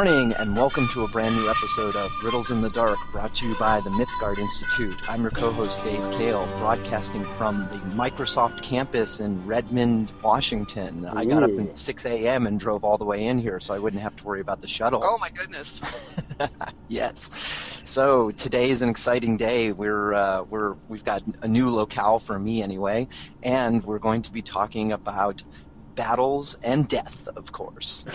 Good morning, and welcome to a brand new episode of Riddles in the Dark, brought to you by the Mythgard Institute. I'm your co-host Dave Kale, broadcasting from the Microsoft campus in Redmond, Washington. I got up at 6 a.m. and drove all the way in here, so I wouldn't have to worry about the shuttle. Oh my goodness! yes. So today is an exciting day. We're uh, we're we've got a new locale for me anyway, and we're going to be talking about battles and death, of course.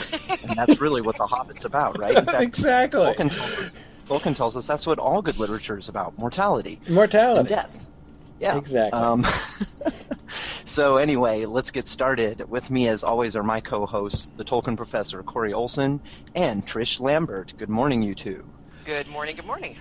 and that's really what The Hobbit's about, right? Fact, exactly. Tolkien tells, us, Tolkien tells us that's what all good literature is about mortality. Mortality. And death. Yeah. Exactly. Um, so, anyway, let's get started. With me, as always, are my co hosts, the Tolkien professor, Corey Olsen, and Trish Lambert. Good morning, you two. Good morning, good morning.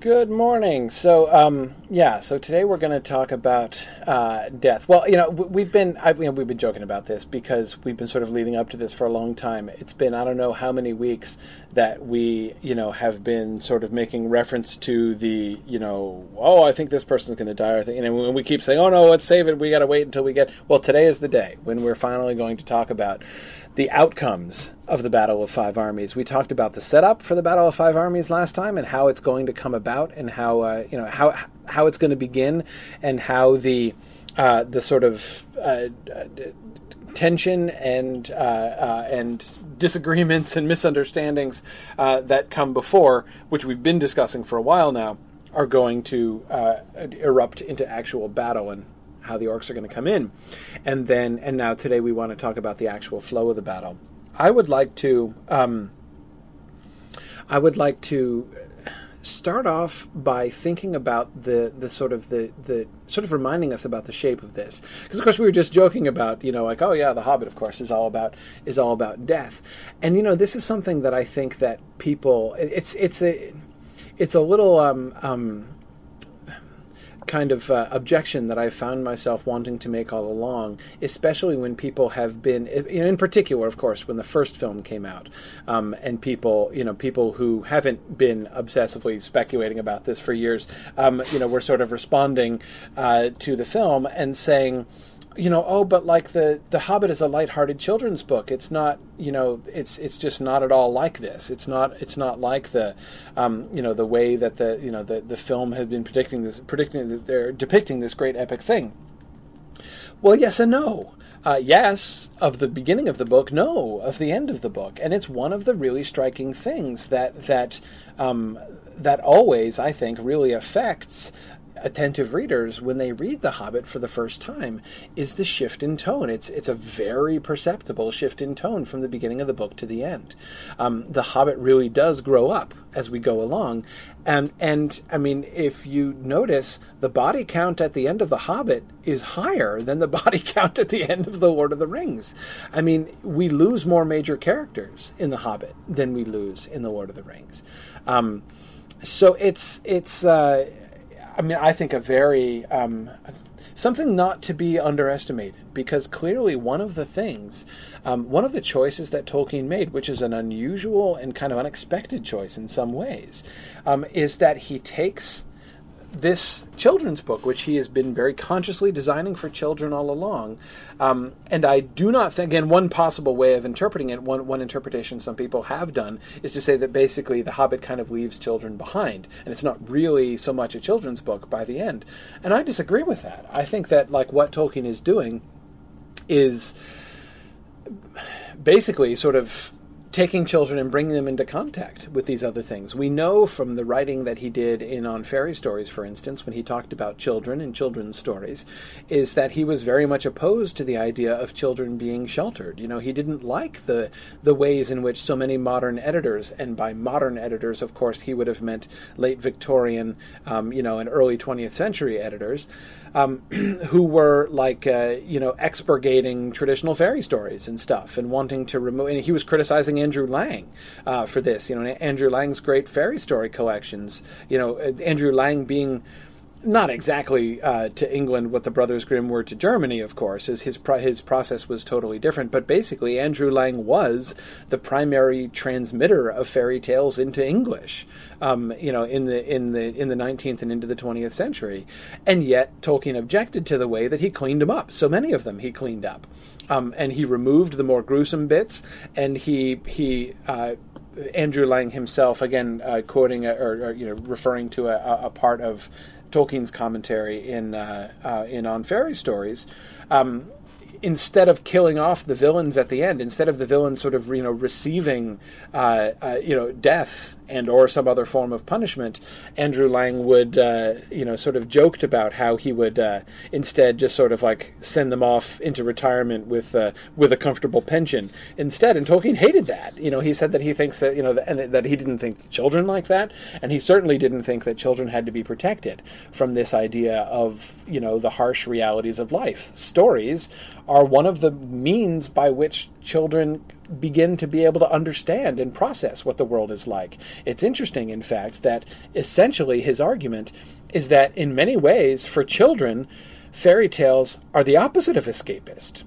Good morning. So, um, yeah. So today we're going to talk about uh, death. Well, you know, we've been I, you know, we've been joking about this because we've been sort of leading up to this for a long time. It's been I don't know how many weeks that we you know have been sort of making reference to the you know oh I think this person's going to die or thing. And we keep saying oh no let's save it. We got to wait until we get. Well, today is the day when we're finally going to talk about the outcomes of the Battle of Five Armies. We talked about the setup for the Battle of Five Armies last time and how it's going to come about and how uh, you know how how it's going to begin and how the uh, the sort of uh, tension and uh, uh, and disagreements and misunderstandings uh, that come before, which we've been discussing for a while now, are going to erupt into actual battle and how the orcs are going to come in. And then, and now today we want to talk about the actual flow of the battle. I would like to, um, I would like to start off by thinking about the the sort of the the sort of reminding us about the shape of this. Because of course we were just joking about you know like oh yeah the hobbit of course is all about is all about death. And you know this is something that i think that people it's it's a it's a little um, um, kind of uh, objection that I've found myself wanting to make all along, especially when people have been, in particular, of course, when the first film came out, um, and people, you know, people who haven't been obsessively speculating about this for years, um, you know, were sort of responding uh, to the film and saying, you know, oh, but like the the Hobbit is a light-hearted children's book. It's not, you know, it's it's just not at all like this. It's not it's not like the, um, you know, the way that the you know the the film had been predicting this predicting that they're depicting this great epic thing. Well, yes and no. Uh, yes, of the beginning of the book. No, of the end of the book, and it's one of the really striking things that that um, that always, I think, really affects attentive readers when they read The Hobbit for the first time is the shift in tone. It's it's a very perceptible shift in tone from the beginning of the book to the end. Um, the Hobbit really does grow up as we go along, and and I mean, if you notice, the body count at the end of The Hobbit is higher than the body count at the end of The Lord of the Rings. I mean, we lose more major characters in The Hobbit than we lose in The Lord of the Rings. Um, so it's it's. Uh, I mean, I think a very um, something not to be underestimated because clearly one of the things, um, one of the choices that Tolkien made, which is an unusual and kind of unexpected choice in some ways, um, is that he takes this children's book, which he has been very consciously designing for children all along. Um, and I do not think, again, one possible way of interpreting it, one, one interpretation some people have done, is to say that basically The Hobbit kind of leaves children behind, and it's not really so much a children's book by the end. And I disagree with that. I think that, like, what Tolkien is doing is basically sort of taking children and bringing them into contact with these other things. We know from the writing that he did in On Fairy Stories, for instance, when he talked about children and children's stories, is that he was very much opposed to the idea of children being sheltered. You know, he didn't like the the ways in which so many modern editors, and by modern editors, of course, he would have meant late Victorian, um, you know, and early 20th century editors, um, who were like uh, you know expurgating traditional fairy stories and stuff and wanting to remove. And he was criticizing Andrew Lang uh, for this. You know, Andrew Lang's great fairy story collections. You know, Andrew Lang being not exactly uh, to England what the Brothers Grimm were to Germany, of course, as his, pro- his process was totally different. But basically, Andrew Lang was the primary transmitter of fairy tales into English, um, you know, in the in the in the nineteenth and into the twentieth century, and yet Tolkien objected to the way that he cleaned them up. So many of them he cleaned up, um, and he removed the more gruesome bits, and he he. Uh, Andrew Lang himself, again uh, quoting a, or, or, you know referring to a, a, part of Tolkien's commentary in uh, uh, in on fairy stories. Um, instead of killing off the villains at the end, instead of the villains sort of you know receiving uh, uh, you know death and or some other form of punishment, Andrew Lang would uh, you know sort of joked about how he would uh, instead just sort of like send them off into retirement with uh, with a comfortable pension instead. And Tolkien hated that. You know, he said that he thinks that you know and that he didn't think children like that, and he certainly didn't think that children had to be protected from this idea of you know the harsh realities of life. Stories are one of the means by which children begin to be able to understand and process what the world is like. It's interesting, in fact, that essentially his argument is that in many ways, for children, fairy tales are the opposite of escapist.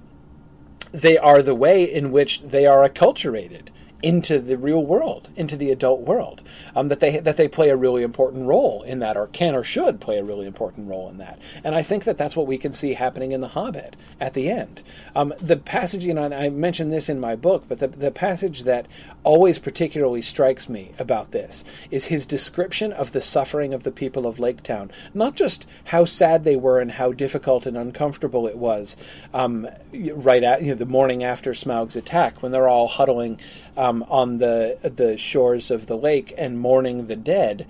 They are the way in which they are acculturated into the real world, into the adult world. Um, that they that they play a really important role in that, or can or should play a really important role in that. And I think that that's what we can see happening in The Hobbit at the end. Um, the passage, you know, and I mentioned this in my book, but the the passage that always particularly strikes me about this is his description of the suffering of the people of Lake Town. Not just how sad they were and how difficult and uncomfortable it was um, right at you know, the morning after Smaug's attack when they're all huddling um, on the the shores of the lake and mourning the dead,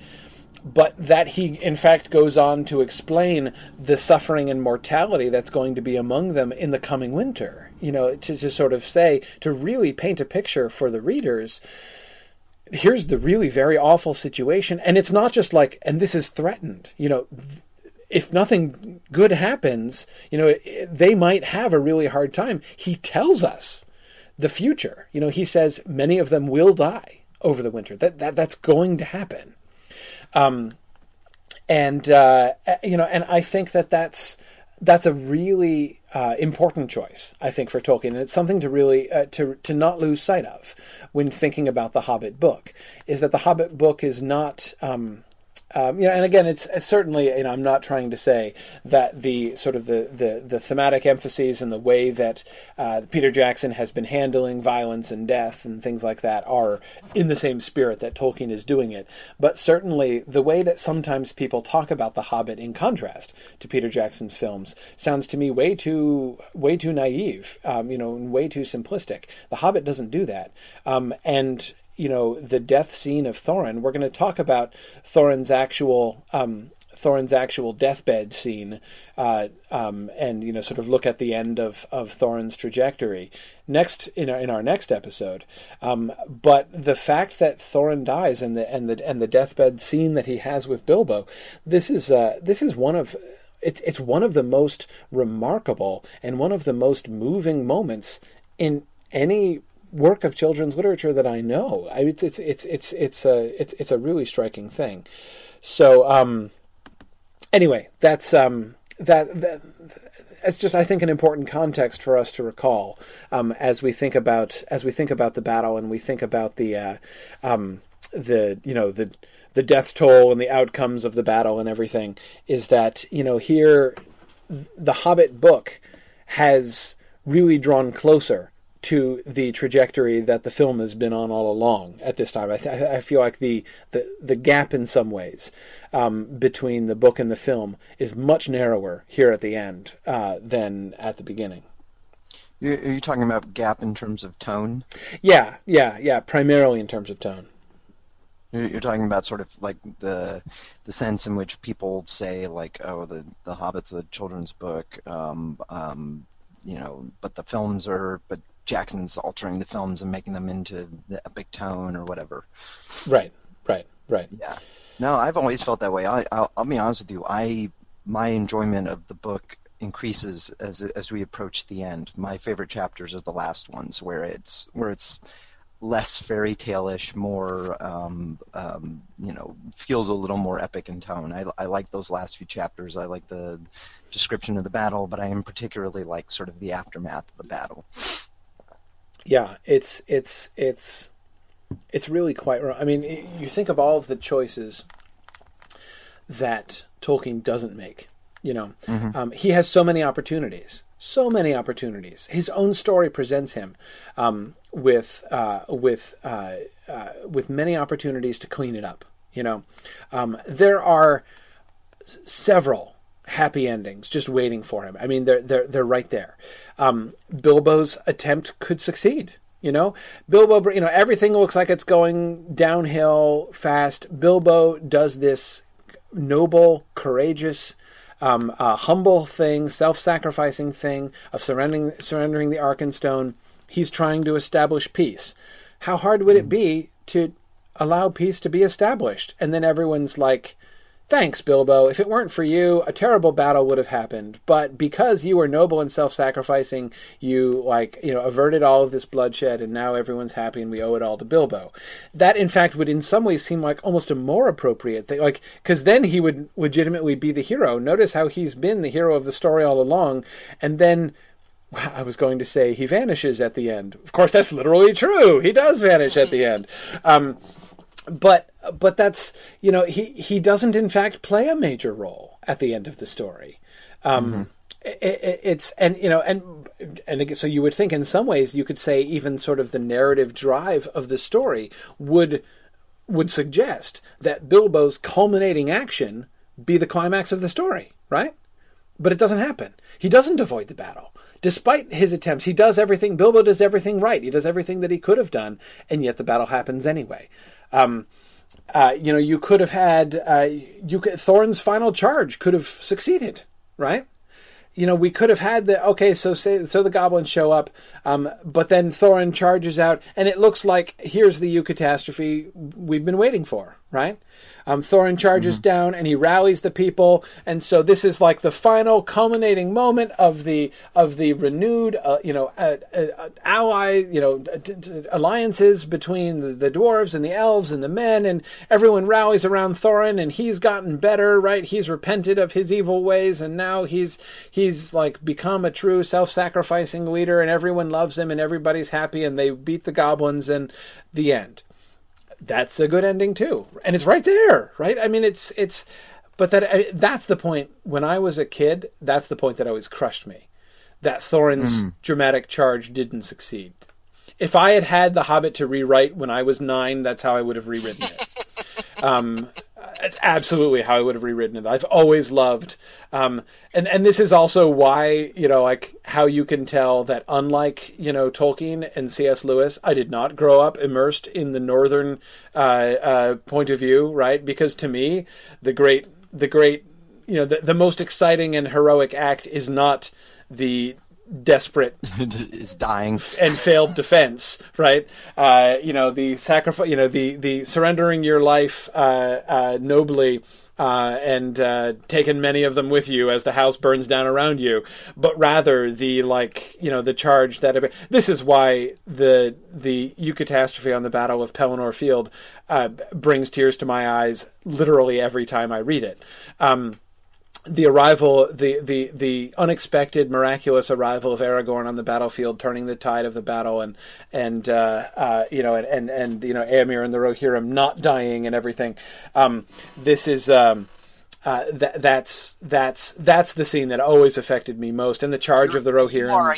but that he in fact goes on to explain the suffering and mortality that's going to be among them in the coming winter. You know, to, to sort of say to really paint a picture for the readers. Here's the really very awful situation, and it's not just like, and this is threatened. You know, if nothing good happens, you know, they might have a really hard time. He tells us the future. You know, he says many of them will die over the winter. That that that's going to happen. Um, and uh, you know, and I think that that's that's a really uh, important choice, I think, for Tolkien, and it's something to really uh, to to not lose sight of when thinking about the Hobbit book. Is that the Hobbit book is not um, um, you know, and again, it's, certainly, you know, I'm not trying to say that the sort of the, the, the thematic emphases and the way that uh, Peter Jackson has been handling violence and death and things like that are in the same spirit that Tolkien is doing it. But certainly, the way that sometimes people talk about The Hobbit in contrast to Peter Jackson's films sounds to me way too way too naive, um, you know, way too simplistic. The Hobbit doesn't do that, um, and you know the death scene of Thorin. We're going to talk about Thorin's actual um, Thorin's actual deathbed scene, uh, um, and you know, sort of look at the end of of Thorin's trajectory next in our, in our next episode. Um, but the fact that Thorin dies and the and the and the deathbed scene that he has with Bilbo, this is uh, this is one of it's it's one of the most remarkable and one of the most moving moments in any work of children's literature that I know. I, it's it's it's it's it's a it's it's a really striking thing. So um, anyway, that's um, that that. It's just, I think, an important context for us to recall um, as we think about as we think about the battle and we think about the uh, um, the you know the the death toll and the outcomes of the battle and everything. Is that you know here the Hobbit book has really drawn closer to the trajectory that the film has been on all along at this time. I, th- I feel like the, the, the gap in some ways um, between the book and the film is much narrower here at the end uh, than at the beginning. Are you talking about gap in terms of tone? Yeah, yeah, yeah. Primarily in terms of tone. You're talking about sort of like the the sense in which people say like, oh, the the Hobbit's a children's book, um, um, you know, but the films are, but Jackson's altering the films and making them into the epic tone or whatever. Right, right, right. Yeah. No, I've always felt that way. I, I'll, I'll be honest with you. I my enjoyment of the book increases as as we approach the end. My favorite chapters are the last ones where it's where it's less fairy tale-ish, more um, um, you know, feels a little more epic in tone. I, I like those last few chapters. I like the description of the battle, but I am particularly like sort of the aftermath of the battle yeah, it's it's it's it's really quite. wrong. I mean, you think of all of the choices that Tolkien doesn't make. You know, mm-hmm. um, he has so many opportunities, so many opportunities. His own story presents him um, with uh, with uh, uh, with many opportunities to clean it up. You know, um, there are several happy endings just waiting for him. I mean, they're they're they're right there. Um, Bilbo's attempt could succeed. You know, Bilbo. You know, everything looks like it's going downhill fast. Bilbo does this noble, courageous, um, uh, humble thing, self-sacrificing thing of surrendering surrendering the Arkenstone. He's trying to establish peace. How hard would it be to allow peace to be established? And then everyone's like, Thanks, Bilbo. If it weren't for you, a terrible battle would have happened. But because you were noble and self-sacrificing, you like you know averted all of this bloodshed, and now everyone's happy, and we owe it all to Bilbo. That, in fact, would in some ways seem like almost a more appropriate thing, like because then he would legitimately be the hero. Notice how he's been the hero of the story all along, and then. I was going to say he vanishes at the end. Of course, that's literally true. He does vanish at the end. Um, but but that's you know he he doesn't in fact play a major role at the end of the story. Um, mm-hmm. it, it's and you know and and so you would think in some ways you could say even sort of the narrative drive of the story would would suggest that Bilbo's culminating action be the climax of the story, right? But it doesn't happen. He doesn't avoid the battle. Despite his attempts, he does everything. Bilbo does everything right. He does everything that he could have done, and yet the battle happens anyway. Um, uh, you know, you could have had uh, you could, Thorin's final charge could have succeeded, right? You know, we could have had the okay. So say so the goblins show up, um, but then Thorin charges out, and it looks like here's the catastrophe we've been waiting for, right? Um, Thorin charges mm-hmm. down and he rallies the people, and so this is like the final culminating moment of the of the renewed, uh, you know, uh, uh, ally, you know, alliances between the, the, dwarves and the elves and the men, and everyone rallies around Thorin, and he's gotten better, right? He's repented of his evil ways, and now he's he's like become a true self-sacrificing leader, and everyone loves him, and everybody's happy, and they beat the goblins, and the end that's a good ending too, and it's right there, right? I mean, it's it's, but that that's the point. When I was a kid, that's the point that always crushed me. That Thorin's mm. dramatic charge didn't succeed. If I had had The Hobbit to rewrite when I was nine, that's how I would have rewritten it. um, it's absolutely how I would have rewritten it. I've always loved, um, and and this is also why you know like how you can tell that unlike you know Tolkien and C.S. Lewis, I did not grow up immersed in the northern uh, uh, point of view, right? Because to me, the great the great you know the, the most exciting and heroic act is not the desperate is dying and failed defense right uh, you know the sacrifice you know the the surrendering your life uh, uh, nobly uh, and uh, taken many of them with you as the house burns down around you, but rather the like you know the charge that this is why the the eucatastrophe on the Battle of Pelennor Field uh, brings tears to my eyes literally every time I read it. Um, the arrival, the, the, the unexpected, miraculous arrival of Aragorn on the battlefield, turning the tide of the battle, and and uh, uh, you know, and, and and you know, Éomer and the Rohirrim not dying and everything. Um, this is. Um, uh, that, that's that's that's the scene that always affected me most, and the charge of the Rohirrim. You are a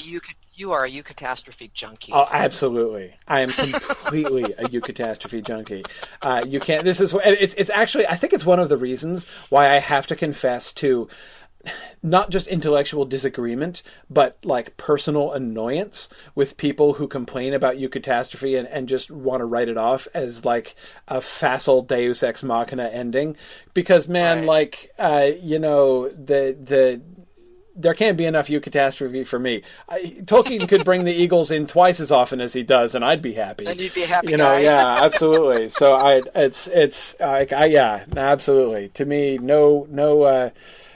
you are a eucatastrophe junkie. Oh, absolutely! I am completely a eucatastrophe junkie. Uh, you can't. This is it's it's actually I think it's one of the reasons why I have to confess to not just intellectual disagreement, but like personal annoyance with people who complain about eucatastrophe and, and just want to write it off as like a facile Deus ex machina ending. Because man, right. like uh, you know the the there can't be enough eucatastrophe for me. I, Tolkien could bring the Eagles in twice as often as he does, and I'd be happy. And you'd be happy, you know. Guy. yeah, absolutely. so I, it's, it's like, I, yeah, absolutely. To me, no, no, uh,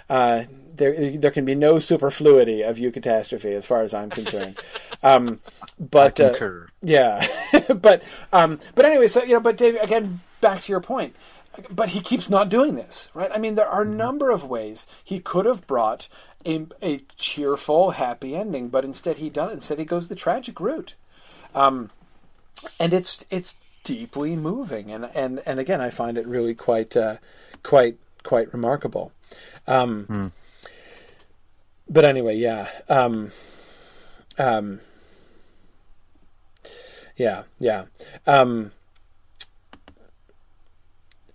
uh, there, there can be no superfluity of eucatastrophe as far as I'm concerned. Um, but uh, yeah, but um, but anyway, so you know, but Dave, again, back to your point but he keeps not doing this, right? I mean, there are a number of ways he could have brought a, a cheerful, happy ending, but instead he does. Instead, he goes the tragic route, um, and it's it's deeply moving, and and and again, I find it really quite uh, quite quite remarkable. Um, hmm. But anyway, yeah. Um, um, yeah, yeah. Um,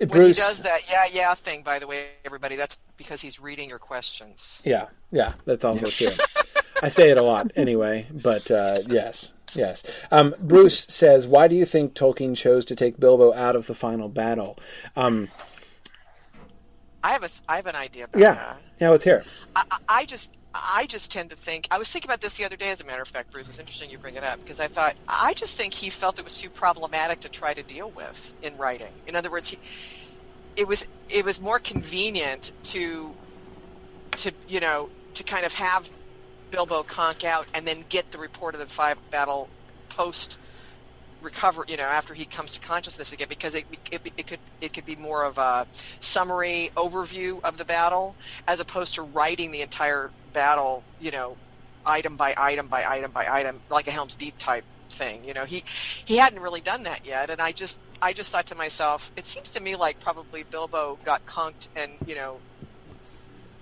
When he does that yeah yeah thing, by the way, everybody, that's because he's reading your questions. yeah, yeah, that's also true. I say it a lot anyway, but uh, yes, yes. Um, Bruce says, "Why do you think Tolkien chose to take Bilbo out of the final battle?" Um, I have a I have an idea about yeah, that. yeah. Let's hear. I, I- I just I just tend to think I was thinking about this the other day as a matter of fact, Bruce. It's interesting you bring it up because I thought I just think he felt it was too problematic to try to deal with in writing. In other words, he, it was it was more convenient to to you know to kind of have Bilbo conk out and then get the report of the five battle post recover you know after he comes to consciousness again because it, it, it could it could be more of a summary overview of the battle as opposed to writing the entire battle you know item by item by item by item like a Helm's Deep type thing you know he he hadn't really done that yet and I just I just thought to myself it seems to me like probably Bilbo got conked and you know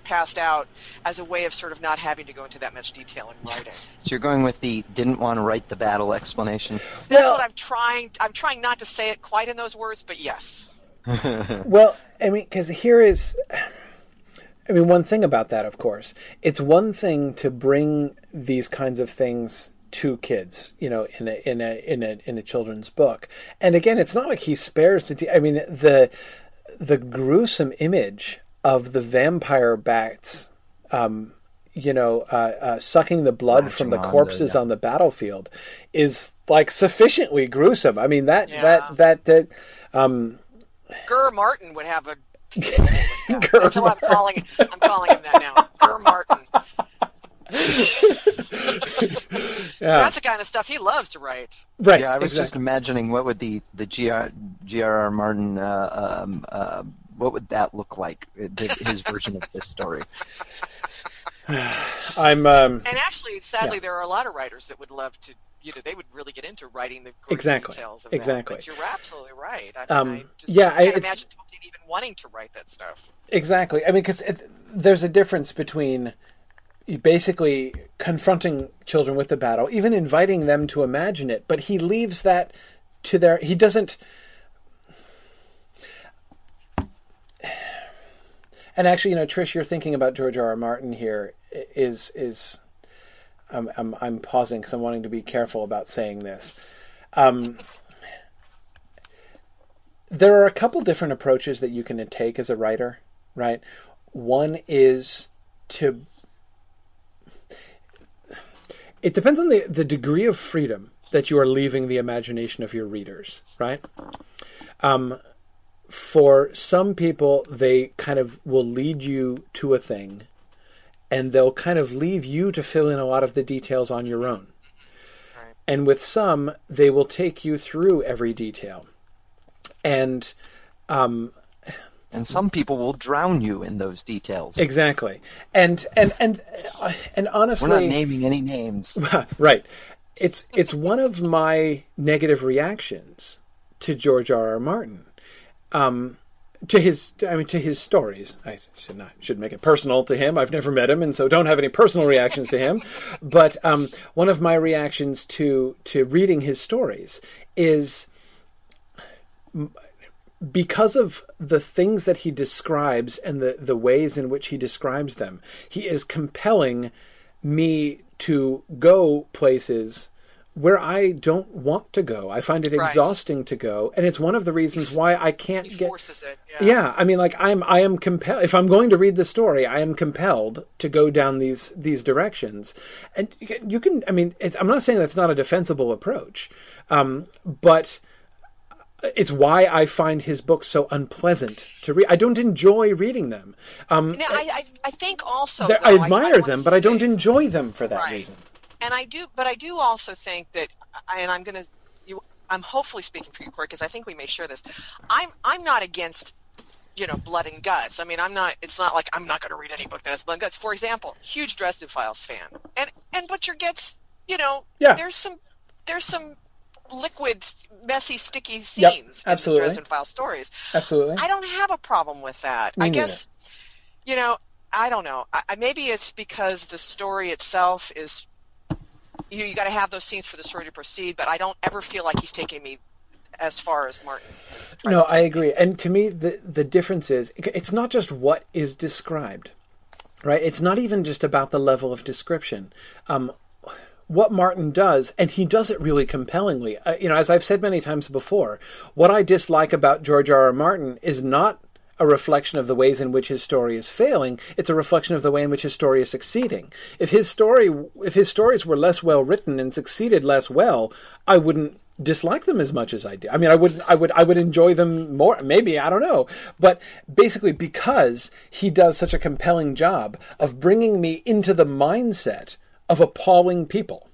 passed out as a way of sort of not having to go into that much detail in writing So you're going with the didn't want to write the battle explanation. That's Well- what I'm trying. I'm trying not to say it quite in those words, but yes. Well, I mean, because here is, I mean, one thing about that, of course, it's one thing to bring these kinds of things to kids, you know, in a in a in a in a children's book, and again, it's not like he spares the. de- I mean, the the gruesome image of the vampire bats. Um, you know, uh, uh, sucking the blood from the Latching on to- corpses yeah. on the battlefield is like sufficiently gruesome. I mean, that Yeah. that that that um, Gur Martin would have a. That's what I'm calling. I'm calling him that now. Gur Martin. yeah, That's the kind of stuff he loves to write. right. yeah, I was just imagining what would the the GR, G.R.R. Martin uh, um, uh, what would that look like? uh, His version of this story. I'm um, And actually, sadly, Yeah. there are a lot of writers that would love to. You know, they would really get into writing the Exactly. details of Exactly. that. But you're absolutely right. I mean, Um, I just yeah, I- can't imagine Tolkien even wanting to write that stuff. exactly. I mean, because there's a difference between basically confronting children with the battle, even inviting them to imagine it, but he leaves that to their. He doesn't. And actually, you know, Trish, you're thinking about George R. R. Martin here. Is is I'm I'm, I'm pausing because I'm wanting to be careful about saying this. Um, there are a couple different approaches that you can take as a writer, right? One is to. It depends on the, the degree of freedom that you are leaving the imagination of your readers, right? Um, for some people, they kind of will lead you to a thing, and they'll kind of leave you to fill in a lot of the details on your own. Right. And with some, they will take you through every detail. And um, And some people will drown you in those details. exactly, and and and uh, and honestly, We're not naming any names. right. It's it's one of my negative reactions to George R. R. Martin, um, to his I mean to his stories. I should not should make it personal to him. I've never met him, and so don't have any personal reactions to him. But um, one of my reactions to to reading his stories is because of the things that he describes and the, the ways in which he describes them, he is compelling me to go places where I don't want to go. I find it Right. exhausting to go, and it's one of the reasons why I can't He get. forces it. Yeah. Yeah, I mean, like I'm, I am compelled. If I'm going to read the story, I am compelled to go down these these directions. And you can, I mean, it's, I'm not saying that's not a defensible approach, um, but it's why I find his books so unpleasant to read. I don't enjoy reading them. Um, Now, I, I, I think also though, I admire wanna them, but I don't enjoy them for that Right. reason. And I do, but I do also think that, and I'm going to, you, I'm hopefully speaking for you, Corey, because I think we may share this. I'm, I'm not against, you know, blood and guts. I mean, I'm not. It's not like I'm not going to read any book that has blood and guts. For example, huge Dresden Files fan, and and Butcher gets, you know, Yeah. there's some, there's some liquid, messy, sticky Yep, scenes in absolutely. the Dresden Files stories. Absolutely. I don't have a problem with that. Me I neither. guess, you know, I don't know. I- maybe it's because the story itself is you, you got to have those scenes for the story to proceed. But I don't ever feel like he's taking me as far as Martin. No, to I agree. And to me, the the difference is it's not just what is described, right? It's not even just about the level of description. Um, what Martin does, and he does it really compellingly. Uh, you know, as I've said many times before, what I dislike about George R. R. Martin is not a reflection of the ways in which his story is failing. It's a reflection of the way in which his story is succeeding. If his story, if his stories were less well written and succeeded less well, I wouldn't dislike them as much as I do. I mean, I would, I would, I would enjoy them more. Maybe I don't know, but basically because he does such a compelling job of bringing me into the mindset of appalling people.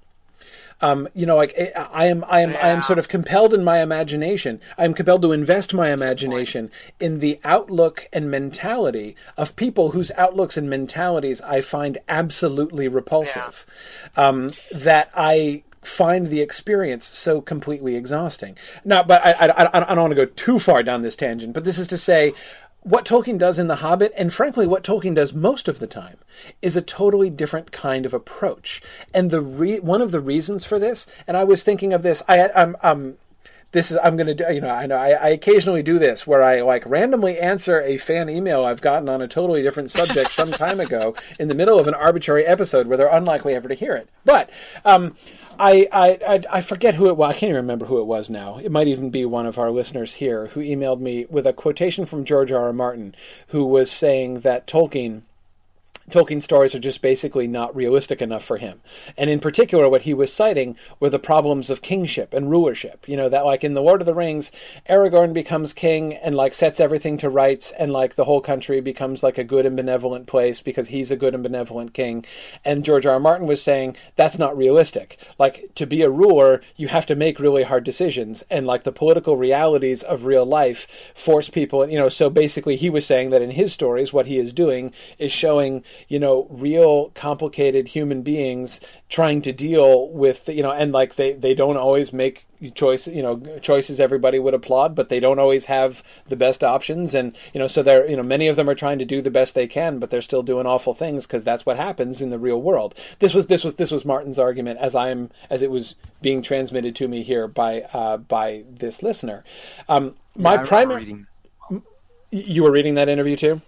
Um, you know, like I I am, I am, I am sort of compelled in my imagination. I am compelled to invest my imagination in the outlook and mentality of people whose outlooks and mentalities I find absolutely repulsive. Um, that I find the experience so completely exhausting. Now, but I, I, I, I don't want to go too far down this tangent. But this is to say, what Tolkien does in The Hobbit, and frankly, what Tolkien does most of the time, is a totally different kind of approach. And the re- one of the reasons for this, and I was thinking of this, I, I'm, um, this is I'm going to do. You know, I know I, I occasionally do this where I like randomly answer a fan email I've gotten on a totally different subject some time ago in the middle of an arbitrary episode where they're unlikely ever to hear it. But um, I, I I forget who it was. I can't even remember who it was now. It might even be one of our listeners here who emailed me with a quotation from George R. R. Martin, who was saying that Tolkien. Tolkien stories are just basically not realistic enough for him. And in particular, what he was citing were the problems of kingship and rulership. You know, that like in The Lord of the Rings, Aragorn becomes king and like sets everything to rights and like the whole country becomes like a good and benevolent place because he's a good and benevolent king. And George R. R. Martin was saying that's not realistic. Like to be a ruler, you have to make really hard decisions and like the political realities of real life force people, you know, so basically he was saying that in his stories what he is doing is showing you know real complicated human beings trying to deal with you know and like they they don't always make choice you know choices everybody would applaud but they don't always have the best options. And you know so they're you know many of them are trying to do the best they can but they're still doing awful things because that's what happens in the real world. This was this was this was martin's argument as i'm as it was being transmitted to me here by uh by this listener. Um my remember primary reading. you were reading that interview too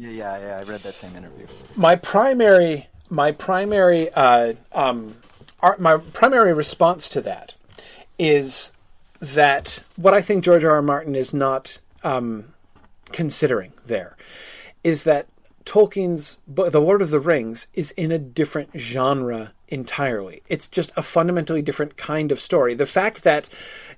Yeah, yeah, yeah. I read that same interview. my primary my primary uh, um, ar- my primary response to that is that what I think George R. R. Martin is not um, considering there is that Tolkien's book, The Lord of the Rings, is in a different genre entirely. It's just a fundamentally different kind of story. The fact that,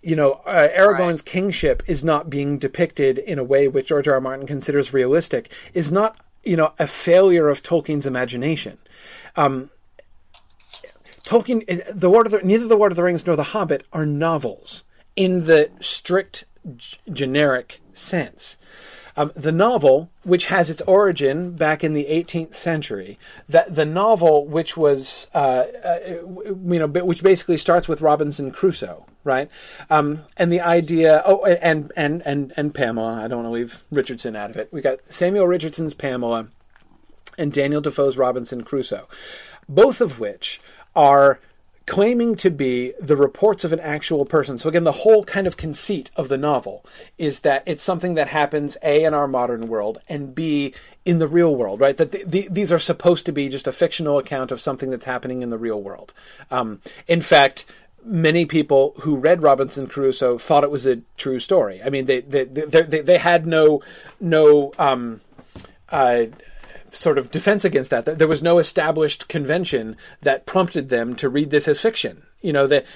you know, uh, Aragorn's kingship is not being depicted in a way which George R. R. Martin considers realistic is not, you know, a failure of Tolkien's imagination. Um, Tolkien, the Lord of the, neither the Lord of the Rings nor the Hobbit are novels in the strict g- generic sense. Um, the novel, which has its origin back in the 18th century, that the novel, which was, uh, uh, you know, which basically starts with Robinson Crusoe, right? Um, and the idea, oh, and and and and Pamela. I don't want to leave Richardson out of it. We got Samuel Richardson's Pamela and Daniel Defoe's Robinson Crusoe, both of which are claiming to be the reports of an actual person. So again, the whole kind of conceit of the novel is that it's something that happens a in our modern world and b in the real world, right? That the, the, these are supposed to be just a fictional account of something that's happening in the real world. Um, in fact. Many people who read Robinson Crusoe thought it was a true story. I mean, they they they, they, they had no no um, uh, sort of defense against that. There was no established convention that prompted them to read this as fiction. You know that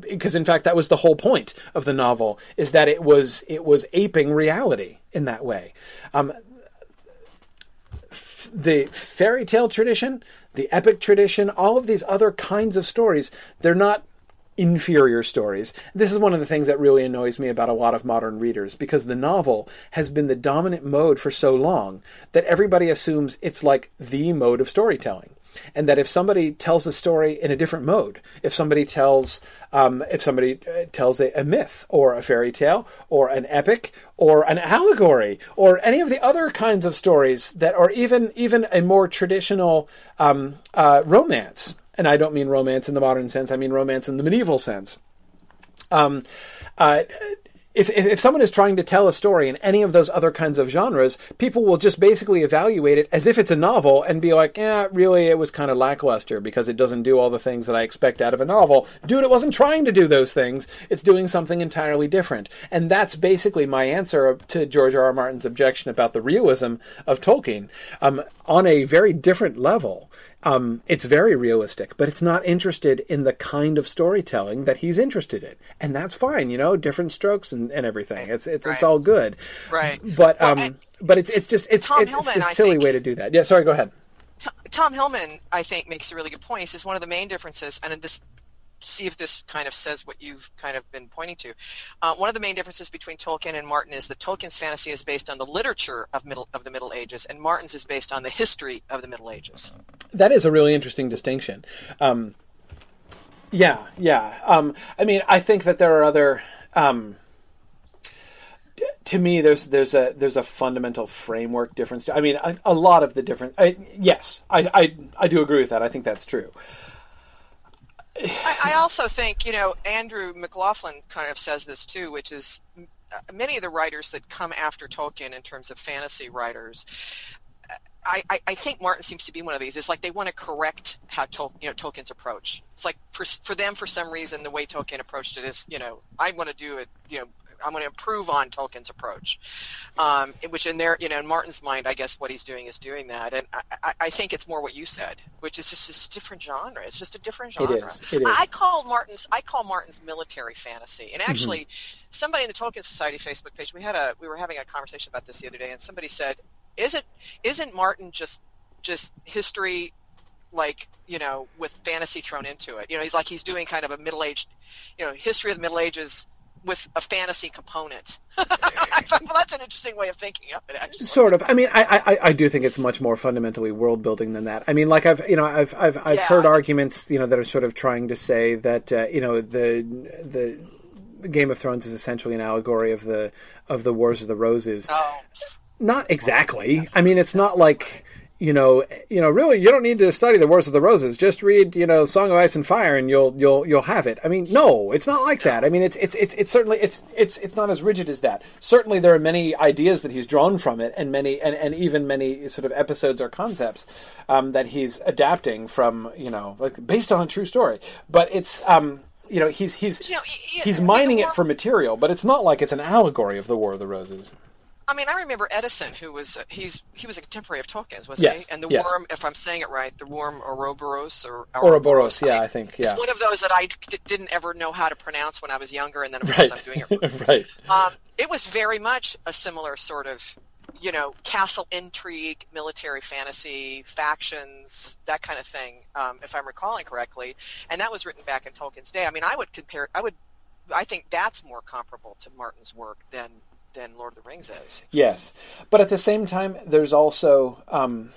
because in fact that was the whole point of the novel is that it was it was aping reality in that way. Um, f- the fairy tale tradition, the epic tradition, all of these other kinds of stories, they're not inferior stories. This is one of the things that really annoys me about a lot of modern readers because the novel has been the dominant mode for so long that everybody assumes it's like the mode of storytelling. And that if somebody tells a story in a different mode, if somebody tells, um, if somebody uh, tells a, a myth or a fairy tale or an epic or an allegory or any of the other kinds of stories that are even even a more traditional um, uh, romance, and I don't mean romance in the modern sense. I mean romance in the medieval sense. Um, uh, if, if, someone is trying to tell a story in any of those other kinds of genres, people will just basically evaluate it as if it's a novel and be like, yeah, really, it was kind of lackluster because it doesn't do all the things that I expect out of a novel. Dude, it wasn't trying to do those things. It's doing something entirely different. And that's basically my answer to George R. R. Martin's objection about the realism of Tolkien um, on a very different level. Um, it's very realistic, but it's not interested in the kind of storytelling that he's interested in, and that's fine. You know, different strokes and, and everything. It's it's Right. it's all good. Right. But Well, um, and but it's it's just it's Tom it's, Hillman, it's I a silly way to do that. Yeah. Sorry. Go ahead. T- Tom Hillman, I think, makes a really good point. He says one of the main differences, and this, see if this kind of says what you've kind of been pointing to. Uh, one of the main differences between Tolkien and Martin is that Tolkien's fantasy is based on the literature of middle of the Middle Ages, and Martin's is based on the history of the Middle Ages. That is a really interesting distinction. Um, yeah, yeah. Um, I mean, I think that there are other. Um, to me, there's there's a there's a fundamental framework difference. I mean, a, a lot of the difference. I, yes, I, I I do agree with that. I think that's true. I, I also think, you know, Andrew McLaughlin kind of says this too, which is uh, many of the writers that come after Tolkien in terms of fantasy writers. I, I, I think Martin seems to be one of these. It's like they want to correct how Tol, you know Tolkien's approach. It's like for for them, for some reason, the way Tolkien approached it is, you know, I want to do it, you know, I'm going to improve on Tolkien's approach, um, which in their, you know, in Martin's mind, I guess what he's doing is doing that, and I, I, think it's more what you said, which is just this different genre. It's just a different genre. is. It is. I, call Martin's, I call Martin's military fantasy, and actually, somebody in the Tolkien Society Facebook page, we had a, we were having a conversation about this the other day, and somebody said, "Isn't, isn't Martin just, just history?" like you know with fantasy thrown into it you know he's like he's doing kind of a middle aged you know history of the middle ages with a fantasy component I thought, well that's an interesting way of thinking of it actually Sort of. I mean, I, I, I do think it's much more fundamentally world building than that. I mean, like I've you know I've I've, I've Yeah. heard arguments you know that are sort of trying to say that uh, you know the the Game of Thrones is essentially an allegory of the of the Wars of the Roses. oh Not exactly. I mean, it's not like you know, you know, really, you don't need to study the Wars of the Roses. Just read, you know, Song of Ice and Fire, and you'll you'll you'll have it. I mean, no, it's not like that. I mean, it's it's it's it's certainly it's it's it's not as rigid as that. Certainly, there are many ideas that he's drawn from it, and many and, and even many sort of episodes or concepts um, that he's adapting from, you know, like based on a true story. But it's um, you know, he's he's you know, he's mining it for material, but it's not like it's an allegory of the War of the Roses. I mean, I remember Eddison, who was he's he was a contemporary of Tolkien's, wasn't Yes, he? And the yes. worm, if I'm saying it right, the worm Ouroboros or Ouroboros, yeah, I think, yeah. It's one of those that I d- didn't ever know how to pronounce when I was younger, and then of Right, course I'm doing it right. Um, it was very much a similar sort of, you know, castle intrigue, military fantasy, factions, that kind of thing, um, if I'm recalling correctly. And that was written back in Tolkien's day. I mean, I would compare, I would, I think that's more comparable to Martin's work than than Lord of the Rings is. Yes, but at the same time, there's also, um,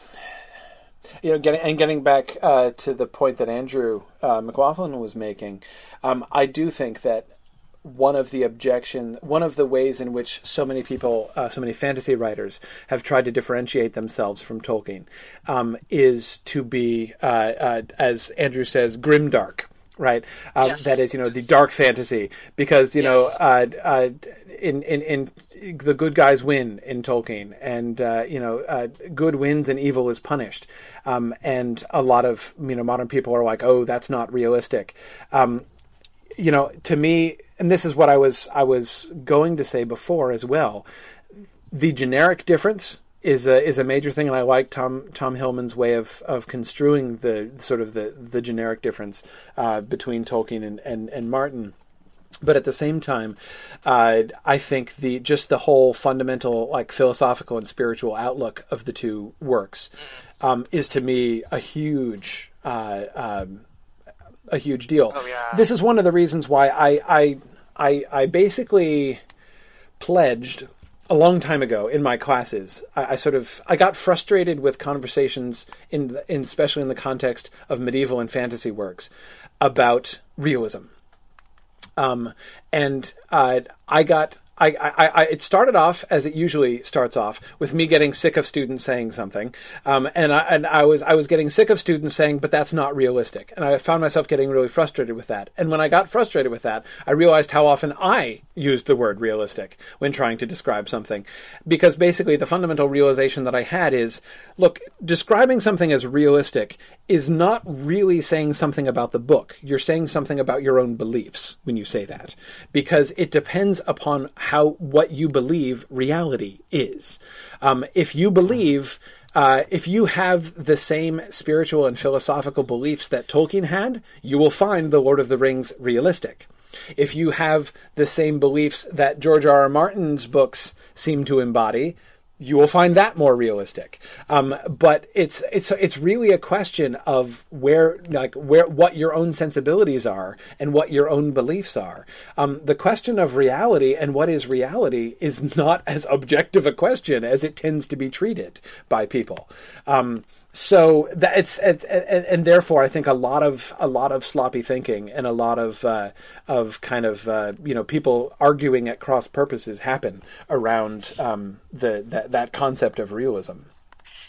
you know, getting and getting back uh, to the point that Andrew uh, McLaughlin was making. Um, I do think that one of the objection, one of the ways in which so many people, uh, so many fantasy writers have tried to differentiate themselves from Tolkien, um, is to be, uh, uh, as Andrew says, grimdark. Right, um, Yes. that is, you know, the dark fantasy, because you know, uh, uh, in, in in the good guys win in Tolkien, and uh, you know, uh, good wins and evil is punished. Um, and a lot of you know modern people are like, oh, that's not realistic. Um, you know, to me, and this is what I was I was going to say before as well. The generic difference is a is a major thing, and I like Tom Tom Hillman's way of, of construing the sort of the the generic difference uh, between Tolkien and, and, and Martin. But at the same time, uh, I think the just the whole fundamental like philosophical and spiritual outlook of the two works um, is to me a huge uh, um, a huge deal. Oh, yeah. This is one of the reasons why I I I, I basically pledged a long time ago in my classes. I, I sort of I got frustrated with conversations in, in especially in the context of medieval and fantasy works about realism. Um, and uh, I got I, I, I, it started off as it usually starts off with me getting sick of students saying something, um, and I, and I was I was getting sick of students saying, but that's not realistic, and I found myself getting really frustrated with that. And when I got frustrated with that, I realized how often I used the word realistic when trying to describe something, because basically the fundamental realization that I had is, look, describing something as realistic is not really saying something about the book. You're saying something about your own beliefs when you say that, because it depends upon how what you believe reality is. Um, if you believe, uh, if you have the same spiritual and philosophical beliefs that Tolkien had, you will find The Lord of the Rings realistic. If you have the same beliefs that George R. R. Martin's books seem to embody, you will find that more realistic. Um, but it's it's it's really a question of where like where what your own sensibilities are and what your own beliefs are. Um, the question of reality and what is reality is not as objective a question as it tends to be treated by people. Um, so that it's, and, and, therefore I think a lot of a lot of sloppy thinking and a lot of uh, of kind of uh, you know people arguing at cross purposes happen around um, the that, that concept of realism.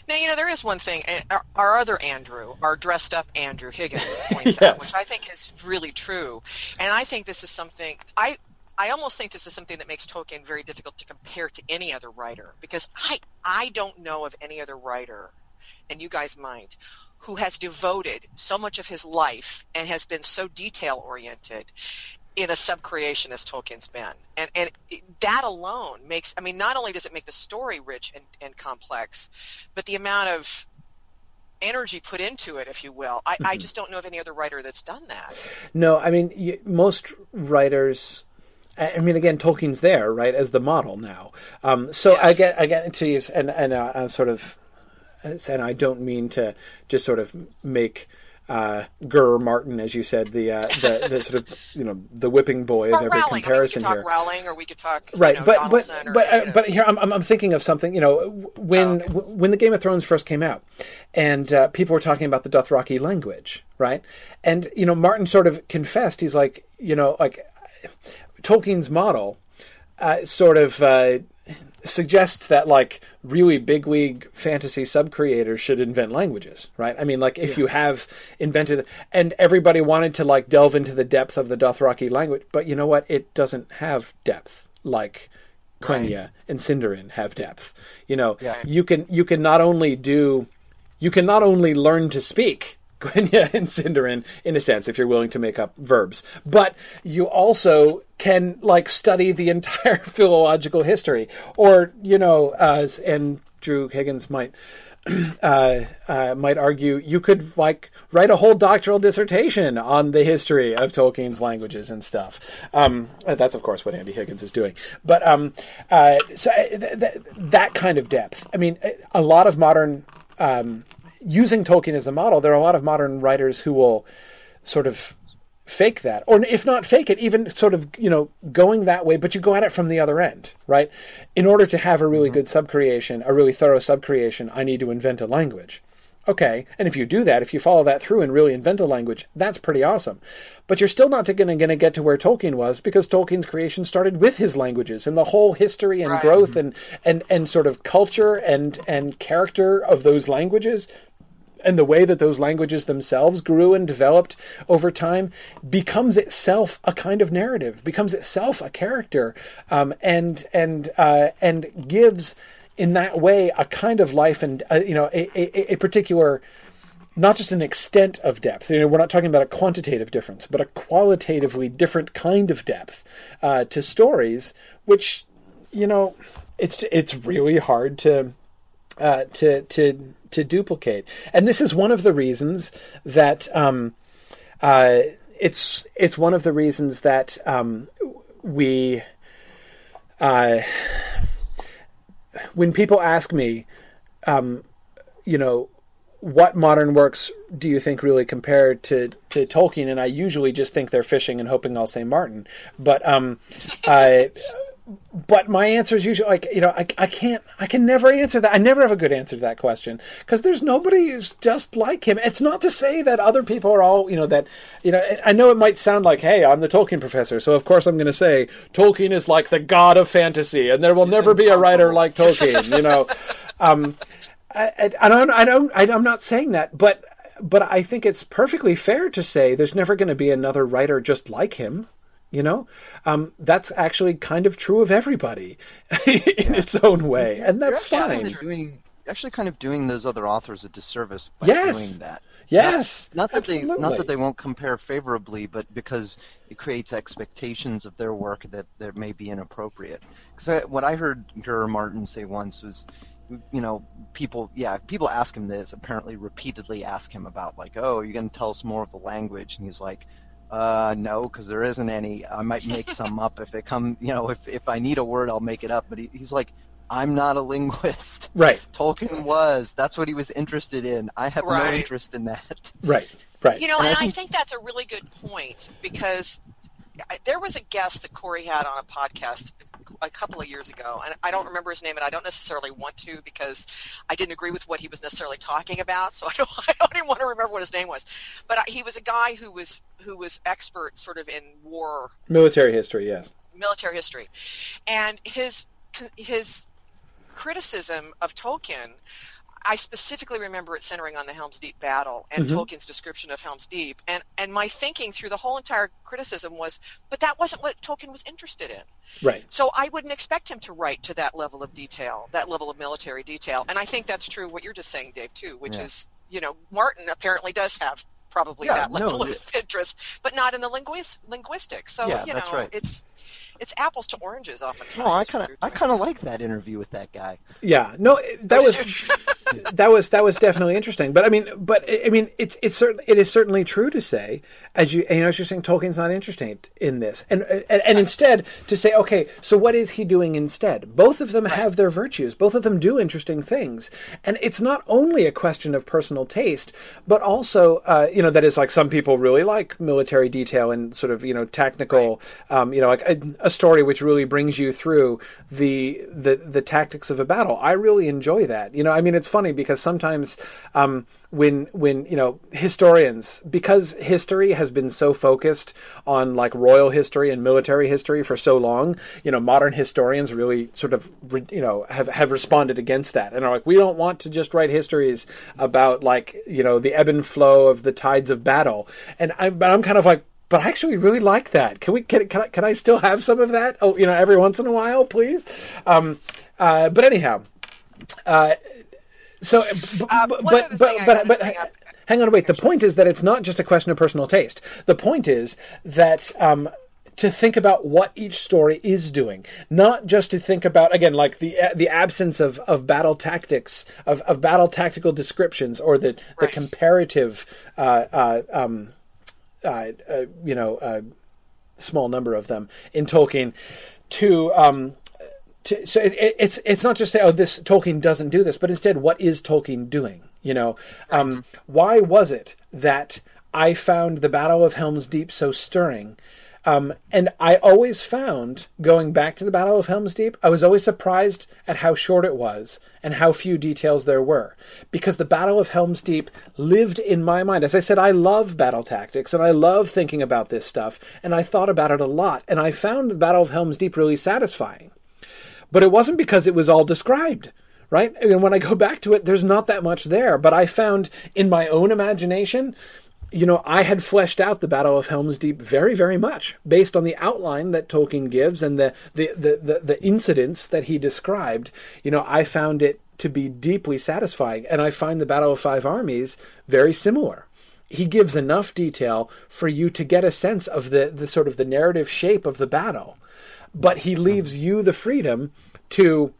Now, you know, there is one thing. Our, our other Andrew, our dressed up Andrew Higgins, points yes. out, which I think is really true. And I think this is something I I almost think this is something that makes Tolkien very difficult to compare to any other writer because I I don't know of any other writer and you guys might, who has devoted so much of his life and has been so detail oriented in a subcreation as Tolkien's been. And and that alone makes I mean not only does it make the story rich and, and complex, but the amount of energy put into it, if you will. I, mm-hmm. I just don't know of any other writer that's done that. No, I mean you, most writers I mean, again, Tolkien's there, right, as the model now. Um, so yes. I get, I get to use, and and uh, I'm sort of and I don't mean to just sort of make uh, Gurr Martin, as you said, the, uh, the, the sort of you know the whipping boy of every Rowling. comparison I mean, here. Rowling, or we could talk right, you know, but Donaldson but or, but, uh, but here I'm, I'm thinking of something. You know, when oh, okay. when the Game of Thrones first came out, and uh, people were talking about the Dothraki language, right? And you know, Martin sort of confessed. He's like, you know, like Tolkien's model. Uh, sort of uh, suggests that like really big league fantasy sub creators should invent languages, right? I mean, like if yeah. you have invented and everybody wanted to like delve into the depth of the Dothraki language, but you know what? It doesn't have depth like Quenya right. and Sindarin have depth. You know, yeah. you can you can not only do you can not only learn to speak Quenya and Sindarin, in a sense, if you're willing to make up verbs. But you also can like study the entire philological history, or you know, as and Drew Higgins might uh, uh, might argue, you could like write a whole doctoral dissertation on the history of Tolkien's languages and stuff. Um, that's of course what Andy Higgins is doing. But um, uh, so uh, th- th- that kind of depth. I mean, a lot of modern um, using Tolkien as a model, there are a lot of modern writers who will sort of fake that. Or if not fake it even sort of you know going that way but you go at it from the other end right? In order to have a really mm-hmm. good subcreation a really thorough subcreation i need to invent a language. Okay and if you do that if you follow that through and really invent a language that's pretty awesome. But you're still not going to get to where tolkien was because tolkien's creation started with his languages and the whole history and right. growth and, and and sort of culture and and character of those languages and the way that those languages themselves grew and developed over time becomes itself a kind of narrative, becomes itself a character, um, and and uh, and gives in that way a kind of life and uh, you know a, a, a, particular not just an extent of depth. You know, we're not talking about a quantitative difference, but a qualitatively different kind of depth uh, to stories, which you know it's it's really hard to uh, to to to duplicate. And this is one of the reasons that um, uh, it's it's one of the reasons that um, we uh, when people ask me, um, you know, what modern works do you think really compare to, to Tolkien? And I usually just think they're fishing and hoping I'll say Martin. But um, but my answer is usually like you know I, I can't I can never answer that. I never have a good answer to that question because there's nobody who's just like him. It's not to say that other people are all you know that you know I know it might sound like hey I'm the Tolkien professor so of course I'm going to say Tolkien is like the god of fantasy and there will never be a writer like Tolkien you know? Um, I, I don't I don't I, I'm not saying that but but I think it's perfectly fair to say there's never going to be another writer just like him you know um, that's actually kind of true of everybody in yeah. its own way and that's fine doing, actually kind of doing those other authors a disservice by yes. doing that yes not that absolutely. they not that they won't compare favorably but because it creates expectations of their work that, that may be inappropriate because what i heard George martin say once was you know, people, yeah, people ask him this, apparently repeatedly ask him about, like, oh, are you going to tell us more of the language? And he's like, uh, no, because there isn't any. I might make some up if it come, you know, if if I need a word, I'll make it up. But he, he's like, I'm not a linguist. Right. Tolkien was. That's what he was interested in. I have right. no interest in that. Right. Right. You know, and, and I, think... I think that's a really good point because there was a guest that Corey had on a podcast a couple of years ago, and I don't remember his name, and I don't necessarily want to because I didn't agree with what he was necessarily talking about. So I don't, I don't even want to remember what his name was. But uh, he was a guy who was who was expert, sort of in war, military history, yes, military history, and his his criticism of Tolkien I specifically remember it centering on the Helm's Deep battle and mm-hmm. Tolkien's description of Helm's Deep. And, and my thinking through the whole entire criticism was, but that wasn't what Tolkien was interested in. Right. So I wouldn't expect him to write to that level of detail, that level of military detail. And I think that's true what you're just saying, Dave, too, which yeah. is, you know, Martin apparently does have probably yeah, that level no, of it, interest, but not in the linguist, linguistics. So, yeah, you know, right. it's it's apples to oranges oftentimes. No, I kind of I kind of like that interview with that guy. Yeah, no, that was that was that was definitely interesting. But I mean, but I mean, it's it's certainly it is certainly true to say as you you know as you're saying Tolkien's not interested in this, and and, and instead to say okay, so what is he doing instead? Both of them have their virtues. Both of them do interesting things, and it's not only a question of personal taste, but also uh, you know that is like some people really like military detail and sort of you know technical, right. um, you know like a, a story which really brings you through the the the tactics of a battle. I really enjoy that. You know, I mean, it's funny because sometimes um, when when you know historians because history has been so focused on like royal history and military history for so long you know modern historians really sort of you know have have responded against that and are like we don't want to just write histories about like you know the ebb and flow of the tides of battle and I'm, I'm kind of like but I actually really like that. Can we can, can I, can I still have some of that? Oh, you know, every once in a while, please. Um, uh, but anyhow, uh, so, b- uh, but but but, but, but hang on, wait. The point is that it's not just a question of personal taste. The point is that. Um, to think about what each story is doing, not just to think about again like the the absence of, of battle tactics of, of battle tactical descriptions or the right. the comparative uh, uh, um, uh, uh you know uh, small number of them in Tolkien to um, to, so it, it's it's not just say, oh, this Tolkien doesn't do this, but instead, what is Tolkien doing? You know, um, why was it that I found the Battle of Helm's Deep so stirring? Um, and I always found, going back to the Battle of Helm's Deep, I was always surprised at how short it was and how few details there were. Because the Battle of Helm's Deep lived in my mind. As I said, I love battle tactics and I love thinking about this stuff, and I thought about it a lot. And I found the Battle of Helm's Deep really satisfying. But it wasn't because it was all described, right? Mean, when I go back to it, there's not that much there. But I found in my own imagination, you know, I had fleshed out the Battle of Helm's Deep very, very much based on the outline that Tolkien gives and the, the, the, the, the incidents that he described. You know, I found it to be deeply satisfying. And I find the Battle of Five Armies very similar he gives enough detail for you to get a sense of the, the sort of the narrative shape of the battle but he leaves you the freedom to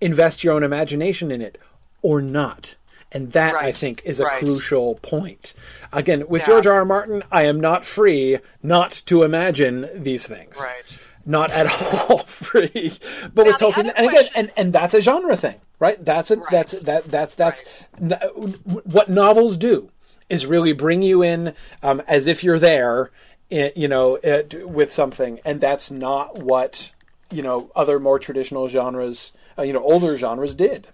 invest your own imagination in it or not. And that, right. I think, is a right. crucial point. Again, with yeah. George R. R. Martin, I am not free not to imagine these things. Right. Not at all free. But now, with Tolkien, and again, and, and that's a genre thing, right? That's a, right. that's that that's that's what novels do is really bring you in um, as if you're there you know, it, with something, and that's not what you know other more traditional genres, uh, you know older genres did.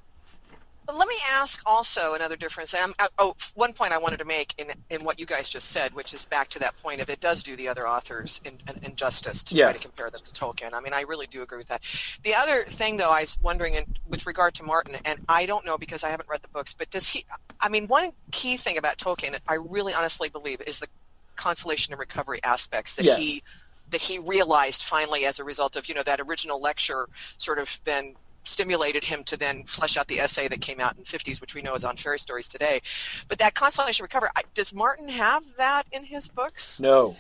Let me ask also another difference. Um, oh, one point I wanted to make in in what you guys just said, which is back to that point of it does do the other authors in, in, injustice to yes. try to compare them to Tolkien. I mean, I really do agree with that. The other thing, though, I was wondering in, with regard to Martin, and I don't know because I haven't read the books, but does he? I mean, one key thing about Tolkien, I really honestly believe, is the consolation and recovery aspects that yes. he that he realized finally as a result of you know that original lecture sort of then stimulated him to then flesh out the essay that came out in the 50s, which we know is on Fairy Stories today. But that consolation and recovery, does Martin have that in his books? No.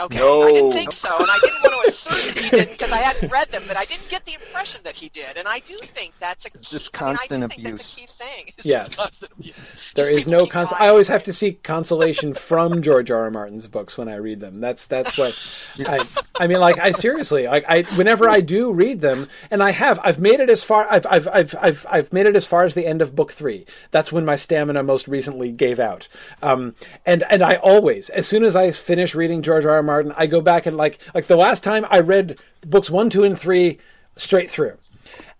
Okay, no. I didn't think so, and I didn't want to assert that he didn't because I hadn't read them, but I didn't get the impression that he did, and I do think that's a key, just constant I, mean, I abuse. that's a key thing. It's yes. just constant abuse. There just is no cons- I always have to seek consolation from George R. R. Martin's books when I read them. That's that's what I. I mean, like I seriously, like I whenever I do read them, and I have, I've made it as far, I've I've I've I've, I've made it as far as the end of book three. That's when my stamina most recently gave out. Um, and and I always, as soon as I finish reading George R. R. Martin, I go back and like like the last time I read books one, two, and three straight through.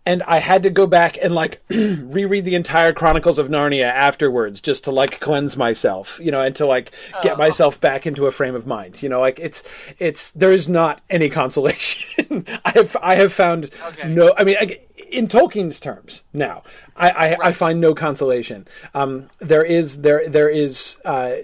And I had to go back and like reread the entire Chronicles of Narnia afterwards just to like cleanse myself, you know, and to like get Oh. myself back into a frame of mind. You know, like it's it's there is not any consolation. I have I have found Okay. no. I mean, I, in Tolkien's terms, now I I, I find no consolation. Um, there is there there is uh,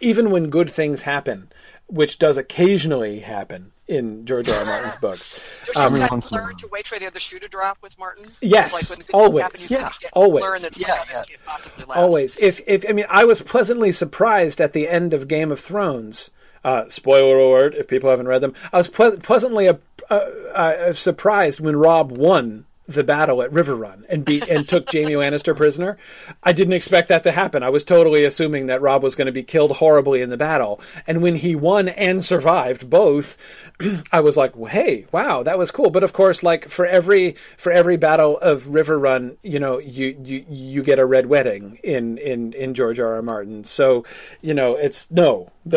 even when good things happen, which does occasionally happen in George R. R. Martin's books. Don't Um, you have to learn to wait for the other shoe to drop with Martin? Yes, like when the good always. happen, Yeah, always. Learn that Yeah, sometimes yeah. can't possibly last. Always. If if I mean, I was pleasantly surprised at the end of Game of Thrones. Uh, spoiler alert! If people haven't read them, I was ple- pleasantly uh, uh, uh, surprised when Robb won the battle at Riverrun and beat and took Jaime Lannister prisoner. I didn't expect that to happen. I was totally assuming that Robb was going to be killed horribly in the battle. And when he won and survived both, I was like, well, "Hey, wow, that was cool." But of course, like for every for every battle of Riverrun, you know, you you you get a red wedding in in in George R. R. Martin. So, you know, it's no.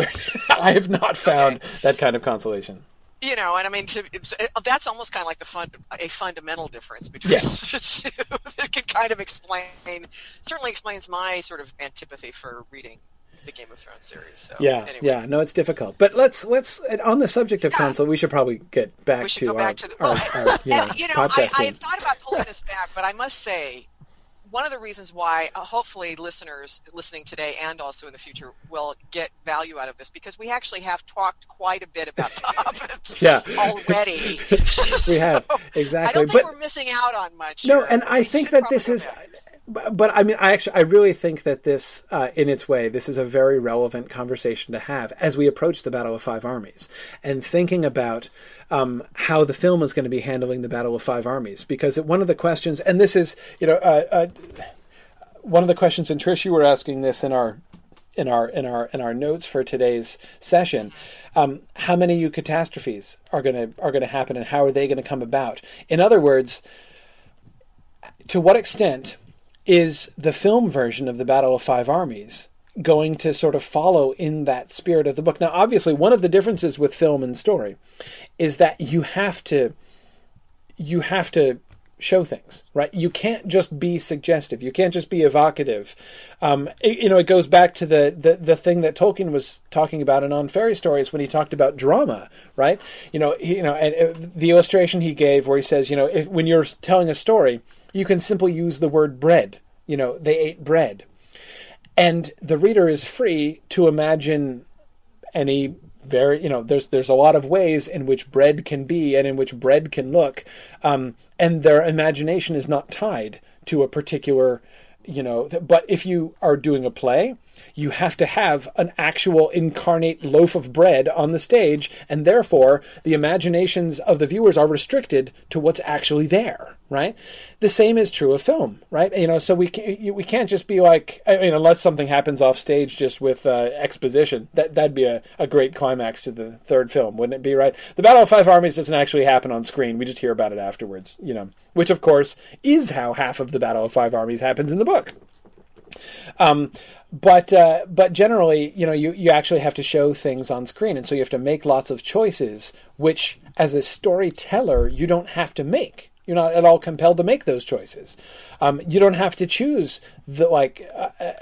I have not found Okay. that kind of consolation. You know, and I mean, to, that's almost kind of like the a fundamental difference between Yes. the two. that can kind of explain, certainly explains my sort of antipathy for reading the Game of Thrones series. So Yeah, anyway, yeah, no, it's difficult. But let's let's on the subject of console, we should probably get back we should to go our, back to the. our, Well, our, you know, and, you know, I, I had thought about pulling this back, but I must say, one of the reasons why, uh, hopefully, listeners listening today and also in the future will get value out of this because we actually have talked quite a bit about the Hobbit Yeah. already. We have, exactly. I don't think But- we're missing out on much. No, here. and I We think that this is. But, I mean, I actually, I really think that this, uh, in its way, this is a very relevant conversation to have as we approach the Battle of Five Armies and thinking about um, how the film is going to be handling the Battle of Five Armies. Because one of the questions, and this is, you know, uh, uh, one of the questions, and Trish, you were asking this in our in our in our in our notes for today's session. Um, how many eucatastrophes are going to are going to happen, and how are they going to come about? In other words, to what extent is the film version of the Battle of Five Armies going to sort of follow in that spirit of the book? Now, obviously, one of the differences with film and story is that you have to you have to show things, right? You can't just be suggestive. You can't just be evocative. Um, it- you know, it goes back to the, the the thing that Tolkien was talking about in On Fairy Stories when he talked about drama, right? You know, he, you know, and uh, the illustration he gave where he says, you know, if, when you're telling a story, you can simply use the word bread. You know, they ate bread, and the reader is free to imagine any very you know there's there's a lot of ways in which bread can be and in which bread can look um, and their imagination is not tied to a particular you know but if you are doing a play you have to have an actual incarnate loaf of bread on the stage and therefore the imaginations of the viewers are restricted to what's actually there right? The same is true of film right? You know so we can, we can't just be like i mean unless something happens off stage just with uh, exposition that that'd be a, a great climax to the third film wouldn't it be right? The battle of five armies doesn't actually happen on screen. We just hear about it afterwards you know which of course is how half of the battle of five armies happens in the book Um, but uh, but generally, you know, you, you actually have to show things on screen, and so you have to make lots of choices, which as a storyteller you don't have to make. You're not at all compelled to make those choices. Um, you don't have to choose the like, uh, uh,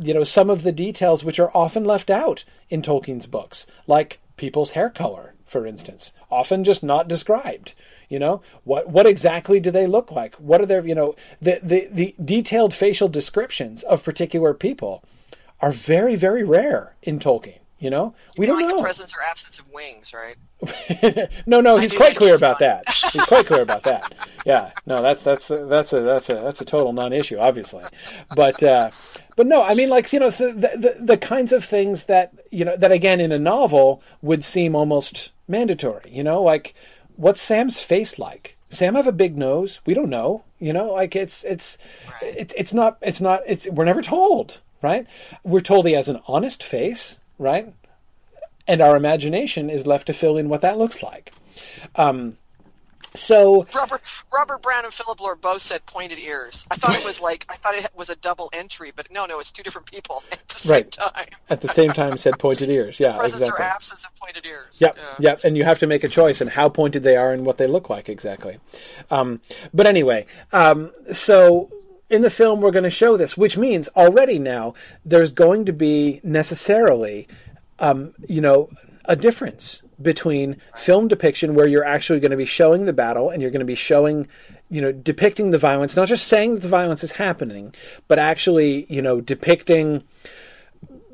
you know, some of the details which are often left out in Tolkien's books, like people's hair color, for instance, often just not described. You know what? What exactly do they look like? What are their you know the the, the detailed facial descriptions of particular people are very very rare in Tolkien. You know, we don't like know the presence or absence of wings, right? no, no, he's quite clear about that. He's quite clear about that. Yeah, no, that's that's that's a that's a that's a total non-issue, obviously. But uh, but no, I mean, like you know, the, the the kinds of things that you know that again in a novel would seem almost mandatory. You know, like what's Sam's face like? Sam have a big nose? We don't know. You know, like it's it's right. it's it's not it's not it's we're never told, right? We're told he has an honest face right? And our imagination is left to fill in what that looks like. Um, so Robert Robert Brown and Philip Lord both said pointed ears. I thought it was like I thought it was a double entry, but no, no, it's two different people at the same right. time. at the same time, said pointed ears. Yeah, presence exactly. or absence of pointed ears. Yep, yeah. yep. And you have to make a choice in how pointed they are and what they look like exactly. Um, but anyway, um, so in the film we're going to show this, which means already now there's going to be necessarily, um, you know, a difference between film depiction where you're actually going to be showing the battle and you're going to be showing you know depicting the violence not just saying that the violence is happening but actually you know depicting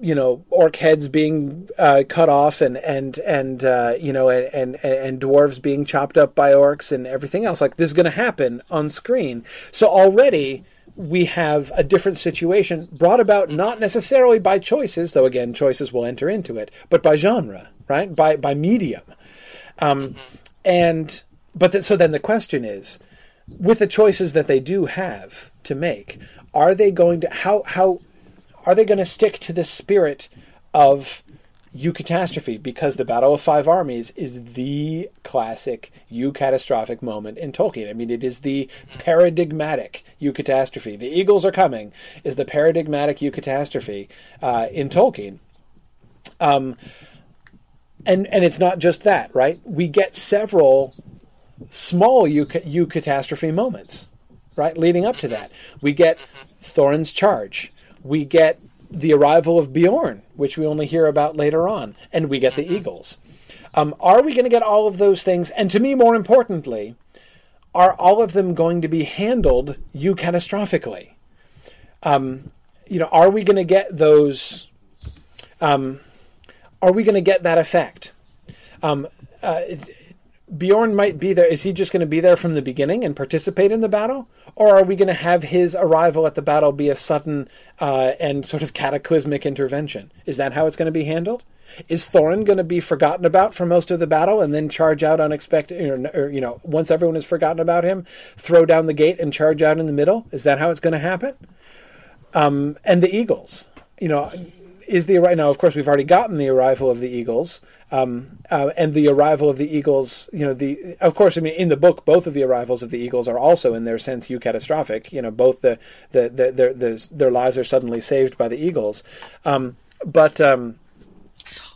you know orc heads being uh, cut off and and and uh, you know and, and and dwarves being chopped up by orcs and everything else. Like this is going to happen on screen. So already we have a different situation brought about not necessarily by choices, though again choices will enter into it, but by genre, right? By by medium, um, mm-hmm. and but so then the question is, with the choices that they do have to make, are they going to how how are they going to stick to the spirit of eucatastrophe? because the Battle of Five Armies is the classic eucatastrophic moment in Tolkien. I mean, it is the paradigmatic eucatastrophe. The Eagles are coming is the paradigmatic eucatastrophe uh, in Tolkien. Um, and and it's not just that, right? We get several small eucatastrophe moments, right, leading up to that. We get Thorin's charge. We get the arrival of Beorn, which we only hear about later on, and we get the mm-hmm. Eagles. Um, are we going to get all of those things? And to me, more importantly, are all of them going to be handled eucatastrophically? Um, you know, are we going to get those? Um, are we going to get that effect? Um, uh, Beorn might be there. Is he just going to be there from the beginning and participate in the battle? Or are we going to have his arrival at the battle be a sudden uh, and sort of cataclysmic intervention? Is that how it's going to be handled? Is Thorin going to be forgotten about for most of the battle and then charge out unexpected, or, or, you know, once everyone has forgotten about him, throw down the gate and charge out in the middle? Is that how it's going to happen? Um, and the Eagles, you know, is the right now? Of course, we've already gotten the arrival of the Eagles, um, uh, and the arrival of the Eagles. You know, the of course, I mean, in the book, both of the arrivals of the Eagles are also, in their sense, eucatastrophic. You know, both the the, the their the, their lives are suddenly saved by the Eagles. Um, but um,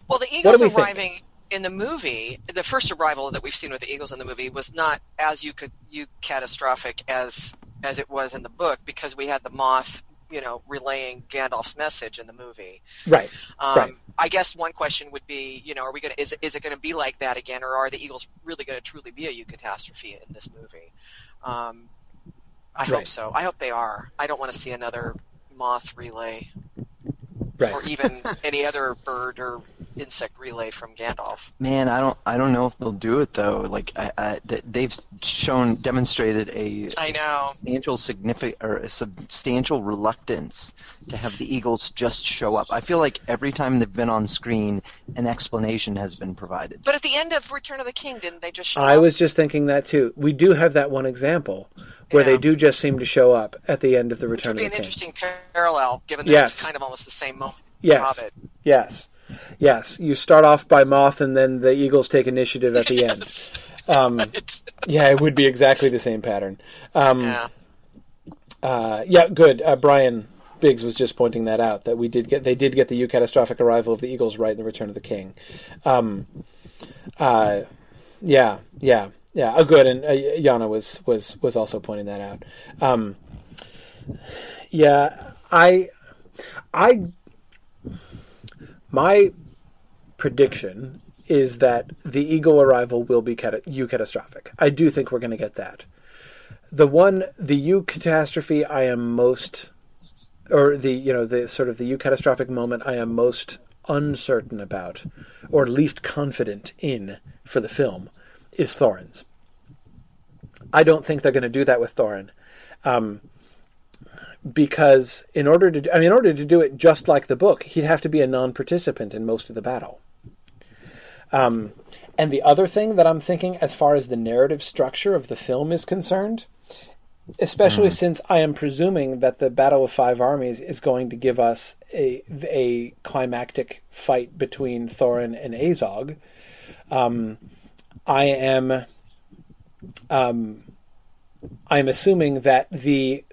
well, the Eagles arriving. Think? in the movie, the first arrival that we've seen with the Eagles in the movie was not as you could you catastrophic as as it was in the book because we had the moth you know relaying Gandalf's message in the movie. Right. Um, right. I guess one question would be, you know, are we going to is is it going to be like that again, or are the Eagles really going to truly be a catastrophe in this movie? Um, I right. hope so. I hope they are. I don't want to see another moth relay, right. or even any other bird or insect relay from Gandalf. Man, I don't, I don't know if they'll do it though. Like, I, I, they've shown, demonstrated a I know substantial significant or a substantial reluctance to have the Eagles just show up. I feel like every time they've been on screen, an explanation has been provided. But at the end of Return of the King, didn't they just? I up? was just thinking that too. We do have that one example where yeah. they do just seem to show up at the end of the Return Which would be an interesting parallel, given that yes. it's kind of almost the same moment. Yes. Hobbit. Yes. Yes, you start off by Moth, and then the Eagles take initiative at the yes. end. Um, right. Yeah, it would be exactly the same pattern. Um, yeah. Uh, yeah, good, uh, Brian. Biggs was just pointing that out that we did get they did get the eucatastrophic arrival of the Eagles right in the Return of the King. Um, uh, yeah, yeah, yeah. Oh, good. And uh, Yana was was was also pointing that out. Um, yeah, I, I, my prediction is that the Eagle arrival will be cat- eucatastrophic. I do think we're going to get that. The one, the eucatastrophe, I am most, or the you know the sort of the eucatastrophic moment I am most uncertain about, or least confident in for the film, is Thorin's. I don't think they're going to do that with Thorin. Um, because in order to, I mean, in order to do it just like the book, he'd have to be a non-participant in most of the battle. Um, and the other thing that I'm thinking, as far as the narrative structure of the film is concerned, especially mm. since I am presuming that the Battle of Five Armies is going to give us a a climactic fight between Thorin and Azog, um, I am um, I'm assuming that the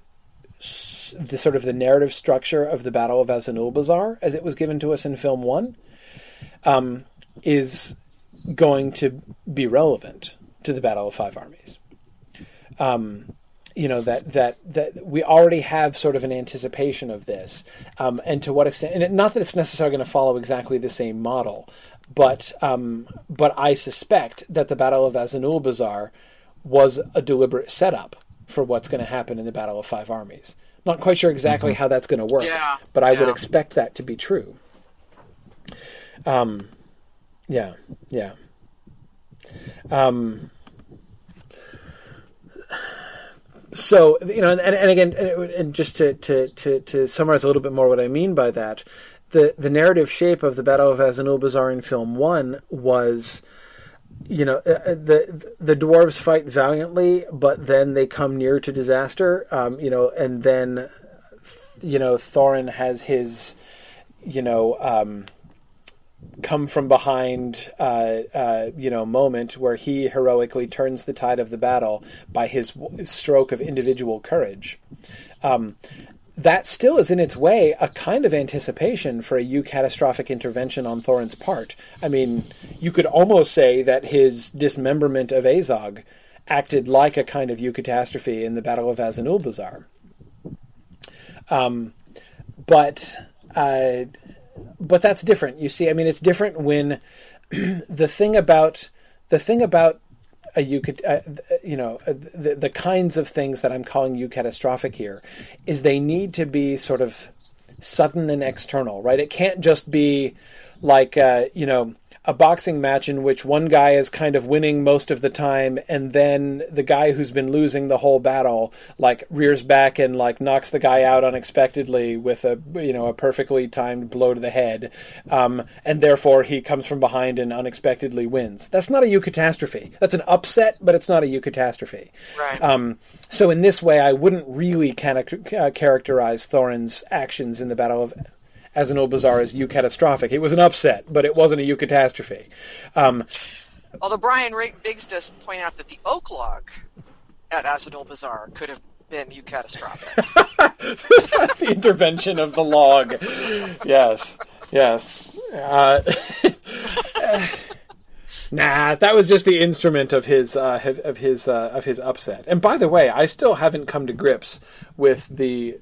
the sort of the narrative structure of the Battle of Azanulbizar, as it was given to us in film one, um, is going to be relevant to the Battle of Five Armies. Um, you know that that that we already have sort of an anticipation of this, um, and to what extent? And not that it's necessarily going to follow exactly the same model, but um, but I suspect that the Battle of Azanulbizar was a deliberate setup for what's going to happen in the Battle of Five Armies. Not quite sure exactly mm-hmm. how that's going to work, yeah, but I yeah. would expect that to be true. Um, yeah, yeah. Um, so you know, and, and again, and just to, to, to, to summarize a little bit more what I mean by that, the the narrative shape of the Battle of Azanulbizar in film one was you know uh, uh, the the dwarves fight valiantly, but then they come near to disaster. Um, you know, and then you know Thorin has his you know um, come from behind uh, uh, you know moment where he heroically turns the tide of the battle by his stroke of individual courage. Um, that still is in its way a kind of anticipation for a eucatastrophic intervention on Thorin's part. I mean, you could almost say that his dismemberment of Azog acted like a kind of eucatastrophe in the Battle of Azanulbizar. Um, but uh, but that's different. You see, I mean, it's different when the thing about the thing about a eucat, uh, you know, uh, the, the kinds of things that I'm calling eucatastrophic here is they need to be sort of sudden and external, right? It can't just be like, uh, you know, a boxing match in which one guy is kind of winning most of the time and then the guy who's been losing the whole battle like rears back and like knocks the guy out unexpectedly with a you know a perfectly timed blow to the head um, and therefore he comes from behind and unexpectedly wins. That's not a eucatastrophe that's an upset but it's not a eucatastrophe right. Um, so in this way i wouldn't really kind of uh, characterize thorin's actions in the battle of As eucatastrophic. It was an upset, but it wasn't a eucatastrophe. Um, Although Brian Biggs does point out that the oak log at Azanulbizar could have been eucatastrophic. the intervention of the log. Yes, yes. Uh, nah, that was just the instrument of his uh, of his uh, of his upset. And by the way, I still haven't come to grips with the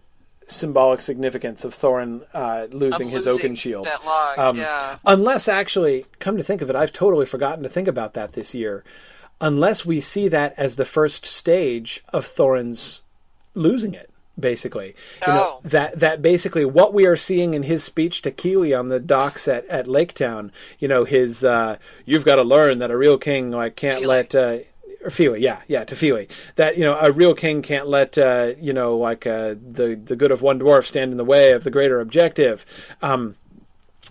symbolic significance of Thorin uh, losing, his oaken shield. Log, um, yeah. Unless, actually, come to think of it, I've totally forgotten to think about that this year. Unless we see that as the first stage of Thorin's losing it, basically. You know, Oh. that that basically what we are seeing in his speech to Kili on the docks at, at Lake Town, you know, his uh, you've got to learn that a real king like can't let uh, or Fili, yeah, yeah, to Fili. That you know, a real king can't let uh, you know, like uh, the the good of one dwarf stand in the way of the greater objective. Um,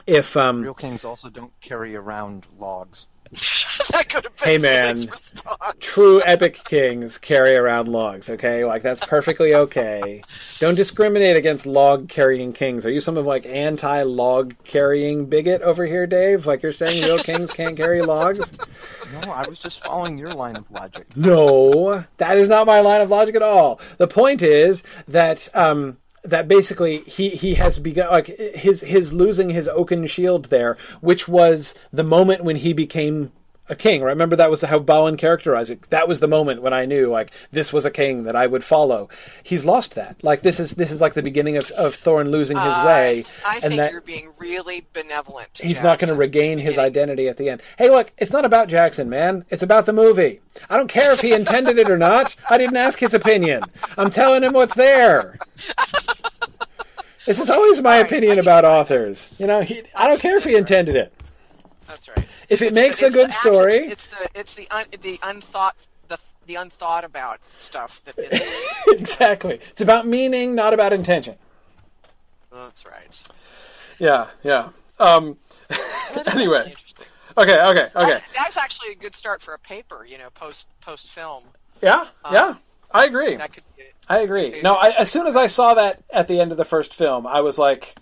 if um, Real kings also don't carry around logs. that could have been Hey, man. Response. true epic kings carry around logs, okay? Like that's perfectly okay. Don't discriminate against log carrying kings. Are you some of like anti log carrying bigot over here, Dave? Like you're saying real kings can't carry logs? No, I was just following your line of logic. No, that is not my line of logic at all. The point is that um, that basically he he has begun like his his losing his oaken shield there, which was the moment when he became a king. Right? Remember that was how Balin characterized it. That was the moment when I knew like this was a king that I would follow. He's lost that. Like this is this is like the beginning of, of Thorin losing his uh, way, I and think that you're being really benevolent. to he's not going to regain his identity at the end. Hey, look, it's not about Jackson, man. It's about the movie. I don't care if he intended it or not. I didn't ask his opinion. I'm telling him what's there. This is always my Right, opinion about authors. You know, he, I don't care if he intended it. That's right. If it It's makes the- a good the action- story, it's the it's the un, the unthought the the unthought about stuff that is. exactly. It's about meaning, not about intention. that's right. Yeah, yeah. Um, Anyway. okay, okay, okay. That- that's actually a good start for a paper. You know, post post film. Yeah, yeah. I agree. That could be. I agree. No, I, as soon as I saw that at the end of the first film, I was like,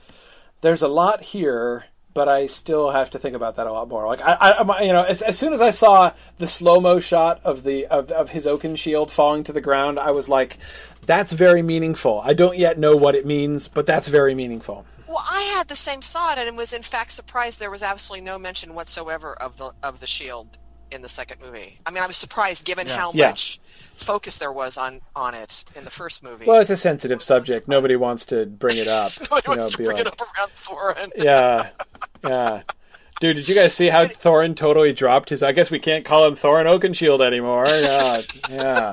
"There's a lot here, but I still have to think about that a lot more." Like, I, I you know, as, as soon as I saw the slow mo shot of the of, of his oaken shield falling to the ground, I was like, "That's very meaningful." I don't yet know what it means, but that's very meaningful. Well, I had the same thought, and was in fact surprised there was absolutely no mention whatsoever of the of the shield in the second movie. I mean, I was surprised given how Yeah. much focus there was on on it in the first movie. Well, it's a sensitive subject. Nobody wants to bring it up. Nobody you know, wants to bring like, it up around Thorin. yeah, yeah. Dude, did you guys see how Thorin totally dropped his? I guess we can't call him Thorin Oakenshield anymore. Yeah, yeah,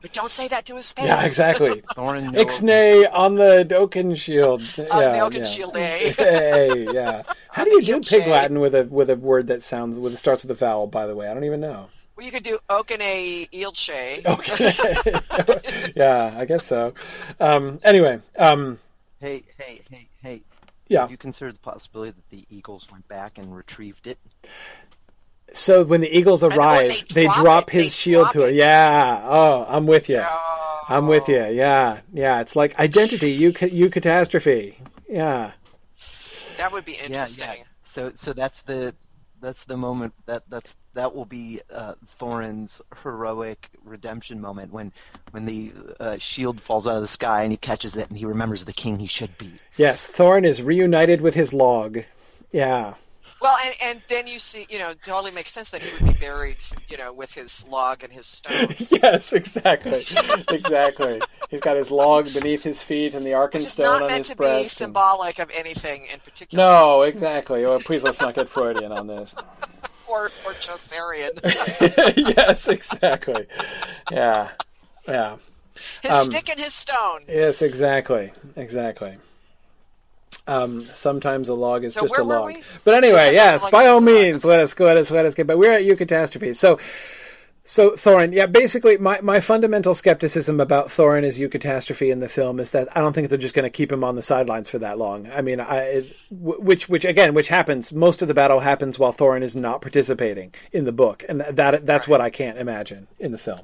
But don't say that to his face. yeah, exactly. Thorin, no- Ixnay on the Oakenshield. On yeah, the yeah. Oakenshield A. Hey, yeah. How do you do Pig Latin with a with a word that sounds with starts with a vowel? By the way, I don't even know. Well, you could do Okane Eelche. Okay. yeah, I guess so. Um, anyway, um, hey, hey, hey, hey. yeah. Have you considered the possibility that the Eagles went back and retrieved it? So when the Eagles or they arrive, they drop drop it, they his shield drop to it. it. Yeah. Oh, I'm with you. Oh. I'm with you. Yeah, yeah. It's like identity. You eucatastrophe. Yeah. That would be Yeah, interesting. yeah. So, so that's the that's the moment that that's that will be uh, Thorin's heroic redemption moment when when the uh, shield falls out of the sky and he catches it and he remembers the king he should be. Yes. Thorin is reunited with his log. Yeah. Well, and, and then you see, you know, it totally makes sense that he would be buried, you know, with his log and his stone. yes. Exactly. exactly. He's got his log beneath his feet and the Which is Arkenstone not on meant his to be breast. and- symbolic of anything in particular, No, exactly. Oh, please let's not get Freudian on this. or or Chaucerian. yes, exactly. Yeah. Yeah. His Um, stick and his stone. Yes, exactly. Exactly. Um, sometimes a log is So just a log. we? But anyway, yes, by all just a log. means, let us go. Let us let us get. But we're at eucatastrophe. So, so Thorin, yeah, basically, my, my fundamental skepticism about Thorin as eucatastrophe in the film is that I don't think they're just going to keep him on the sidelines for that long. I mean, I, it- which which again, which happens. Most of the battle happens while Thorin is not participating in the book, and that that's what I can't imagine in the film.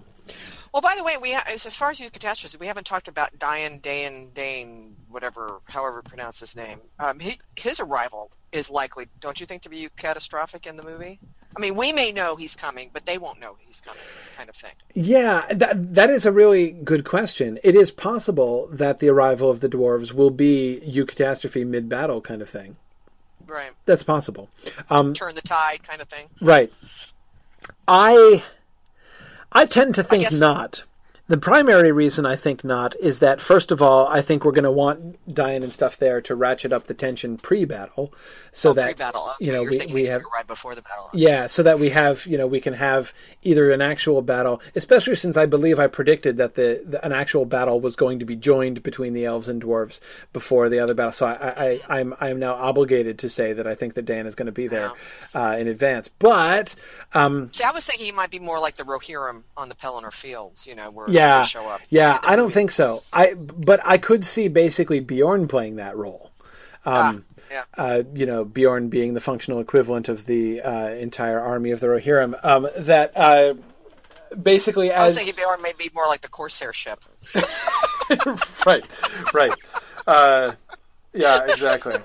Well, by the way, we as far as eucatastrophes, we haven't talked about Dian Dain Dane, whatever, however you pronounce his name. Um, he, his arrival is likely, don't you think, to be catastrophic in the movie? I mean, we may know he's coming, but they won't know he's coming, kind of thing. Yeah, that that is a really good question. It is possible that the arrival of the dwarves will be eucatastrophe mid battle kind of thing. Right. That's possible. Um, Turn the tide, kind of thing. right. I I tend to think guess- not. The primary reason I think not is that first of all, I think we're going to want Diane and stuff there to ratchet up the tension pre-battle, so that Pre-battle. Okay, you know you're we, we have gonna before the battle. Yeah, so that we have, you know, we can have either an actual battle, especially since I believe I predicted that the, the an actual battle was going to be joined between the elves and dwarves before the other battle. So I, I, I I'm I'm now obligated to say that I think that Dan is going to be there uh, in advance. But um, See, I was thinking he might be more like the Rohirrim on the Pelennor Fields, you know, where yeah, show up. yeah, I don't think so. I but I could see basically Beorn playing that role. Um, Yeah. uh, you know, Beorn being the functional equivalent of the uh, entire army of the Rohirrim. Um, that uh, basically I was as thinking Beorn may be more like the Corsair ship. right, right. Uh, yeah, exactly.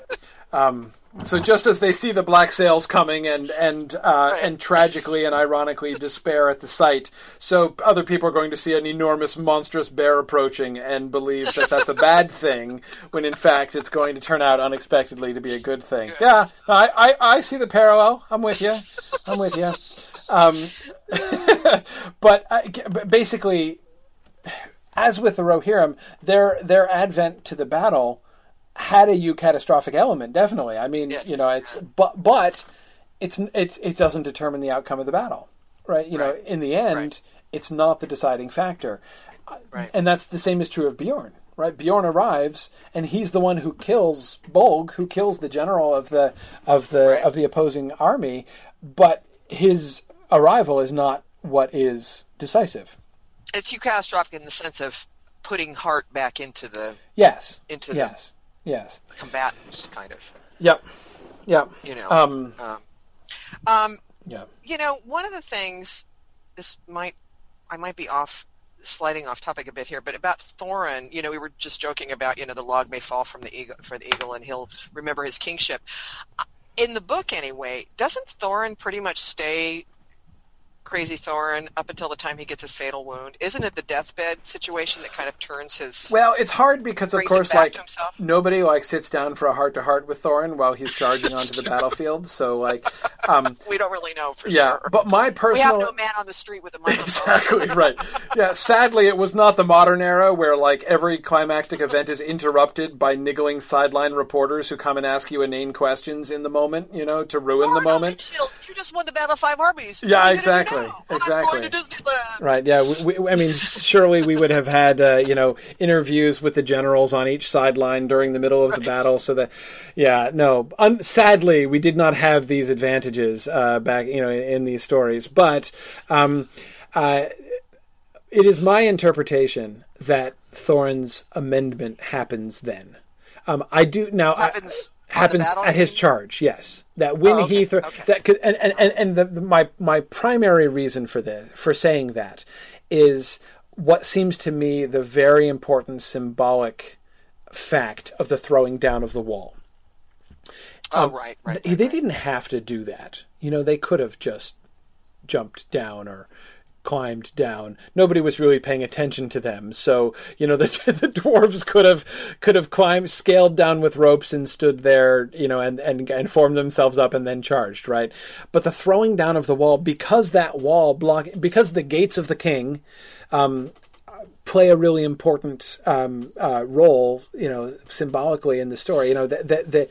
Um, So just as they see the black sails coming and and uh, and tragically and ironically despair at the sight, so other people are going to see an enormous monstrous bear approaching and believe that that's a bad thing, when in fact it's going to turn out unexpectedly to be a good thing. Good. Yeah, I, I I see the parallel. I'm with you. I'm with you. Um, but uh, g- but basically, as with the Rohirrim, their their advent to the battle had a eucatastrophic element. Definitely, I mean, Yes. you know, it's but but it's it's it doesn't determine the outcome of the battle, right? You know, in the end, Right. it's not the deciding factor, uh, Right. and that's the same is true of Beorn. Right, Beorn arrives, and he's the one who kills Bolg, who kills the general of the of the Right. of the opposing army. But his arrival is not what is decisive. it's catastrophic in the sense of putting heart back into the Yes. Into the- yes. Yes. combatants, kind of. Yep. Yep. You know. Um. Um, um, Yeah. you know, one of the things this might I might be off sliding off topic a bit here, but about Thorin, you know, we were just joking about, you know, the log may fall from the eagle for the eagle and he'll remember his kingship. In the book anyway, doesn't Thorin pretty much stay crazy Thorin up until the time he gets his fatal wound? Isn't it the deathbed situation that kind of turns his Well, it's hard because, of course, like nobody like sits down for a heart to heart with Thorin while he's charging onto the battlefield. So, like, um, we don't really know for yeah. sure. But my personal, we have no man on the street with a microphone. exactly right. Yeah. Sadly, it was not the modern era where like every climactic event is interrupted by niggling sideline reporters who come and ask you inane questions in the moment. You know, to ruin the Thorin moment. You just won the Battle of Five Armies. Yeah, What are you gonna do exactly, exactly. going to Disneyland. Right. Yeah. We, we, I mean, surely we would have had uh, you know interviews with the generals on each sideline during the middle of the battle, so that yeah, no. Un- sadly, we did not have these advantages uh, back you know in, in these stories, but um, uh, it is my interpretation that Thorin's amendment happens then. Um, I do now. Happens the happens at his charge. Yes, that when Oh, okay, he thro- okay. that could, and and and, and the, my my primary reason for this for saying that is what seems to me the very important symbolic fact of the throwing down of the wall. Oh, um, right, right. They, they didn't have to do that. You know, they could have just jumped down or climbed down. Nobody was really paying attention to them. So, you know, the, the dwarves could have could have climbed scaled down with ropes and stood there, you know, and, and and formed themselves up and then charged, right? But the throwing down of the wall because that wall block because the gates of the king um, play a really important um, uh, role, you know, symbolically in the story. You know, that that that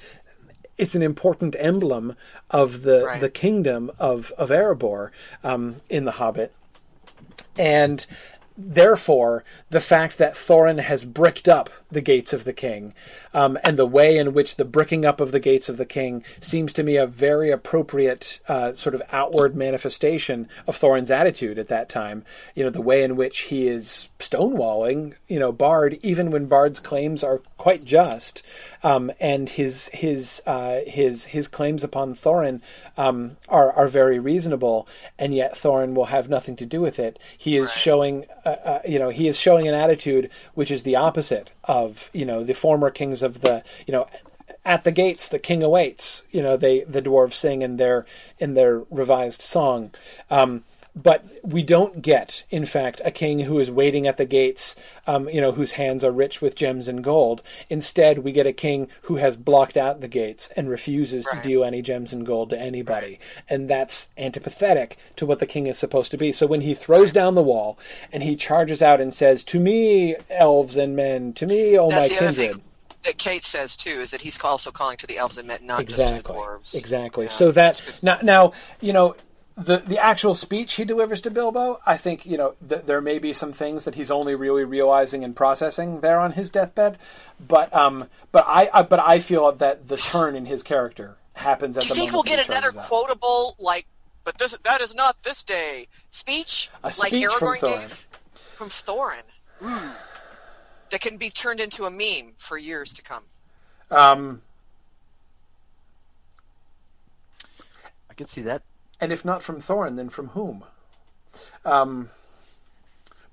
it's an important emblem of the Right. the kingdom of of Erebor um, in the Hobbit, and therefore the fact that Thorin has bricked up the gates of the king, um, and the way in which the bricking up of the gates of the king seems to me a very appropriate uh, sort of outward manifestation of Thorin's attitude at that time. You know, the way in which he is stonewalling, you know, Bard, even when Bard's claims are quite just, um, and his his uh, his his claims upon Thorin um, are are very reasonable, and yet Thorin will have nothing to do with it. He is showing, uh, uh, you know, he is showing an attitude which is the opposite of you know the former kings of the you know. At the gates, the king awaits. You know, they the dwarves sing in their in their revised song. Um, but we don't get, in fact, a king who is waiting at the gates, um, you know, whose hands are rich with gems and gold. Instead, we get a king who has blocked out the gates and refuses Right. to deal any gems and gold to anybody. And that's antipathetic to what the king is supposed to be. So when he throws down the wall and he charges out and says, "To me, elves and men, to me, oh That's my the kindred." that Kate says too is that he's also calling to the elves and men, not just to the exactly dwarves. exactly Yeah, so that just- now now you know the the actual speech he delivers to Bilbo I think you know th- there may be some things that he's only really realizing and processing there on his deathbed but um but I, I but I feel that the turn in his character happens at Do you the think we'll get another out. quotable like? But this that is not this day speech A like speech from Thorin. gave from Thorin Ooh. that can be turned into a meme for years to come. um I can see that. And if not from Thorin then from whom um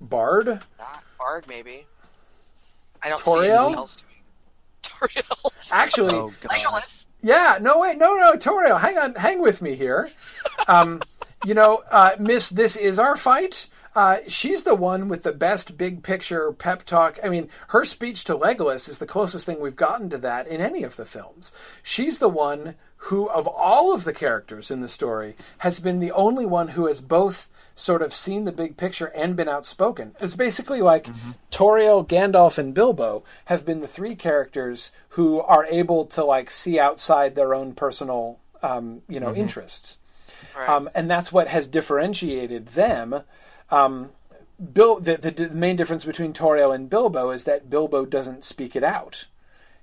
Bard Ah, Bard maybe. I don't Tauriel? see anything else doing. Tauriel, actually Oh. Legolas. Yeah, no wait, no, no, Tauriel, hang on, hang with me here. Um, you know, uh, Miss, this is our fight. Uh, she's the one with the best big picture pep talk. I mean, her speech to Legolas is the closest thing we've gotten to that in any of the films. She's the one who, of all of the characters in the story, has been the only one who has both sort of seen the big picture and been outspoken. It's basically like mm-hmm. Tauriel, Gandalf, and Bilbo have been the three characters who are able to like see outside their own personal, um, you know, mm-hmm. interests, right. um, and that's what has differentiated them. Um, Bill, the, the, the main difference between Tauriel and Bilbo is that Bilbo doesn't speak it out.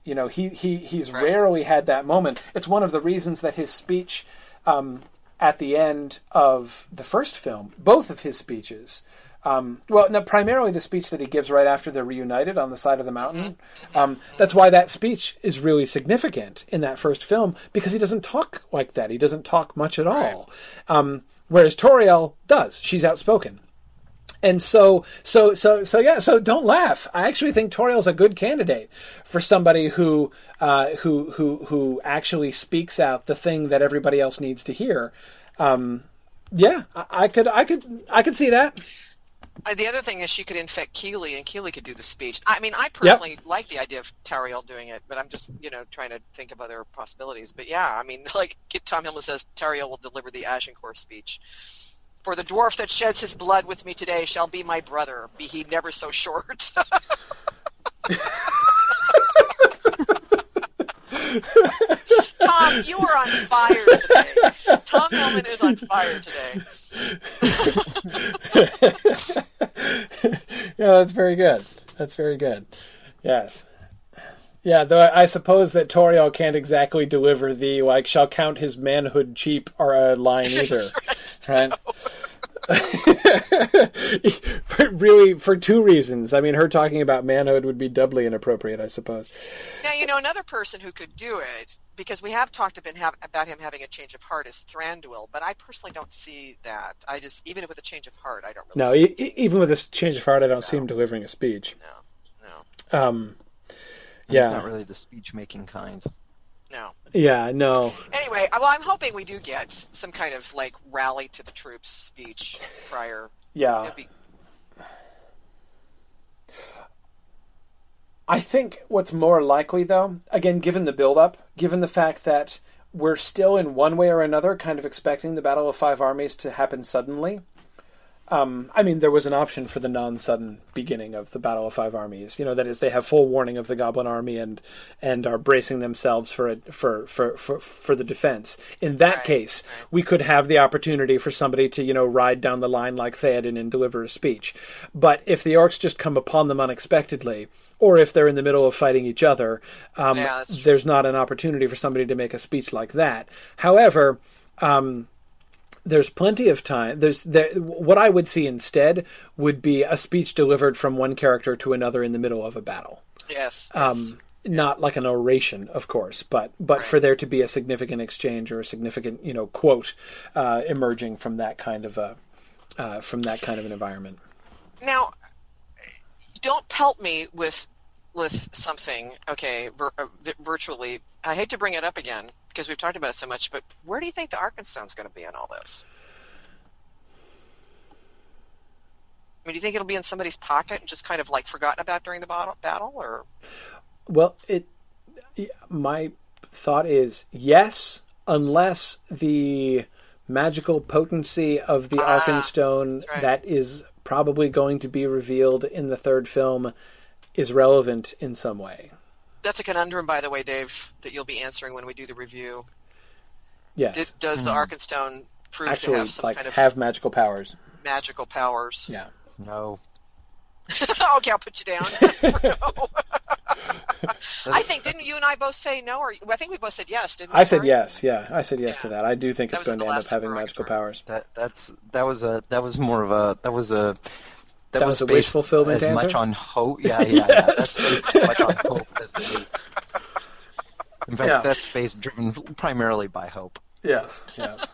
You know, he he he's right. rarely had that moment. It's one of the reasons that his speech um, at the end of the first film, both of his speeches. Um, well, no, primarily the speech that he gives right after they're reunited on the side of the mountain. Um, that's why that speech is really significant in that first film because he doesn't talk like that. He doesn't talk much at all. Um, whereas Tauriel does. She's outspoken. And so, so, so, so, yeah. So, don't laugh. I actually think Tauriel's a good candidate for somebody who, uh, who, who, who actually speaks out the thing that everybody else needs to hear. Um, yeah, I, I, could, I could, I could see that. Uh, the other thing is she could infect Kili, and Kili could do the speech. I mean, I personally yep. like the idea of Tauriel doing it, but I'm just, you know, trying to think of other possibilities. But yeah, I mean, like Tom Hillman says, Tauriel will deliver the Agincourt speech. For the dwarf that sheds his blood with me today shall be my brother, be he never so short. Tom, you are on fire today. Tom Hillman is on fire today. yeah, that's very good. That's very good. Yes. Yeah, though I suppose that Tauriel can't exactly deliver the like shall count his manhood cheap or a line either, right? really, for two reasons. I mean, her talking about manhood would be doubly inappropriate, I suppose. Now, you know, another person who could do it, because we have talked about him having a change of heart, is Thranduil, but I personally don't see that. I just, even with a change of heart, I don't really. No, e- even with a change of heart, I don't no. see him delivering a speech. No, no. Um, yeah, He's not really the speech making kind. No. Yeah, no. Anyway, uh, well, I'm hoping we do get some kind of like rally to the troops speech prior. Yeah. Be... I think what's more likely, though, again, given the build-up, given the fact that we're still in one way or another kind of expecting the Battle of Five Armies to happen suddenly, um, I mean, there was an option for the non-sudden beginning of the Battle of Five Armies. You know, that is, they have full warning of the Goblin army and and are bracing themselves for a, for, for for for the defense. In that right. case, we could have the opportunity for somebody to you know ride down the line like Theoden and deliver a speech. But if the orcs just come upon them unexpectedly, or if they're in the middle of fighting each other, um, yeah, there's not an opportunity for somebody to make a speech like that. However. Um, there's plenty of time. There's there, what I would see instead would be a speech delivered from one character to another in the middle of a battle. Yes. Um, yes. Not like an oration, of course, but but right. for there to be a significant exchange or a significant you know quote uh, emerging from that kind of a uh, from that kind of an environment. Now, don't pelt me with with something. Okay, vir- uh, virtually. I hate to bring it up again because we've talked about it so much, but where do you think the Arkenstone's going to be in all this? I mean, do you think it'll be in somebody's pocket and just kind of like forgotten about during the battle, or? Well, it. My thought is yes, unless the magical potency of the ah, Arkenstone right. that is probably going to be revealed in the third film is relevant in some way that's a conundrum, by the way, Dave, that you'll be answering when we do the review. Yes. Did, does mm-hmm. the Arkenstone prove Actually, to have some like kind of have magical powers? Magical powers. Yeah. No. okay, I'll put you down. I think didn't you and I both say no, or I think we both said yes, didn't we? I said yes. Yeah, I said yes yeah. to that. I do think that it's going to end up having magical powers. That that's that was a that was more of a that was a that, that was, was a wish fulfillment as answer? much on hope. Yeah, yeah, yes. yeah. That's based as much on hope as In fact, yeah. that's based driven primarily by hope. Yes, yes.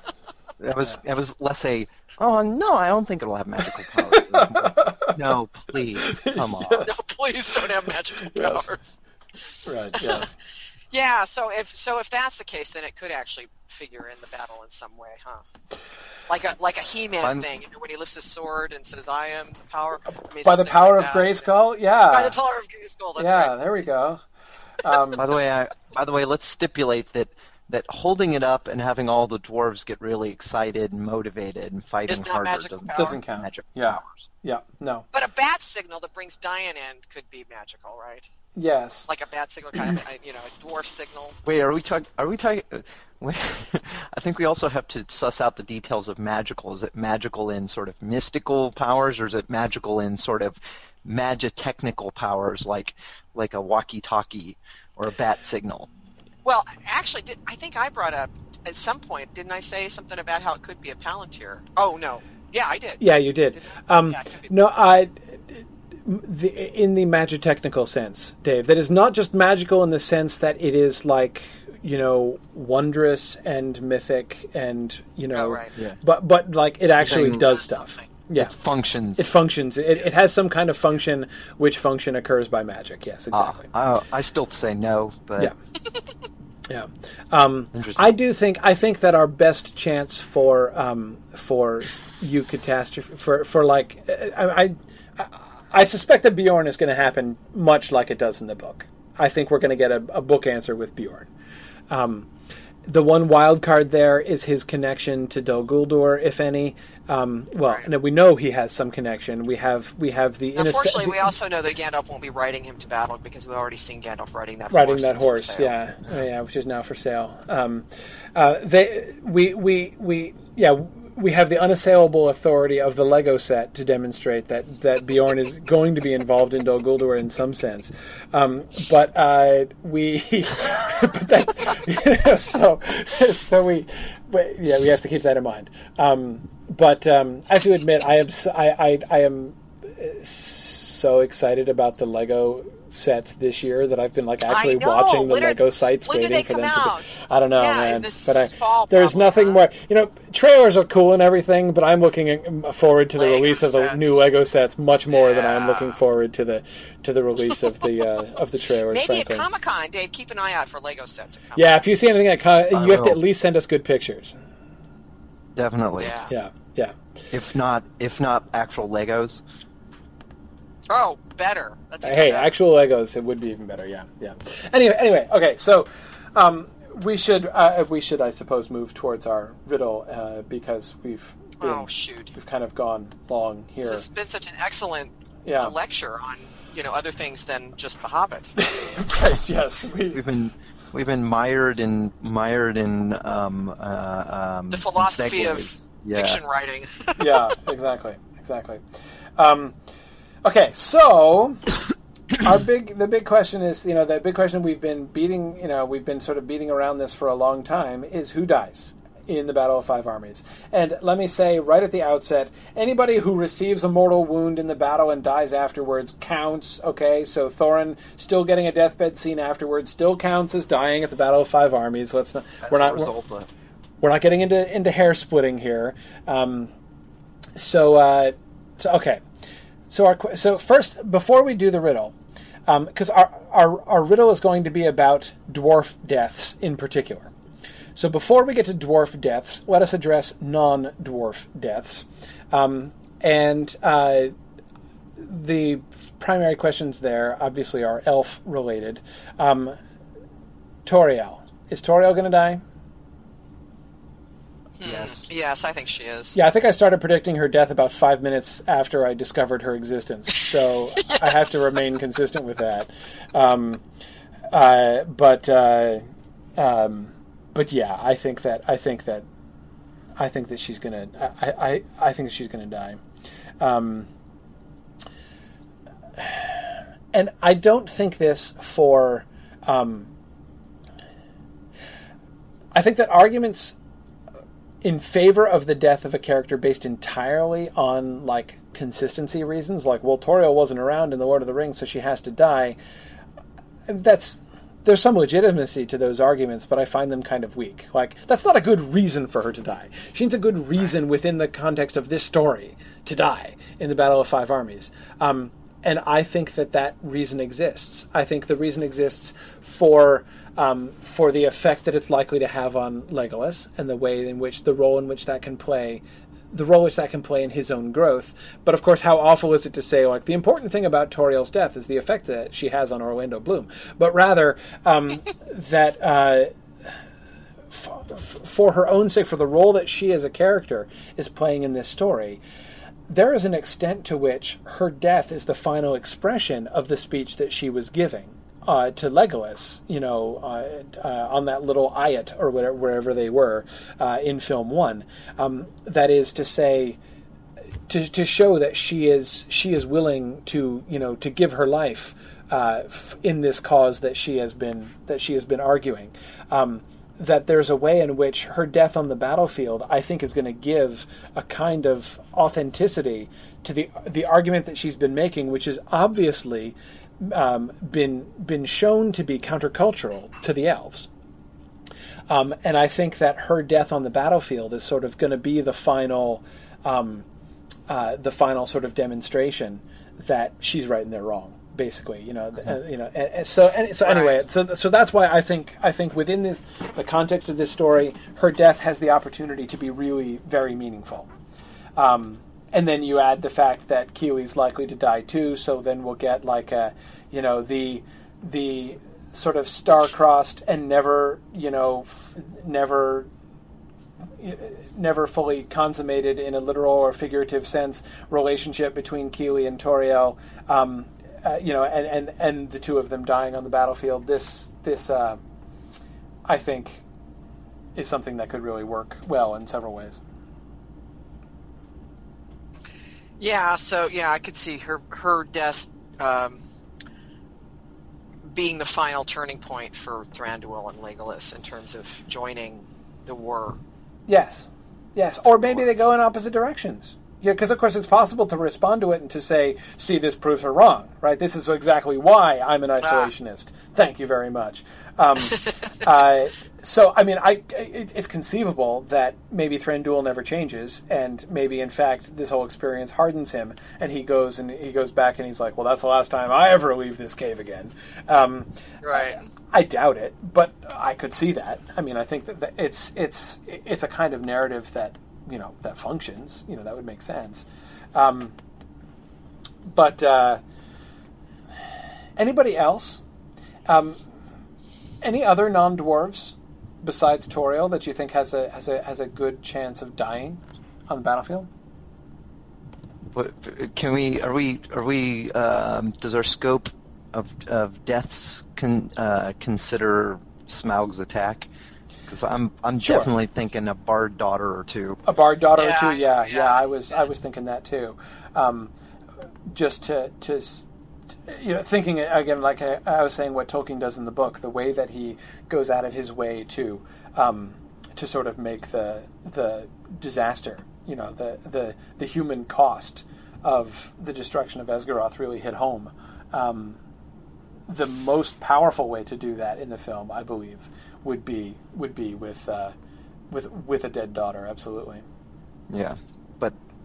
That was that was less a oh no, I don't think it'll have magical powers. no, please, come on. Yes. No, please don't have magical powers. Yes. Right. Yes. Yeah, so if so if that's the case, then it could actually figure in the battle in some way, huh? Like a like a He-Man I'm- thing, you know, when he lifts his sword and says, "I am the power." I mean, By the power like of that. Grayskull, yeah, By the power of Grayskull. That's yeah. right. There we go. Um, By the way, I, by the way, let's stipulate that that holding it up and having all the dwarves get really excited and motivated and fighting harder doesn't, power. Doesn't count. Magic Yeah. powers. yeah, no, But a bat signal that brings Dain in could be magical, right? Yes. Like a bat signal, kind of, a, you know, a dwarf signal. Wait, are we talking? Are we talking? I think we also have to suss out the details of magical. Is it magical in sort of mystical powers, or is it magical in sort of magitechnical powers, like like a walkie-talkie or a bat signal? Well, actually, did, I think I brought up at some point, didn't I say something about how it could be a palantir? Oh no, yeah, I did. Yeah, you did. Um, Yeah, it could be. no, I. The, in the magitechnical sense, Dave, that is not just magical in the sense that it is like you know wondrous and mythic and you know, Oh, right. Yeah. but but like it actually does Does stuff. something. Yeah, It functions. it functions. It, it has some kind of function, which function occurs by magic. Yes, Ah, exactly. I, I still say no, but Yeah. Yeah, um, I do think I think that our best chance for um, for eucatastrophe for for like I, I I suspect that Beorn is going to happen much like it does in the book. I think we're going to get a, a book answer with Beorn. Um, the one wild card there is his connection to Dol Guldur, if any. Um, well, Right. we know he has some connection. We have we have the innocent- Unfortunately, we also know that Gandalf won't be riding him to battle because we've already seen Gandalf riding that riding horse. that horse, sale. yeah, Oh, yeah, which is now for sale. Um, uh, they, we, we, we, yeah, we have the unassailable authority of the Lego set to demonstrate that that Beorn is going to be involved in Dol Guldur in some sense. Um, but uh, we, but that, you know, so, so we, but, yeah, we have to keep that in mind. Um, but um, I have to admit, I am, I, I, I am so excited about the Lego sets this year that I've been like actually watching the When are- Lego sites when do waiting they for come them out? to. Be, I don't know, Yeah, man. this but I, fall, there's probably, nothing huh? more. You know, trailers are cool and everything, but I'm looking forward to the Lego release of the new Lego sets much more than I'm looking forward to the to the release of the uh, of the trailers. Maybe frankly. at Comic Con, Dave. Keep an eye out for Lego sets. At yeah, if you see anything, at Con- I you have to at least send us good pictures. definitely. Yeah. Yeah, yeah. If not, if not actual Legos. Oh, better. That's Hey, better. actual Legos, it would be even better. Yeah, yeah. Anyway, anyway, okay. So, um, we should, uh, we should, I suppose, move towards our riddle uh, because we've been, Oh shoot! we've kind of gone long here. This has been such an excellent Yeah. lecture on you know other things than just The Hobbit. right. Yes. We, We've been we've been mired in mired in um, uh, um, The philosophy of yeah. fiction writing. yeah. Exactly. Exactly. Um, okay. So. Our big, the big question is, you know, the big question we've been beating, you know, we've been sort of beating around this for a long time is who dies in the Battle of Five Armies. And let me say right at the outset, anybody who receives a mortal wound in the battle and dies afterwards counts. Okay, so Thorin still getting a deathbed scene afterwards still counts as dying at the Battle of Five Armies. Let's not, we're not we're- result we're not getting into into hair splitting here. Um, so, uh, so okay. So our so first before we do the riddle, because our, our our riddle is going to be about dwarf deaths in particular. So before we get to dwarf deaths, let us address non-dwarf deaths, um, and uh, the primary questions there obviously are elf related. Um, Tauriel is Tauriel going to die? Yes. yes, I think she is. Yeah, I think I started predicting her death about five minutes after I discovered her existence. So I have to remain consistent with that. Um, uh, but uh, um, but yeah, I think that I think that I think that she's gonna. I I, I think that she's gonna die. Um, and I don't think this for. Um, I think that arguments in favor of the death of a character based entirely on like consistency reasons, like well, Tauriel wasn't around in the Lord of the Rings, so she has to die. That's there's some legitimacy to those arguments, but I find them kind of weak. Like that's not a good reason for her to die. She needs a good reason within the context of this story to die in the Battle of Five Armies. Um, and I think that that reason exists. I think the reason exists for um, for the effect that it's likely to have on Legolas and the way in which the role in which that can play the role which that can play in his own growth. But of course, how awful is it to say, like, the important thing about Tauriel's death is the effect that she has on Orlando Bloom, but rather um, that. Uh, f- for her own sake, for the role that she as a character is playing in this story, there is an extent to which her death is the final expression of the speech that she was giving uh, to Legolas, you know, uh, uh, on that little eyot or whatever, wherever they were uh, in film one. Um, that is to say, to, to show that she is she is willing to you know to give her life uh, f- in this cause that she has been that she has been arguing. Um, that there's a way in which her death on the battlefield, I think, is going to give a kind of authenticity to the the argument that she's been making, which is obviously um, been been shown to be countercultural to the elves. Um, and I think that her death on the battlefield is sort of going to be the final, um, uh, the final sort of demonstration that she's right and they're wrong. Basically, you know, uh, you know. And, and so, and, so anyway, so so that's why I think I think within this the context of this story, her death has the opportunity to be really very meaningful. Um, and then you add the fact that Kili's likely to die too. So then we'll get like a, you know, the the sort of star-crossed and never, you know, f- never never fully consummated in a literal or figurative sense relationship between Kili and Tauriel, um, uh, you know, and, and, and the two of them dying on the battlefield. This this uh, I think is something that could really work well in several ways. Yeah, so yeah, I could see her her death um, being the final turning point for Thranduil and Legolas in terms of joining the war. Yes, yes, or maybe they go in opposite directions. Yeah, because of course it's possible to respond to it and to say, "See, this proves her wrong." Right? This is exactly why I'm an isolationist. Ah. Thank you very much. Um, uh, so, I mean, I it, it's conceivable that maybe Thranduil never changes, and maybe in fact this whole experience hardens him, and he goes and he goes back and he's like, "Well, that's the last time I ever leave this cave again." Um, right. I, I doubt it, but I could see that. I mean, I think that, that it's it's it's a kind of narrative that you know that functions. You know that would make sense. Um, but uh, anybody else? Um, any other non dwarves besides Tauriel that you think has a has a has a good chance of dying on the battlefield? What, can we are we are we um, does our scope of of deaths con, uh, consider Smaug's attack? Because I'm I'm sure. definitely thinking a bard daughter or two. A bard daughter yeah, or two, yeah, yeah, yeah, I was I was thinking that too. Um, just to to you know, thinking again, like I, I, was saying, what Tolkien does in the book, the way that he goes out of his way to um, to sort of make the the disaster, you know, the the the human cost of the destruction of Esgaroth really hit home. Um, the most powerful way to do that in the film, I believe, would be would be with uh, with with a dead daughter. Absolutely. Yeah,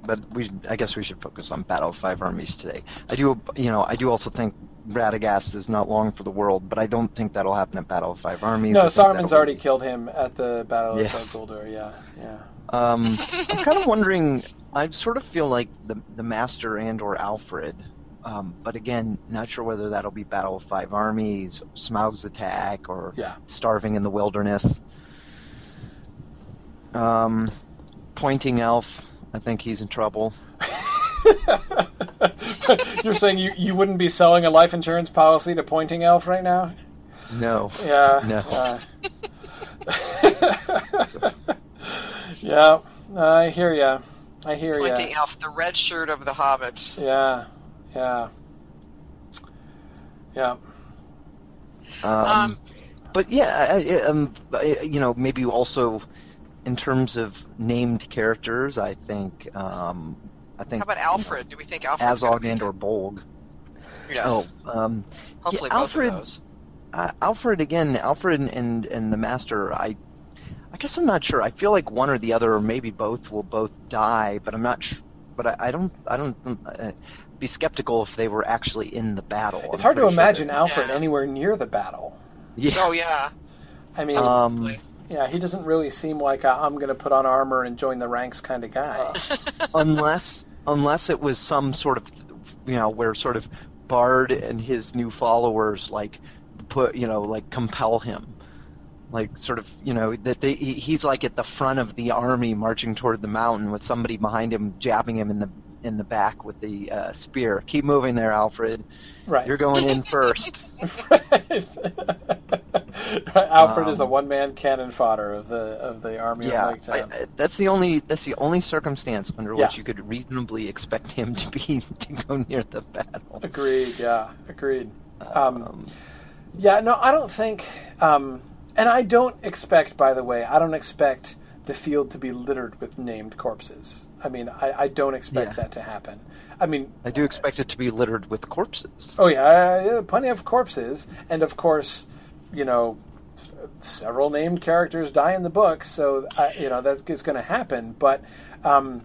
but but we should, I guess we should focus on Battle of Five Armies today. I do, you know, I do also think Radagast is not long for the world, but I don't think that'll happen at Battle of Five Armies. No, Saruman's already be... killed him at the Battle yes. of Guldur. Yeah, yeah. Um, I'm kind of wondering. I sort of feel like the the Master and or Alfrid, um, but again, not sure whether that'll be Battle of Five Armies, Smaug's attack, or yeah. starving in the wilderness. Um, pointing elf. I think he's in trouble. You're saying you, you wouldn't be selling a life insurance policy to Pointing Elf right now? No. Yeah. No. Uh, yeah, I hear you. I hear you. Pointing Elf, the red shirt of the Hobbit. Yeah, yeah, yeah. Um, um but yeah, I, um, I, you know, maybe you also in terms of named characters, I think um, I think. How about Alfrid? Do we think Alfrid? Azog and or Bolg. Yes. Oh, um, hopefully yeah, Alfrid, both of those. Uh, Alfrid again. Alfrid and, and and the Master. I I guess I'm not sure. I feel like one or the other, or maybe both, will both die, but I'm not. Sh- but I, I don't. I don't. Uh, be skeptical if they were actually in the battle. It's I'm hard to pretty sure imagine Alfrid Yeah. anywhere near the battle. Yeah. Oh yeah. I mean, Um, yeah, he doesn't really seem like a, I'm going to put on armor and join the ranks kind of guy. Uh. unless unless it was some sort of you know where sort of Bard and his new followers like put you know like compel him like sort of you know that they, he's like at the front of the army marching toward the mountain with somebody behind him jabbing him in the in the back with the uh, spear keep moving there alfrid right. you're going in first Alfrid is the Um, one man cannon fodder of the of the army yeah of Lake I, Town. I- that's the only that's the only circumstance under which you could reasonably expect him to be to go near the battle Agreed. Yeah. Agreed. Um, um, yeah. No, I don't think. Um, and I don't expect, by the way, I don't expect the field to be littered with named corpses. I mean, I, I don't expect Yeah. that to happen. I mean, I do expect it to be littered with corpses. Oh yeah, yeah, plenty of corpses, and of course, you know, several named characters die in the book, so uh, you know that's going to happen. But, um,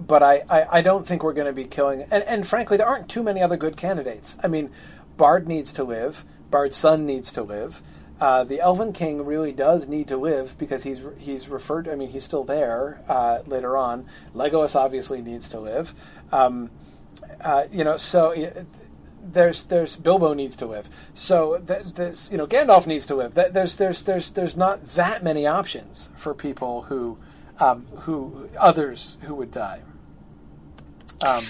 but I, I, I don't think we're going to be killing. And, and frankly, there aren't too many other good candidates. I mean, Bard needs to live. Bard's son needs to live. Uh, the Elven King really does need to live because he's he's referred. I mean, he's still there uh, later on. Legolas obviously needs to live. Um, uh, you know, so uh, there's there's Bilbo needs to live. So th- this you know Gandalf needs to live. Th- There's there's there's there's not that many options for people who um, who others who would die. Um,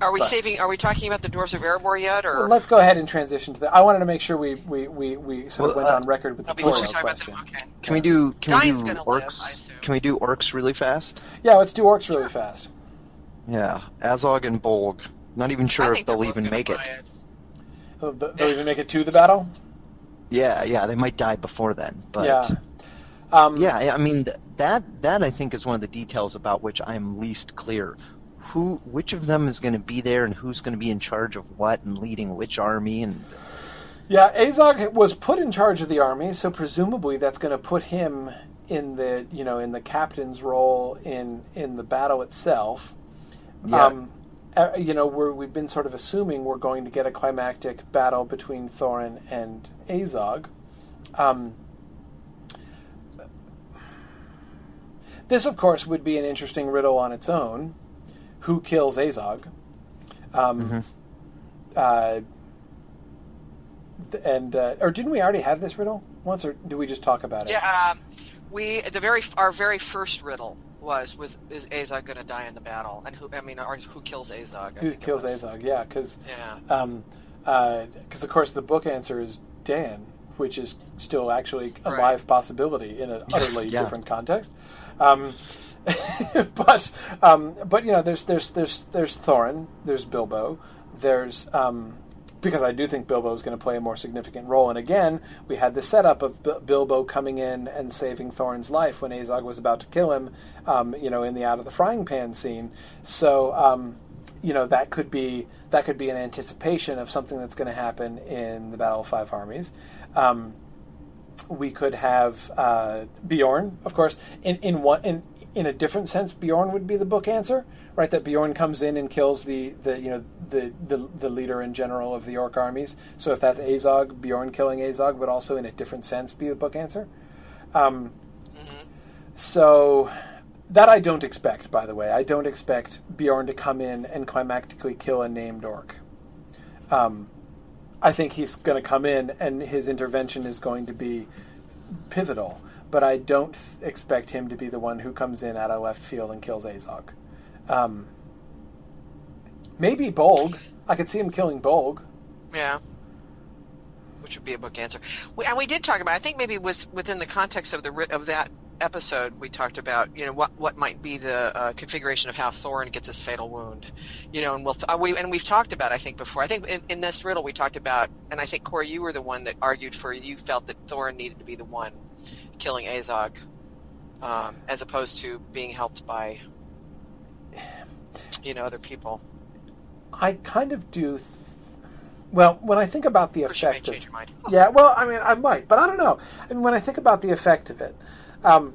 Are we But- saving? Are we talking about the dwarves of Erebor yet, or well, let's go ahead and transition to that. I wanted to make sure we we, we, we sort of went uh, on record with the Oh, Toro we're about question. Okay. Can we do can Dain's we do gonna live, orcs? can we do orcs really fast? Yeah, let's do orcs really fast. Yeah, Azog and Bolg. Not even sure if they're they'll even make it. it. They'll, they'll even make it to the battle. Yeah, yeah, they might die before then. But yeah. Um, yeah, I- I mean that that I think is one of the details about which I'm least clear. Who, which of them is going to be there, and who's going to be in charge of what, and leading which army, and Yeah, Azog was put in charge of the army, so presumably that's going to put him in the you know in the captain's role in in the battle itself. Yeah. Um, uh, you know, we're, we've been sort of assuming we're going to get a climactic battle between Thorin and Azog. Um, this, of course, would be an interesting riddle on its own. Who kills Azog? Um, Mhm. uh, and uh, or didn't we already have this riddle once, or do we just talk about it? Yeah, um, we the very our very first riddle was was is Azog going to die in the battle, and who I mean, or who kills Azog? I Who think kills. Azog? Yeah, because Yeah, um, because of course the book answer is Dain, which is still actually a Right. live possibility in an utterly Yeah. different context. Um, but um, but you know, there's there's there's there's Thorin, there's Bilbo, there's um, because I do think Bilbo is going to play a more significant role. And again, we had the setup of Bil- Bilbo coming in and saving Thorin's life when Azog was about to kill him. Um, you know, in the out of the frying pan scene. So um, you know that could be that could be an anticipation of something that's going to happen in the Battle of Five Armies. Um, we could have uh, Beorn, of course. In in one in in a different sense, Beorn would be the book answer, right? That Beorn comes in and kills the, the you know the, the the leader in general of the orc armies. So if that's Azog, Beorn killing Azog would also in a different sense be the book answer. Um, So that I don't expect. By the way, I don't expect Beorn to come in and climactically kill a named orc. Um, I think he's going to come in and his intervention is going to be pivotal, but I don't th- expect him to be the one who comes in out of left field and kills Azog. Um, maybe Bolg. I could see him killing Bolg. yeah. Which would be a book answer. We, and we did talk about. I think maybe was within the context of the of that episode we talked about. You know what what might be the uh, configuration of how Thorin gets his fatal wound. You know, and we'll uh, we and we've talked about. I think before. I think in, in this riddle we talked about, and I think Corey, you were the one that argued for. You felt that Thorin needed to be the one killing Azog, um, as opposed to being helped by you know other people. I kind of do. Th- well, when I think about the Or she may effect of your mind. Yeah, well, I mean, I might, but I don't know. I mean, when I think about the effect of it, um,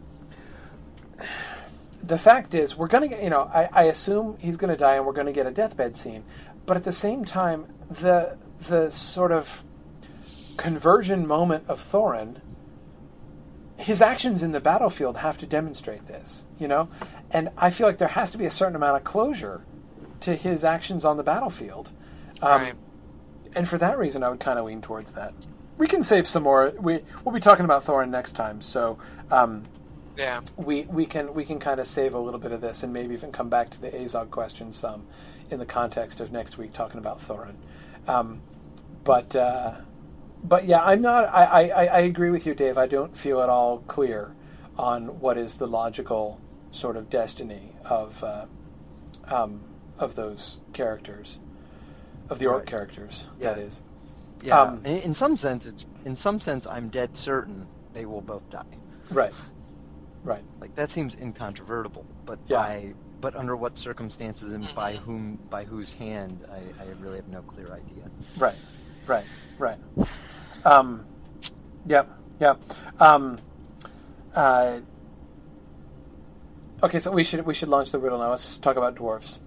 the fact is, we're going to get, you know, I, I assume he's going to die and we're going to get a deathbed scene. But at the same time, the the sort of conversion moment of Thorin, his actions in the battlefield have to demonstrate this, you know? And I feel like there has to be a certain amount of closure to his actions on the battlefield. Um, Right. And for that reason, I would kind of lean towards that. We can save some more. We we'll be talking about Thorin next time, so um, Yeah. we we can we can kind of save a little bit of this and maybe even come back to the Azog question some in the context of next week talking about Thorin. Um, but uh, but yeah, I'm not. I, I, I agree with you, Dave. I don't feel at all clear on what is the logical sort of destiny of uh, um, of those characters, of the orc Right. characters. Yeah. That is. Yeah, Um, in, in some sense, it's in some sense, I'm dead certain they will both die. Right. Right. Like that seems incontrovertible. But Yeah. by but under what circumstances and by whom by whose hand, I, I really have no clear idea. Right, right, right. Um, yeah, yeah. Um, uh, okay, so we should we should launch the riddle now. Let's talk about dwarves.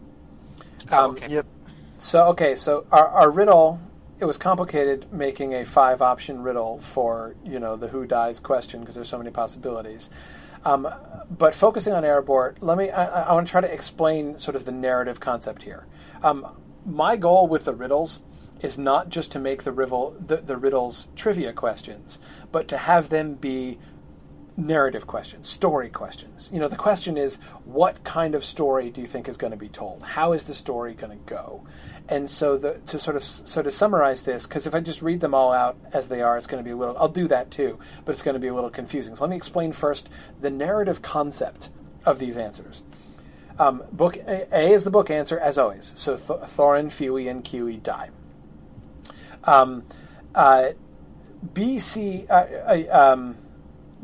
Oh, Um, okay. Yep. So okay, so our, our riddle it was complicated making a five option riddle for you know the who dies question because there's so many possibilities. Um, but focusing on Erebor, let me I, I want to try to explain sort of the narrative concept here. Um, my goal with the riddles is not just to make the riddle the, the riddles trivia questions, but to have them be narrative questions, story questions. You know, the question is, what kind of story do you think is going to be told? How is the story going to go? And so, the, to sort of so to summarize this, because if I just read them all out as they are, it's going to be a little. I'll do that too, but it's going to be a little confusing. So let me explain first the narrative concept of these answers. Um, book A, is the book answer as always. So Th- Thorin, Fili, and Kili die. Um, uh, B, C, uh, uh, um,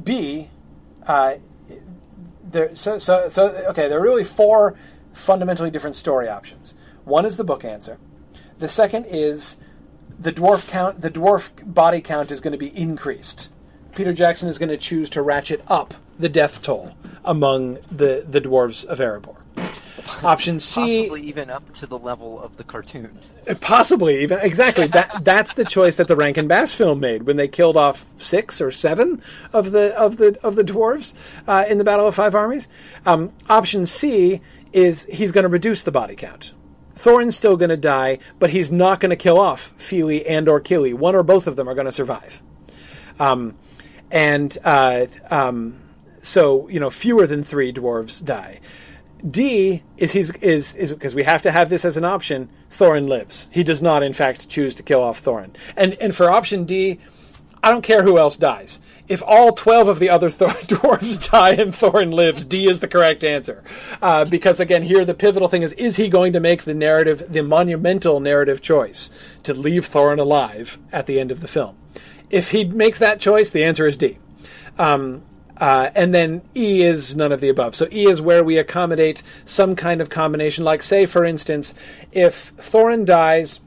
B, uh, there. So, so, so. Okay, there are really four fundamentally different story options. One is the book answer. The second is the dwarf count. The dwarf body count is going to be increased. Peter Jackson is going to choose to ratchet up the death toll among the the dwarves of Erebor. Option C, Possibly even up to the level of the cartoon. Possibly even exactly that. That's the choice that the Rankin Bass film made when they killed off six or seven of the of the of the dwarves uh, in the Battle of Five Armies. Um, option C is he's going to reduce the body count. Thorin's still going to die, but he's not going to kill off Fili and or Kili. One or both of them are going to survive. Um, and uh, um, so you know fewer than three dwarves die. D is he's is is because we have to have this as an option. Thorin lives. He does not, in fact, choose to kill off Thorin. And and for option D, I don't care who else dies. If all twelve of the other Thor- dwarves die and Thorin lives, D is the correct answer. Uh, because again, here the pivotal thing is: is he going to make the narrative, the monumental narrative choice, to leave Thorin alive at the end of the film? If he makes that choice, the answer is D. Um, uh, and then E is none of the above. So E is where we accommodate some kind of combination. Like, say, for instance, if Thorin dies,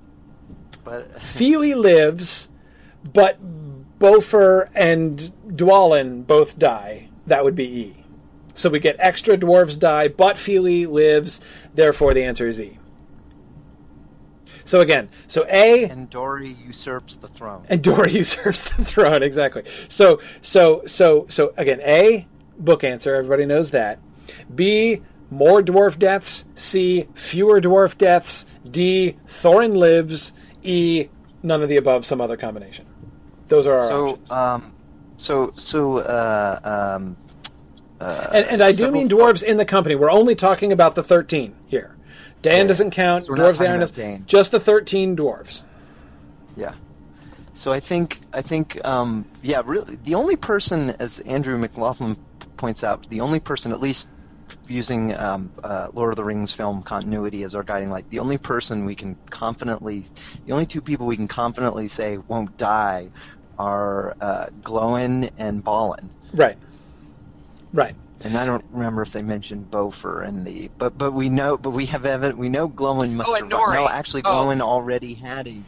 But Fili lives, but Bofur and Dwalin both die. That would be E. So we get extra dwarves die, but Fili lives. Therefore, the answer is E. So again, so A and Dori usurps the throne. and Dori usurps the throne. Exactly. So, so, so, so again, A, book answer. Everybody knows that. B, more dwarf deaths. C, fewer dwarf deaths. D, Thorin lives. E, none of the above. Some other combination. Those are our So, options. um, so, so, uh, um, uh, and, and I do mean dwarves in the company. We're only talking about the thirteen here. Dain Yeah. doesn't count. So dwarves talking there about aren't. Dain. Just the thirteen dwarves. Yeah. So I think I think um, yeah, really the only person, as Andrew McLaughlin points out, the only person, at least using um, uh, Lord of the Rings film continuity as our guiding light, the only person we can confidently, the only two people we can confidently say won't die are uh, Gloin and Balin. Right. Right. And I don't remember if they mentioned Bofur in the, but but we know, but we have evidence. We know Gloin must Oh, and survive. No, Nori. actually, Oh. Gloin already had a.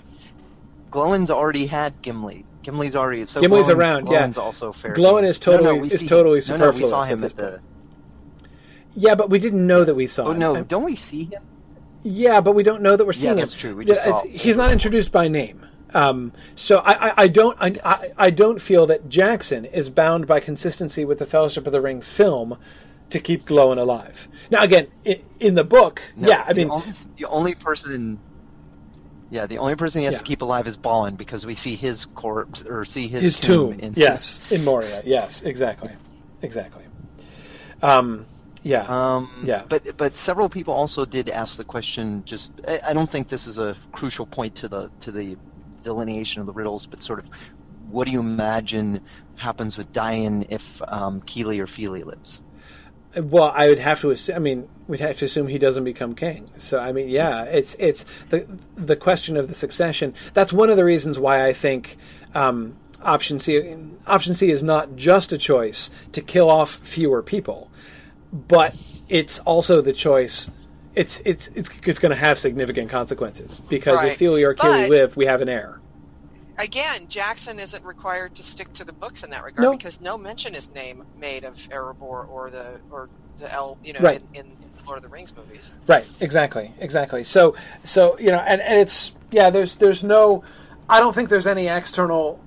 Gloin's already had Gimli. Gimli's already. So Gimli's Gloin's- around, yeah. Gloin's also fair. Gloin is totally- we is see- totally No, no, we saw superfluous him at the. Yeah, but we didn't know that we saw Oh him. no, I'm- don't we see him? Yeah, but we don't know that we're seeing that's him. true. We just it's- saw- he's not introduced by name. Um, so I, I, I don't I, I, don't feel that Jackson is bound by consistency with the Fellowship of the Ring film to keep Gloin alive. Now again, in, in the book, No, yeah, I the mean, only, the only person. Yeah, the only person he has Yeah. to keep alive is Balin because we see his corpse or see his, his tomb. in yes, in Moria. Yes, exactly, exactly. Um, yeah, Um, Yeah. But but several people also did ask the question. Just I, I don't think this is a crucial point to the to the delineation of the riddles, but sort of what do you imagine happens with Dain if um, Kili or Fili lives? Well, I would have to assume. I mean, we'd have to assume he doesn't become king. So, I mean, yeah, it's it's the the question of the succession. That's one of the reasons why I think um, option C option C is not just a choice to kill off fewer people, but it's also the choice. It's it's it's it's going to have significant consequences because Right. if Fili or Kili live, we have an heir. Again, Jackson isn't required to stick to the books in that regard No. because no mention is name made of Erebor or the or the El, you know, Right. in, in, in Lord of the Rings movies. Right, exactly, exactly. So, so you know, and, and it's yeah. There's there's no, I don't think there's any external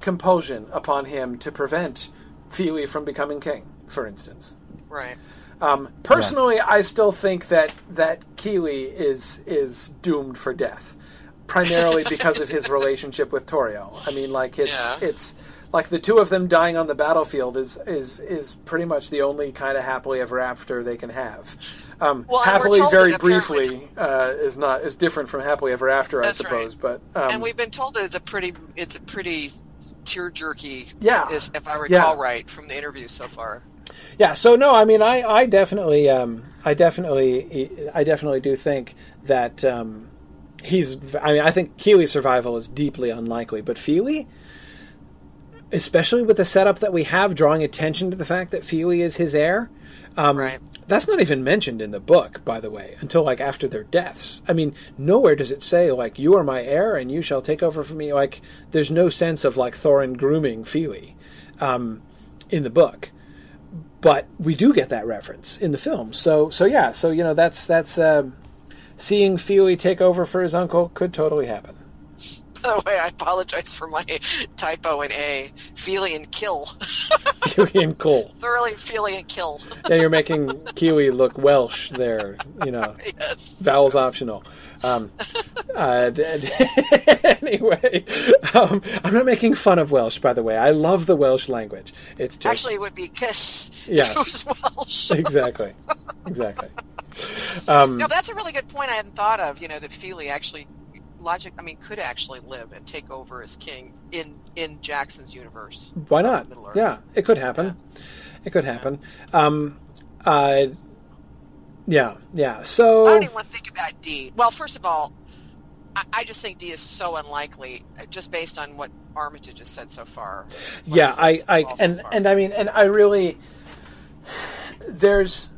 compulsion upon him to prevent Fili from becoming king, for instance. Right. Um, personally, I still think that that Kili is is doomed for death, primarily because of his relationship with Tauriel. I mean, like it's Yeah. it's like the two of them dying on the battlefield is is is pretty much the only kind of happily ever after they can have. Um, Well, happily, very briefly, uh, is not is different from happily ever after, I suppose. right. But um, and we've been told that it's a pretty it's a pretty tear jerky. Yeah. Is, if I recall Yeah. right from the interview so far. Yeah, so no, I mean, I, I definitely, um, I definitely, I definitely do think that um, he's. I mean, I think Kili's survival is deeply unlikely, but Fili, especially with the setup that we have, drawing attention to the fact that Fili is his heir. Um, Right. That's not even mentioned in the book, by the way, until like after their deaths. I mean, nowhere does it say like you are my heir and you shall take over from me. Like, there's no sense of like Thorin grooming Fili um, in the book but we do get that reference in the film. So so yeah, so you know that's that's um seeing Fili take over for his uncle could totally happen. By the way, I apologize for my typo in A. Fili and kill. Fili and Cole. Thoroughly Fili and kill. Yeah, you're making Kili look Welsh there. You know, yes. vowels optional. Um, uh, anyway, um, I'm not making fun of Welsh, by the way. I love the Welsh language. It's just Actually, it would be kiss. Yeah. Welsh. exactly, exactly. Um, No, that's a really good point I hadn't thought of. You know that Fili actually, logic. I mean, could actually live and take over as king in in Jackson's universe. Why not? Yeah, it could happen. It could happen. Um, uh, yeah, yeah. So I So don't even want to think about D. Well, first of all, I, I just think D is so unlikely, uh, just based on what Armitage has said so far. Yeah, I, I have so and far. and I mean, and I really there's.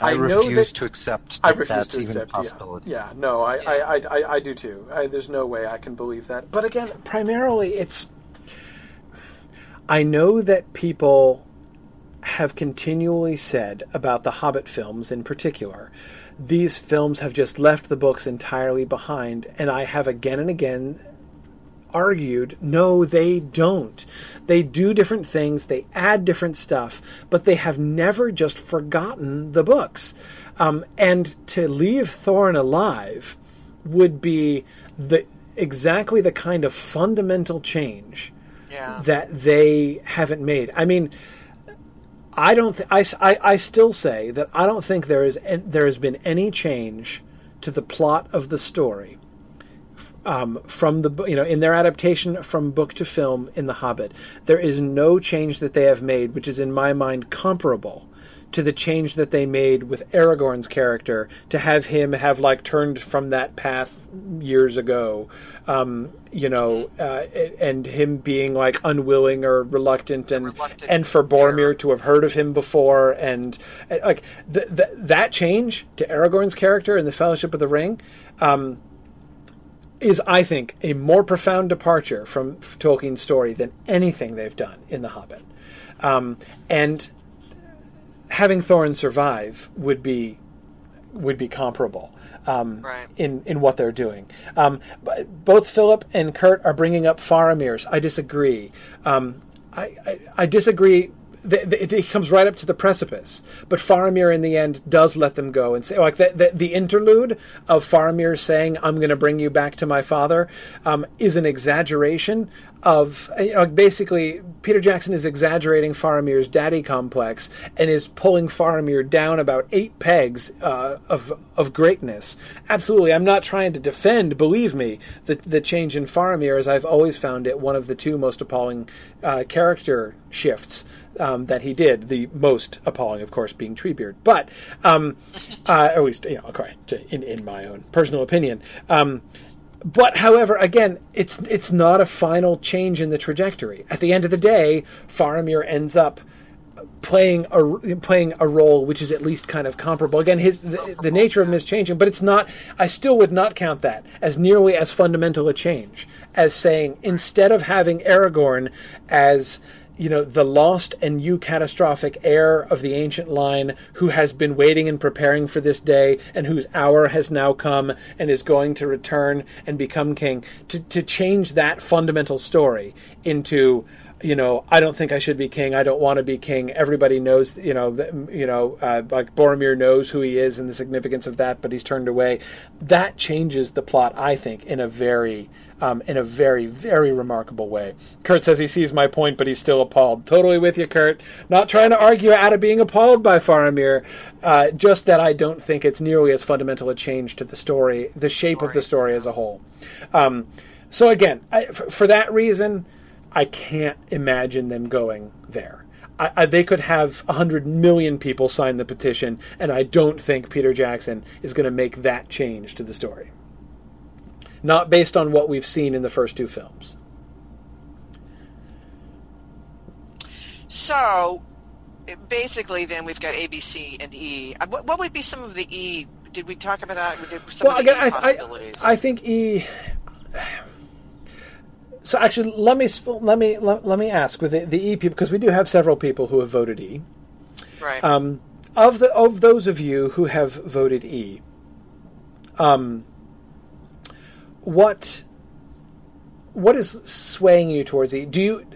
I, know refuse that- to accept I refuse that's to even accept. a possibility. Yeah, yeah, no, I, Yeah. I, I, I, I do too. I, there's no way I can believe that. But again, primarily, it's. I know that people have continually said about the Hobbit films in particular, these films have just left the books entirely behind, and I have again and again argued no they don't. They do different things they add different stuff but they have never just forgotten the books. Um, and to leave Thorin alive would be the exactly the kind of fundamental change yeah, that they haven't made. I mean, I don't. Th- I, I I still say that I don't think there is an, there has been any change to the plot of the story um, from the you know in their adaptation from book to film in The Hobbit. There is no change that they have made, which is in my mind comparable to the change that they made with Aragorn's character to have him have like turned from that path years ago, um, you know, uh, and him being like unwilling or reluctant, and reluctant and for Boromir to have heard of him before, and uh, like th- th- that change to Aragorn's character in the Fellowship of the Ring. Um, is I think a more profound departure from Tolkien's story than anything they've done in The Hobbit, um, and having Thorin survive would be would be comparable um, Right. in in what they're doing. Um, both Philip and Kurt are bringing up Faramir's. I disagree. Um, I, I, I disagree. Th- th- he comes right up to the precipice, but Faramir in the end does let them go and say, like the, the, the interlude of Faramir saying, "I'm going to bring you back to my father," um, is an exaggeration of you know, basically Peter Jackson is exaggerating Faramir's daddy complex and is pulling Faramir down about eight pegs uh, of of greatness. Absolutely, I'm not trying to defend. Believe me, the the change in Faramir, as I've always found it, one of the two most appalling uh, character shifts. Um, that he did the most appalling, of course, being Treebeard, but um, uh, at least you know, to, in in my own personal opinion. Um, but however, again, it's it's not a final change in the trajectory. At the end of the day, Faramir ends up playing a playing a role which is at least kind of comparable. Again, his the, the nature of him is changing, but it's not. I still would not count that as nearly as fundamental a change as saying instead of having Aragorn as you know the lost and catastrophic heir of the ancient line who has been waiting and preparing for this day and whose hour has now come and is going to return and become king. To, to change that fundamental story into you know, I don't think I should be king. I don't want to be king. Everybody knows, you know, you know, uh, like Boromir knows who he is and the significance of that, but he's turned away. That changes the plot, I think, in a very, um, in a very, very remarkable way. Kurt says he sees my point, but he's still appalled. Totally with you, Kurt. Not trying to argue out of being appalled by Faramir, uh, just that I don't think it's nearly as fundamental a change to the story, the shape of the story as a whole. Um, so again, I, f- for that reason. I can't imagine them going there. I, I, they could have 100 million people sign the petition, and I don't think Peter Jackson is going to make that change to the story. Not based on what we've seen in the first two films. So, basically, then we've got A, B, C, and E. Uh, What, what would be some of the E? Did we talk about that? Did some well, of the again, E I, possibilities? I, I think E. So actually, let me let me let, let me ask with the, the E people because we do have several people who have voted E. right. Um, of the of those of you who have voted E, um, what what is swaying you towards E? Do you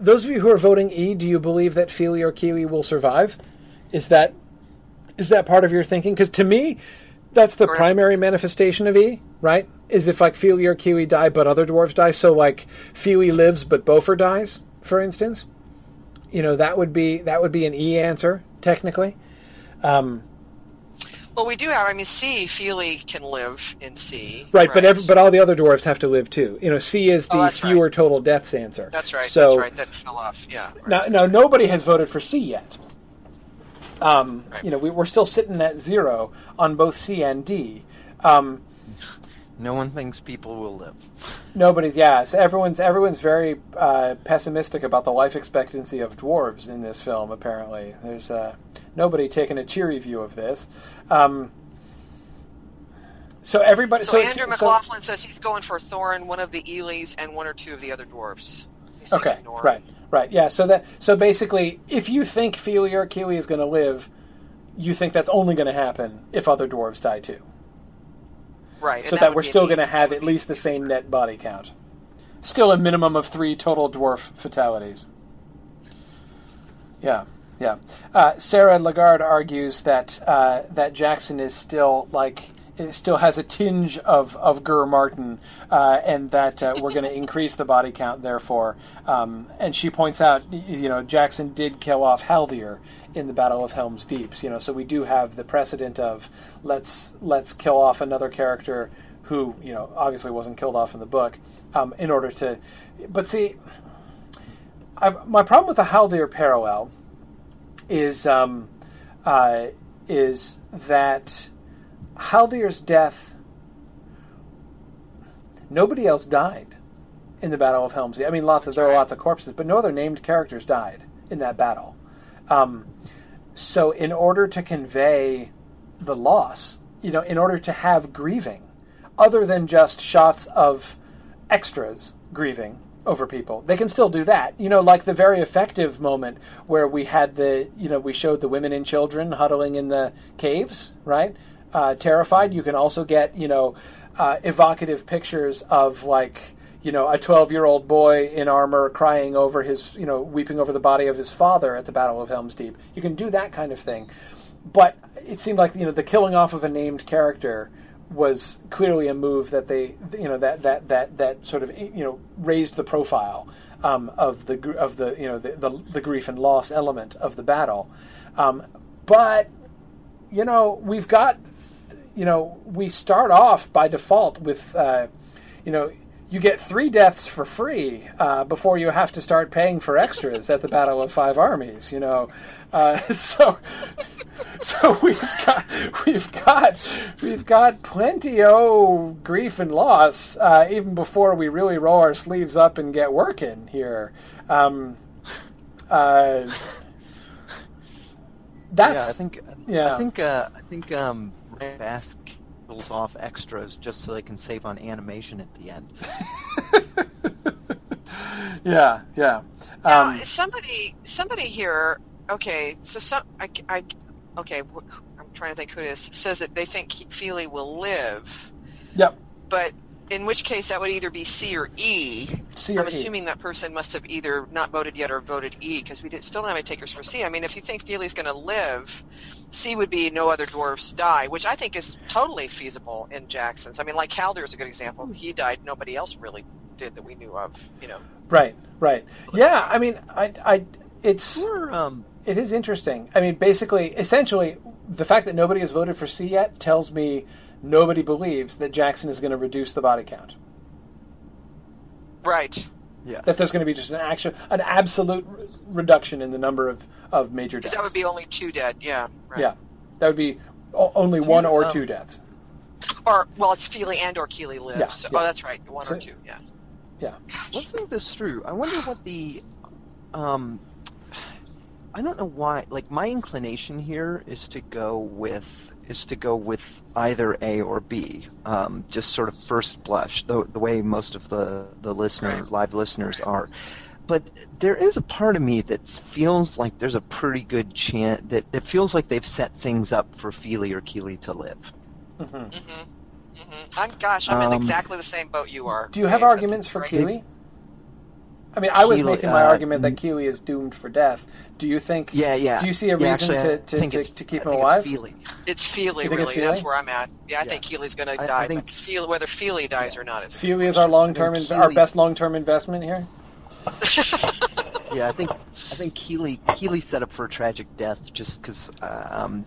those of you who are voting E, do you believe that Fili or Kili will survive? Is that is that part of your thinking? Because to me, that's the Correct. primary manifestation of E, right? Is if like Fili or Kili die, but other dwarves die. So like Fili lives, but Bofur dies, for instance. You know that would be that would be an E answer technically. Um, well, we do have. I mean, C. Fili can live in C. right, but every, but all the other dwarves have to live too. You know, C is the Oh, fewer right. total deaths answer. that's right. So that's right. That fell off. Yeah. right. now, now nobody has voted for C yet. Um, Right. You know, we, we're still sitting at zero on both C and D. Um, No one thinks people will live. Nobody, yeah. So everyone's everyone's very uh, pessimistic about the life expectancy of dwarves in this film. Apparently, there's uh, nobody taking a cheery view of this. Um, so everybody, So, so, Andrew so- McLaughlin says he's going for Thorin, one of the Elis, and one or two of the other dwarves. He's okay, right, right, yeah. So that so basically, if you think Fili or Kili is going to live, you think that's only going to happen if other dwarves die too. Right. so and that, we're still going to have at least the same net body count. Still a minimum of three total dwarf fatalities. Yeah, yeah. Uh, Sarah Lagarde argues that uh, that Jackson is still like it still has a tinge of of Gur Martin, uh, and that uh, we're going to increase the body count. Therefore, um, and she points out, you know, Jackson did kill off Haldir in the Battle of Helm's Deeps. You know, so we do have the precedent of let's let's kill off another character who you know obviously wasn't killed off in the book um, in order to. But see, I've, my problem with the Haldir parallel is um, uh, is that Haldir's death. Nobody else died in the Battle of Helm's Deep. I mean, lots of there are lots of corpses, but no other named characters died in that battle. Um, so, in order to convey the loss, you know, in order to have grieving, other than just shots of extras grieving, over people. They can still do that. You know, like the very effective moment where we had the, you know, we showed the women and children huddling in the caves, right? Uh, terrified. You can also get, you know, uh, evocative pictures of like, you know, a 12 year old boy in armor crying over his, you know, weeping over the body of his father at the Battle of Helm's Deep. You can do that kind of thing. But it seemed like, you know, the killing off of a named character was clearly a move that they, you know, that that that that sort of, you know, raised the profile um, of the of the you know the, the, the grief and loss element of the battle. Um, but you know, we've got, you know, we start off by default with, uh, you know, you get three deaths for free uh, before you have to start paying for extras at the Battle of Five Armies. You know, uh, so so we've got we've got we've got plenty of grief and loss uh, even before we really roll our sleeves up and get working here. Um, uh, that's yeah, I think yeah. I think uh, I think um, Bask pulls off extras just so they can save on animation at the end. yeah, yeah. Now, Um, somebody, somebody here. Okay, so some, I, I, okay, wh- I'm trying to think who it is. Says that they think Ke- Fili will live, yep. but in which case that would either be C or E. C or I'm E. assuming that person must have either not voted yet or voted E because we did, still don't have any takers for C. I mean, if you think Fili's going to live, C would be no other dwarfs die, which I think is totally feasible in Jackson's. I mean, like Haldir is a good example. He died, nobody else really did that we knew of. You know, Right, right. Yeah, I mean, I, I, it's um, it is interesting. I mean, basically, essentially, the fact that nobody has voted for C yet tells me nobody believes that Jackson is going to reduce the body count. right? yeah. That there's going to be just an action, an absolute re- reduction in the number of, of major Because deaths. that would be only two dead. Yeah. Right. yeah, that would be o- only one or um, two deaths. Or well, it's Fili and or Kili lives. Yeah, so, yeah. Oh, that's right. One So- or two. Yeah. Yeah, Let's think this through. I wonder what the, um, I don't know why. Like my inclination here is to go with is to go with either A or B. Um, just sort of first blush, the the way most of the the listeners, Right. live listeners are. But there is a part of me that feels like there's a pretty good chance that that feels like they've set things up for Fili or Kili to live. hmm Mm-hmm. Mm-hmm. I'm gosh, I'm in Um, exactly the same boat you are. Do you have Dave. That's arguments for great. Kili? I mean, I was Kili, making my uh, argument that. Kili is doomed for death. Do you think? Yeah, yeah. Do you see a Yeah, reason actually, to, to, to, to keep I him think it's alive? Fili. It's Fili, You think it's really. That's where I'm at. Yeah, I Yeah. think Kili's going to I- I die, think- but Fili, whether Fili dies or not is. Fili is our long term, I think our best long term investment here. Yeah, I think I think Kili Kili set up for a tragic death just because, um,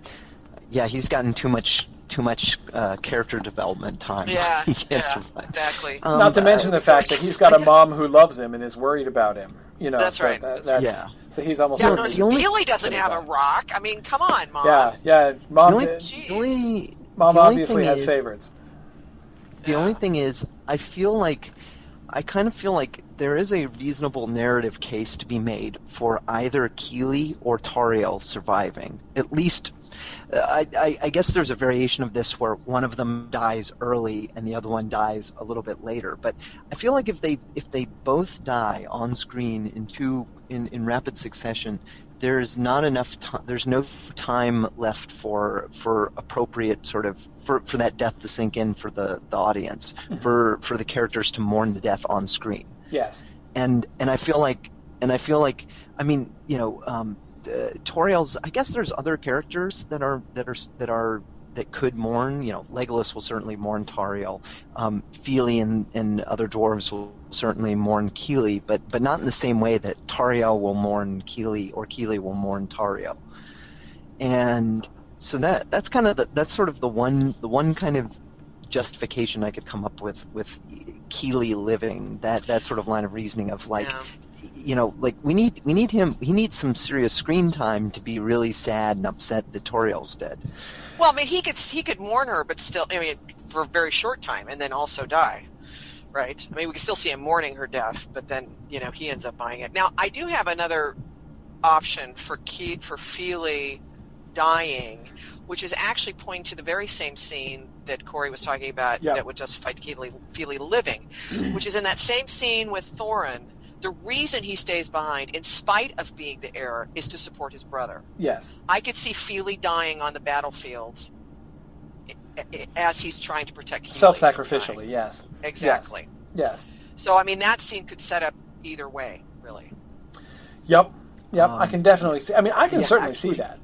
yeah, he's gotten too much too much uh, character development time. Yeah, yeah, exactly. Um, Not to mention uh, the fact that he's got a mom who loves him and is worried about him. You know, That's so right. that- That's that's, right. So he's almost yeah, Well, no, certainly- only- Fili doesn't have a rock. I mean, come on, mom. yeah, yeah. Mom, The only, Jeez. the only, mom the only obviously has is- favorites. The Yeah. only thing is, I feel like, I kind of feel like there is a reasonable narrative case to be made for either Kili or Tauriel surviving. At least, I, I, I guess there's a variation of this where one of them dies early and the other one dies a little bit later. But I feel like if they if they both die on screen in two in, in rapid succession, there's not enough time. There's no time left for for appropriate sort of for, for that death to sink in for the, the audience, for for the characters to mourn the death on screen. Yes. And and I feel like and I feel like I mean you know um, uh, Tauriel's. I guess there's other characters that are that are that are that could mourn. You know, Legolas will certainly mourn Tauriel. Um, Fili and, and other dwarves will certainly mourn Kili, but but not in the same way that Tauriel will mourn Kili or Kili will mourn Tauriel. And so that that's kind of the, that's sort of the one the one kind of justification I could come up with with Kili living that that sort of line of reasoning of like Yeah. You know like we need we need him he needs some serious screen time to be really sad and upset that Tauriel's dead. Well, I mean, he could he could mourn her, but still, I mean, for a very short time, and then also die. Right? I mean, we can still see him mourning her death, but then you know he ends up buying it. Now, I do have another option for Keith for Fili dying, which is actually pointing to the very same scene that Corey was talking about Yeah. that would justify Kili, Fili living, which is in that same scene with Thorin. The reason he stays behind, in spite of being the heir, is to support his brother. Yes. I could see Fili dying on the battlefield i- i- as he's trying to protect Kili from Self-sacrificially. Yes. Exactly. Yes. So I mean, that scene could set up either way, really. Yep. Yep. I Um, can definitely see. I mean, I can yeah, certainly actually- see that.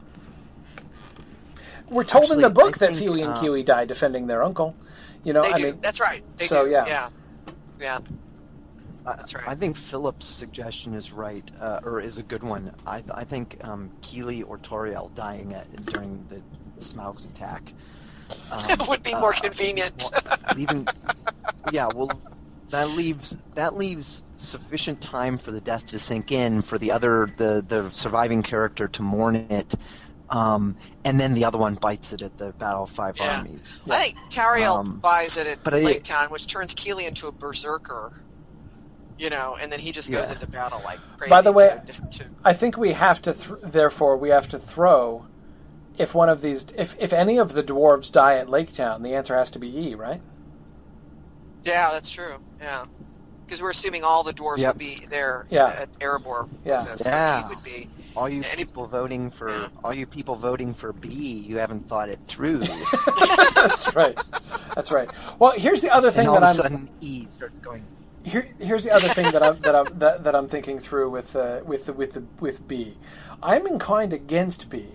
We're told in the book I that think, Fili and uh, Kili died defending their uncle. You know, They I do. mean, That's right. They so, do. yeah. Yeah. Yeah. I- That's right. I think Philip's suggestion is right, uh, or is a good one. I, I think um, Kili or Tauriel dying at, during the Smaug attack um, Would be more uh, convenient. well, leaving, yeah, well, that leaves that leaves sufficient time for the death to sink in for the other the the surviving character to mourn it, um, and then the other one bites it at the Battle of Five Yeah. Armies. Yeah. I think Tauriel Um, buys it at but I- Lake Town, which turns Kili into a berserker. You know, and then he just goes Yeah. into battle like crazy. By the way- to, to, I think we have to. Th- therefore, we have to throw. If one of these, if if any of the dwarves die at Lake Town, the answer has to be E, right? yeah, that's true. Yeah, because we're assuming all the dwarves Yep. would be there Yeah. at Erebor. Yeah. us, so Yeah. he would be. All you Any- people voting for Yeah. all you people voting for B, you haven't thought it through. That's right. That's right. Well, here's the other thing and all that of a I'm. sudden E starts going. Here, here's the other thing that I'm that I'm that, that I'm thinking through with uh, with with with B. I'm inclined against B,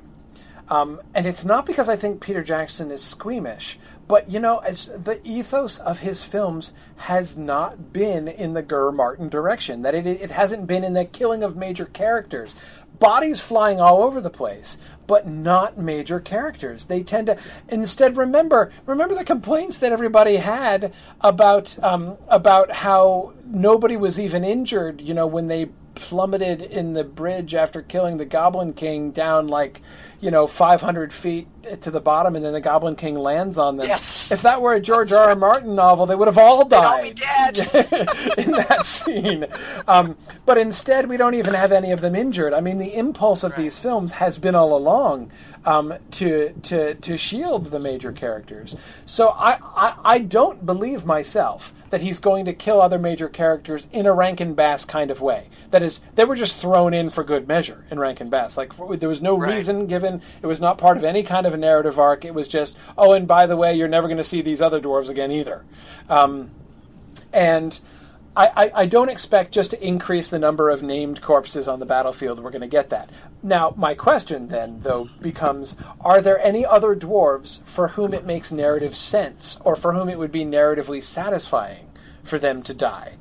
um, and it's not because I think Peter Jackson is squeamish, but you know, as the ethos of his films has not been in the Gur Martin direction. That it it hasn't been in the killing of major characters. Bodies flying all over the place, but not major characters. They tend to instead remember remember the complaints that everybody had about um, about how nobody was even injured. You know when they plummeted in the bridge after killing the Goblin King down like you know 500 feet to the bottom, and then the Goblin King lands on them. Yes. If that were a George R. R. Martin novel, they would have all all died be dead. in that scene. Um, but instead, we don't even have any of them injured. I mean, the impulse of these films has been all along um, to to to shield the major characters. So I, I I don't believe myself that he's going to kill other major characters in a Rankin Bass kind of way. That is, they were just thrown in for good measure in Rankin Bass. Like for, there was no Right. reason given. It was not part of any kind of a narrative arc. It was just, oh, and by the way, you're never going to see these other dwarves again either. Um, and I, I, I don't expect just to increase the number of named corpses on the battlefield we're going to get that. Now, my question then, though, becomes are there any other dwarves for whom it makes narrative sense or for whom it would be narratively satisfying for them to die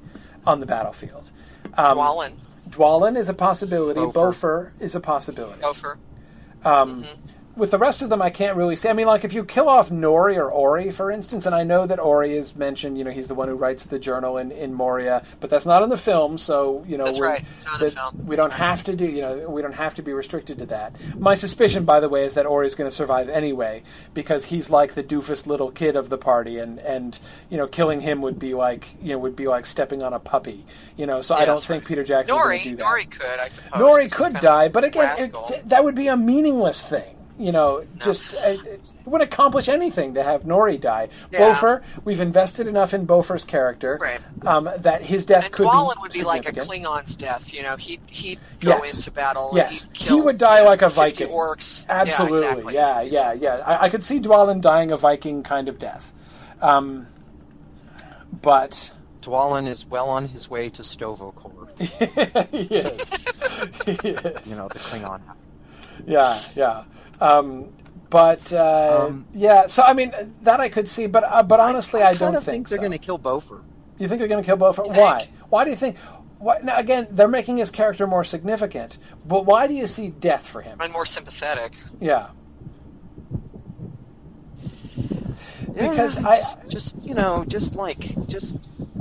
on the battlefield? Um, Dwalin, Dwalin is a possibility. Bofur. Bofur is a possibility. Gopher. With the rest of them, I can't really say. I mean, like if you kill off Nori or Ori, for instance, and I know that Ori is mentioned. You know, he's the one who writes the journal in, in Moria, but that's not in the film. So you know, right. It's not in the we don't right. have to do. You know, we don't have to be restricted to that. My suspicion, by the way, is that Ori is going to survive anyway because he's like the doofus little kid of the party, and and you know, killing him would be like you know would be like stepping on a puppy. You know, so I don't think right. Peter Jackson Nori, do that. Nori could, I suppose. Nori could die, but again, it, that would be a meaningless thing. You know, just uh, it wouldn't accomplish anything to have Nori die. Yeah. Bofur, we've invested enough in Bofur's character Right. um, that his death and could Dwalin be would be like a. Klingon's death. You know, he'd he'd go Yes. into battle. Yes. and he'd He would die you know, like a 50 Viking. Orcs. Absolutely, Yeah, exactly. yeah, yeah, yeah. I, I could see Dwalin dying a Viking kind of death, um, but Dwalin is well on his way to Stovokor. yes, yes. You know, the Klingon. yeah, yeah. Um, but uh, Um, yeah, so I mean that I could see, but uh, but honestly, I, don't kinda think, they're so. going to kill Bofur. You think they're going to kill Bofur? You Why? Why do you think? Why, now again, they're making his character more significant, but why do you see death for him? And more sympathetic. Yeah, Yeah, Because I- just, just you know, just like just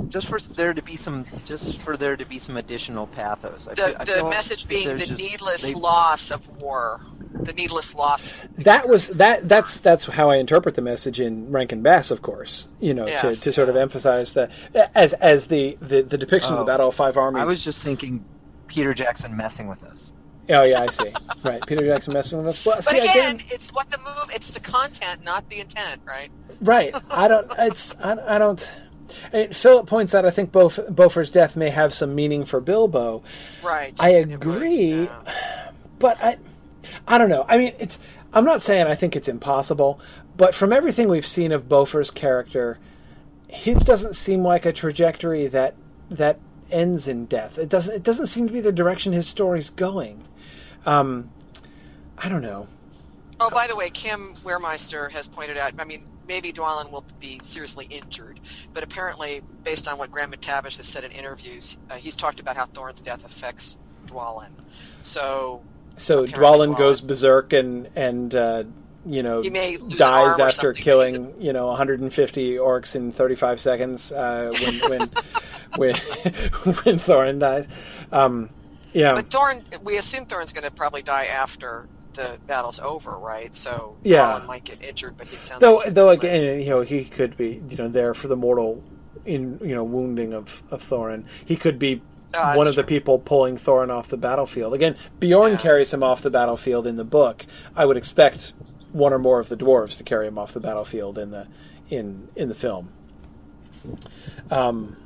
just for there to be some, just for there to be some additional pathos. I The, feel- I the feel message that being the just- needless they- loss of war. The needless loss. that was that. That's that's how I interpret the message in Rankin Bass, of course. You know, to, Yes, to sort of emphasize the as as the the, the depiction of the Oh, Battle of Five Armies. I was just thinking Peter Jackson messing with us. Oh yeah, I see. right, Peter Jackson messing with us. Well, But see, again, it's what the move. It's the content, not the intent, right? right. I don't. It's. I, I don't. I mean, Philip points out. I think Bof, Bofur's death may have some meaning for Bilbo. Right. I It would, agree, yeah. but I. I don't know. I mean, it's. I'm not saying I think it's impossible, but from everything we've seen of Bofur's character, his doesn't seem like a trajectory that that ends in death. It doesn't. It doesn't seem to be the direction his story's going. Um, I don't know. Oh, by the way, Kim Wehrmeister has pointed out. I mean, maybe Dwalin will be seriously injured, but apparently, based on what Graham McTavish has said in interviews, uh, he's talked about how Thorin's death affects Dwalin. So So Dwalin goes berserk and and uh, you know dies after killing you know 150 orcs in 35 seconds uh, when when when when Thorin dies. Um, yeah, But Thorin, we assume Thorin's going to probably die after the battle's over, right? So Yeah. Dwalin might get injured, but it sounds though like though again you know he could be you know there for the mortal in you know wounding of of Thorin. He could be. Oh, that's one of the people pulling Thorin off the battlefield. Again, Beorn Yeah. carries him off the battlefield in the book. I would expect one or more of the dwarves to carry him off the battlefield in the in in the film. Um,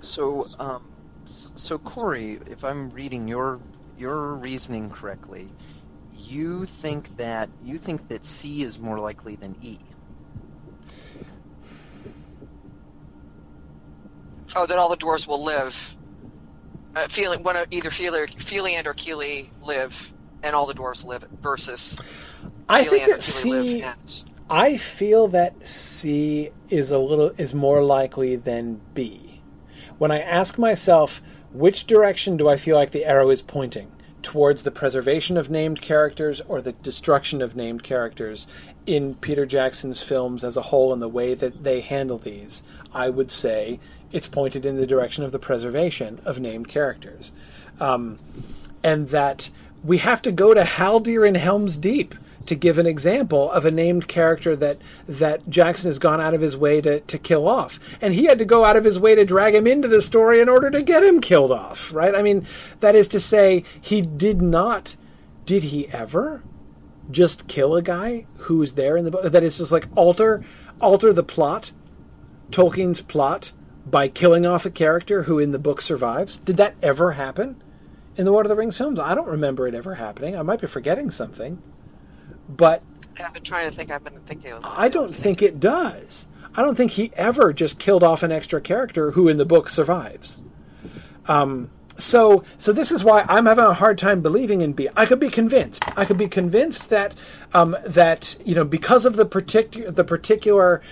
So, um, so Corey, if I'm reading your your reasoning correctly, you think that you think that C is more likely than E. Oh, that all the dwarves will live. Uh, feeling one of either Fili, Fili and or Kili live, and all the dwarves live versus I Feely think that C. I feel that C is a little is more likely than B. When I ask myself which direction do I feel like the arrow is pointing towards the preservation of named characters or the destruction of named characters in Peter Jackson's films as a whole and the way that they handle these, I would say it's pointed in the direction of the preservation of named characters. Um, and that we have to go to Haldir in Helm's Deep to give an example of a named character that that Jackson has gone out of his way to, to kill off. And he had to go out of his way to drag him into the story in order to get him killed off, right? I mean, that is to say, he did not did he ever just kill a guy who was there in the book? That is just like alter alter the plot, Tolkien's plot, by killing off a character who in the book survives? Did that ever happen? in the Lord of the Rings films. I don't remember it ever happening. I might be forgetting something, but I've been trying to think. I've been thinking. Of I don't think it does. I don't think he ever just killed off an extra character who in the book survives. Um, so, so this is why I'm having a hard time believing in B. I could be convinced. I could be convinced that um, that you know because of the particular the particular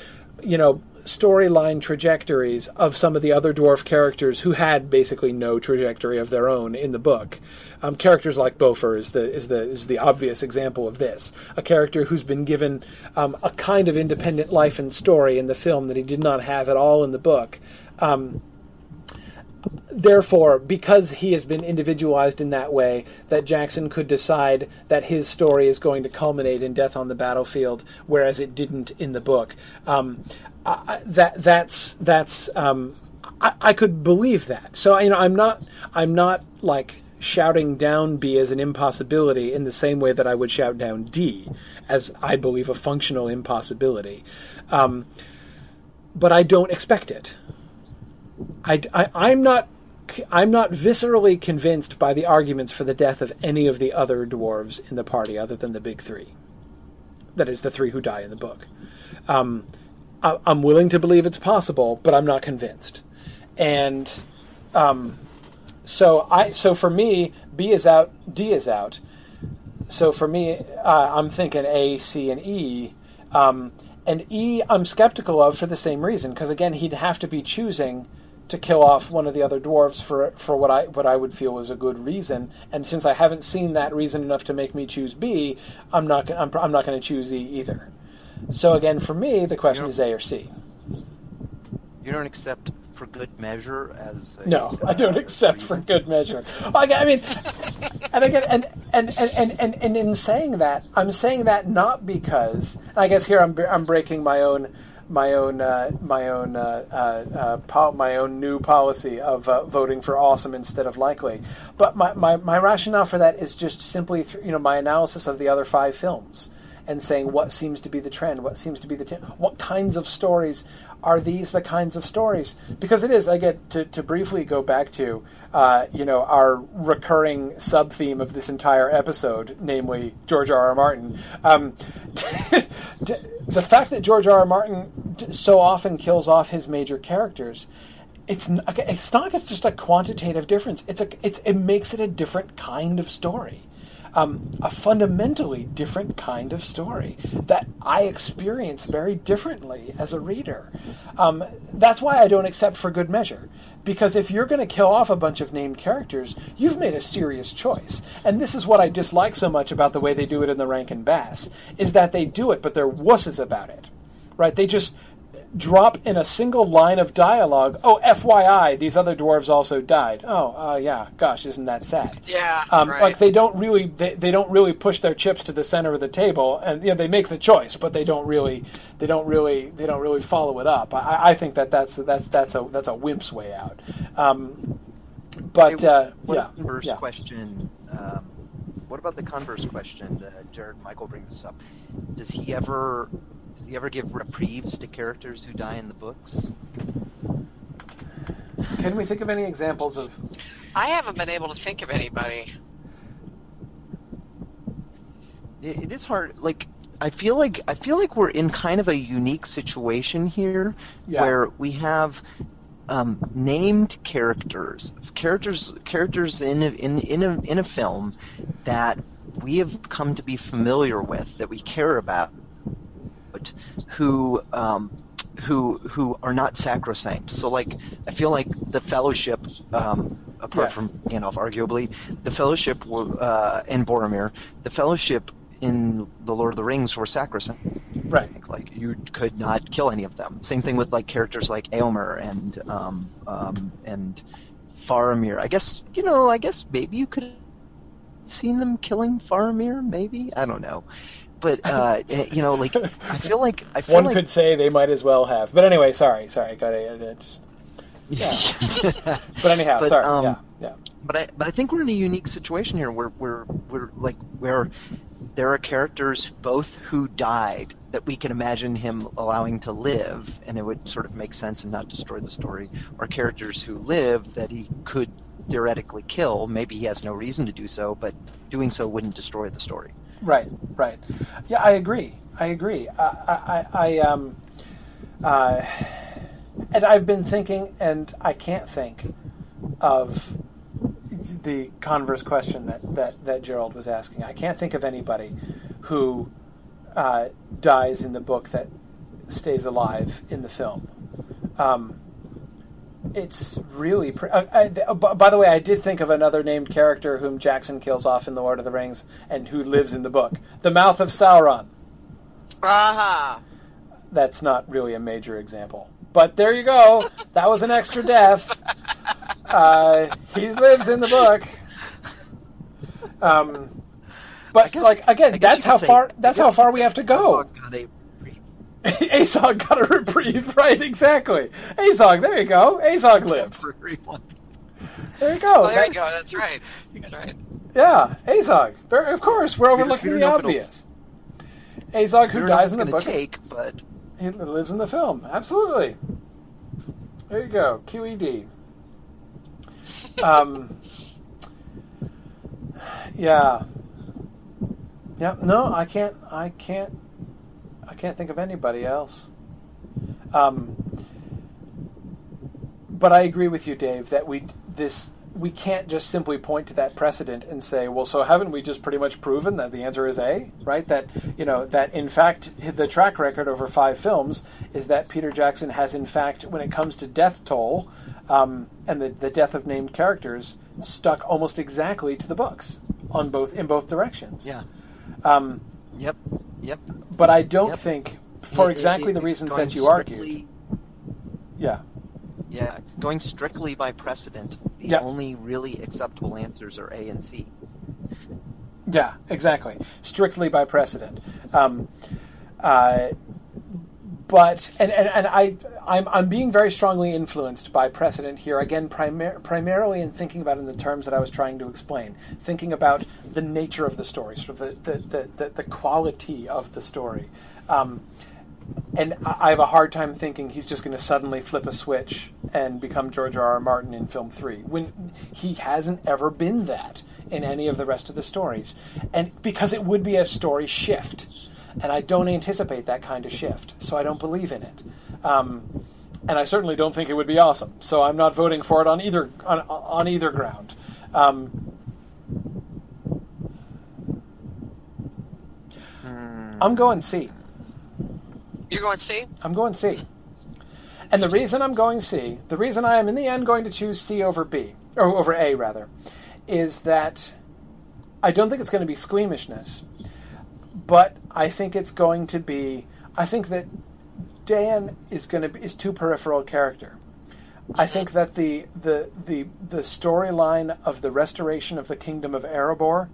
you know storyline trajectories of some of the other dwarf characters who had basically no trajectory of their own in the book. Um, characters like Bofur is the is the is the obvious example of this. A character who's been given um, a kind of independent life and story in the film that he did not have at all in the book. Um, therefore, because he has been individualized in that way, that Jackson could decide that his story is going to culminate in death on the battlefield, whereas it didn't in the book. Um, I, that that's that's um, I, I could believe that. So you know, I'm not I'm not like shouting down B as an impossibility in the same way that I would shout down D as I believe a functional impossibility. Um, but I don't expect it. I, I, am not I'm not viscerally convinced by the arguments for the death of any of the other dwarves in the party other than the big three. That is the three who die in the book. Um, I, I'm willing to believe it's possible, but I'm not convinced. And um, so I so for me, B is out, D is out. So for me, uh, I'm thinking A, C, and E. Um, and E, I'm skeptical of for the same reason, because again, he'd have to be choosing to kill off one of the other dwarves for for what I what I would feel was a good reason. And since I haven't seen that reason enough to make me choose B, I'm not I'm, I'm not going to choose E either. So again, for me, the question is A or C. You don't accept for good measure as a, No, I don't uh, accept for good measure. I, I mean, and again, and and, and, and, and in saying that, I'm saying that not because I guess here I'm I'm breaking my own my own uh, my own uh, uh, uh, po- my own new policy of uh, voting for awesome instead of likely. But my, my, my rationale for that is just simply through, you know my analysis of the other five films and saying what seems to be the trend, what seems to be the t- what kinds of stories are these the kinds of stories? Because it is. I get to, to briefly go back to uh, you know our recurring sub theme of this entire episode, namely George R. R. Martin. Um, the fact that George R. R. Martin so often kills off his major characters. It's it's not it's just a quantitative difference. It's a it's, it makes it a different kind of story um, a fundamentally different kind of story that I experience very differently as a reader. Um, that's why I don't accept for good measure. Because if you're going to kill off a bunch of named characters, you've made a serious choice. And this is what I dislike so much about the way they do it in the Rankin Bass, is that they do it, but they're wusses about it. Right? They just drop in a single line of dialogue. Oh, FYI, these other dwarves also died. Oh, uh, yeah. Gosh, isn't that sad? Yeah. Um, right. Like they don't really they, they don't really push their chips to the center of the table, and you know, they make the choice, but they don't really they don't really they don't really follow it up. I, I think that that's that's that's a that's a wimp's way out. Um, but Hey, uh, what yeah, converse yeah. question? Um, what about the converse question? Uh, Jared Michael brings this up. Does he ever does he ever give reprieves to characters who die in the books? Can we think of any examples of? I haven't been able to think of anybody. It, it is hard. Like I feel like I feel like we're in kind of a unique situation here, Yeah. where we have um, named characters, characters, characters in a, in in a in a film that we have come to be familiar with, that we care about, who. Um, who who are not sacrosanct. So like I feel like the Fellowship, um, apart Yes. from Gandalf, arguably the Fellowship uh, and Boromir, the Fellowship in the Lord of the Rings were sacrosanct. Right. Like you could not kill any of them. Same thing with like characters like Éomer and um, um, and Faramir. I guess you know. I guess maybe you could have seen them killing Faramir. Maybe I don't know. But uh, eh, you know, like I feel like I feel One like could say they might as well have. But anyway, sorry, sorry, I got it. just. Yeah. But anyhow, But, sorry. um, yeah, yeah. but I but I think we're in a unique situation here where we're we're like where there are characters both who died that we can imagine him allowing to live and it would sort of make sense and not destroy the story, or characters who live that he could theoretically kill. Maybe he has no reason to do so, but doing so wouldn't destroy the story. Right, right. Yeah, I agree. I agree. I, I, I um, uh, and I've been thinking, and I can't think of the converse question that, that, that Gerald was asking. I can't think of anybody who uh, dies in the book that stays alive in the film. Um, it's really. Pre- uh, I, by the way, I did think of another named character whom Jackson kills off in The Lord of the Rings and who lives in the book. The Mouth of Sauron. Aha. That's not really a major example. But there you go. That was an extra death. Uh, he lives in the book. Um, but like again, that's how far. That's how far we have to go. Azog got a reprieve. Azog got a reprieve, right? Exactly. Azog, there you go. Azog lived. There you go. Oh, there you go. That's right. That's right. Yeah, Azog. Of course, we're overlooking we the don't know obvious. Azog, who don't know if dies in the book, take, but he lives in the film. Absolutely. There you go. QED. Um. Yeah. Yeah. No, I can't. I can't. I can't think of anybody else. Um. But I agree with you, Dave, that we this we can't just simply point to that precedent and say, well, so haven't we just pretty much proven that the answer is A, right? That you know that in fact the track record over five films is that Peter Jackson has in fact, when it comes to death toll um, and the, the death of named characters, stuck almost exactly to the books on both in both directions. yeah. Um, Yep. Yep. but I don't Yep. think, for It- exactly it- the reasons that you argued. Yeah. Yeah, going strictly by precedent, the Yeah. only really acceptable answers are A and C. Yeah, exactly. Strictly by precedent. Um, uh, but and, and, and I I'm, I'm being very strongly influenced by precedent here again primar- primarily in thinking about in the terms that I was trying to explain thinking about the nature of the story sort of the the, the, the, the quality of the story um, and I have a hard time thinking he's just going to suddenly flip a switch and become George R. R. Martin in film three when he hasn't ever been that in any of the rest of the stories, and because it would be a story shift, and I don't anticipate that kind of shift, so I don't believe in it. Um, and I certainly don't think it would be awesome. So I'm not voting for it on either on, on either ground. Um, I'm going C. You're going C? I'm going C. And the reason I'm going C, the reason I am in the end going to choose C over B, or over A rather, is that I don't think it's going to be squeamishness, but I think it's going to be. I think that Dain is going to be is too peripheral a character. I think that the the the the storyline of the restoration of the kingdom of Erebor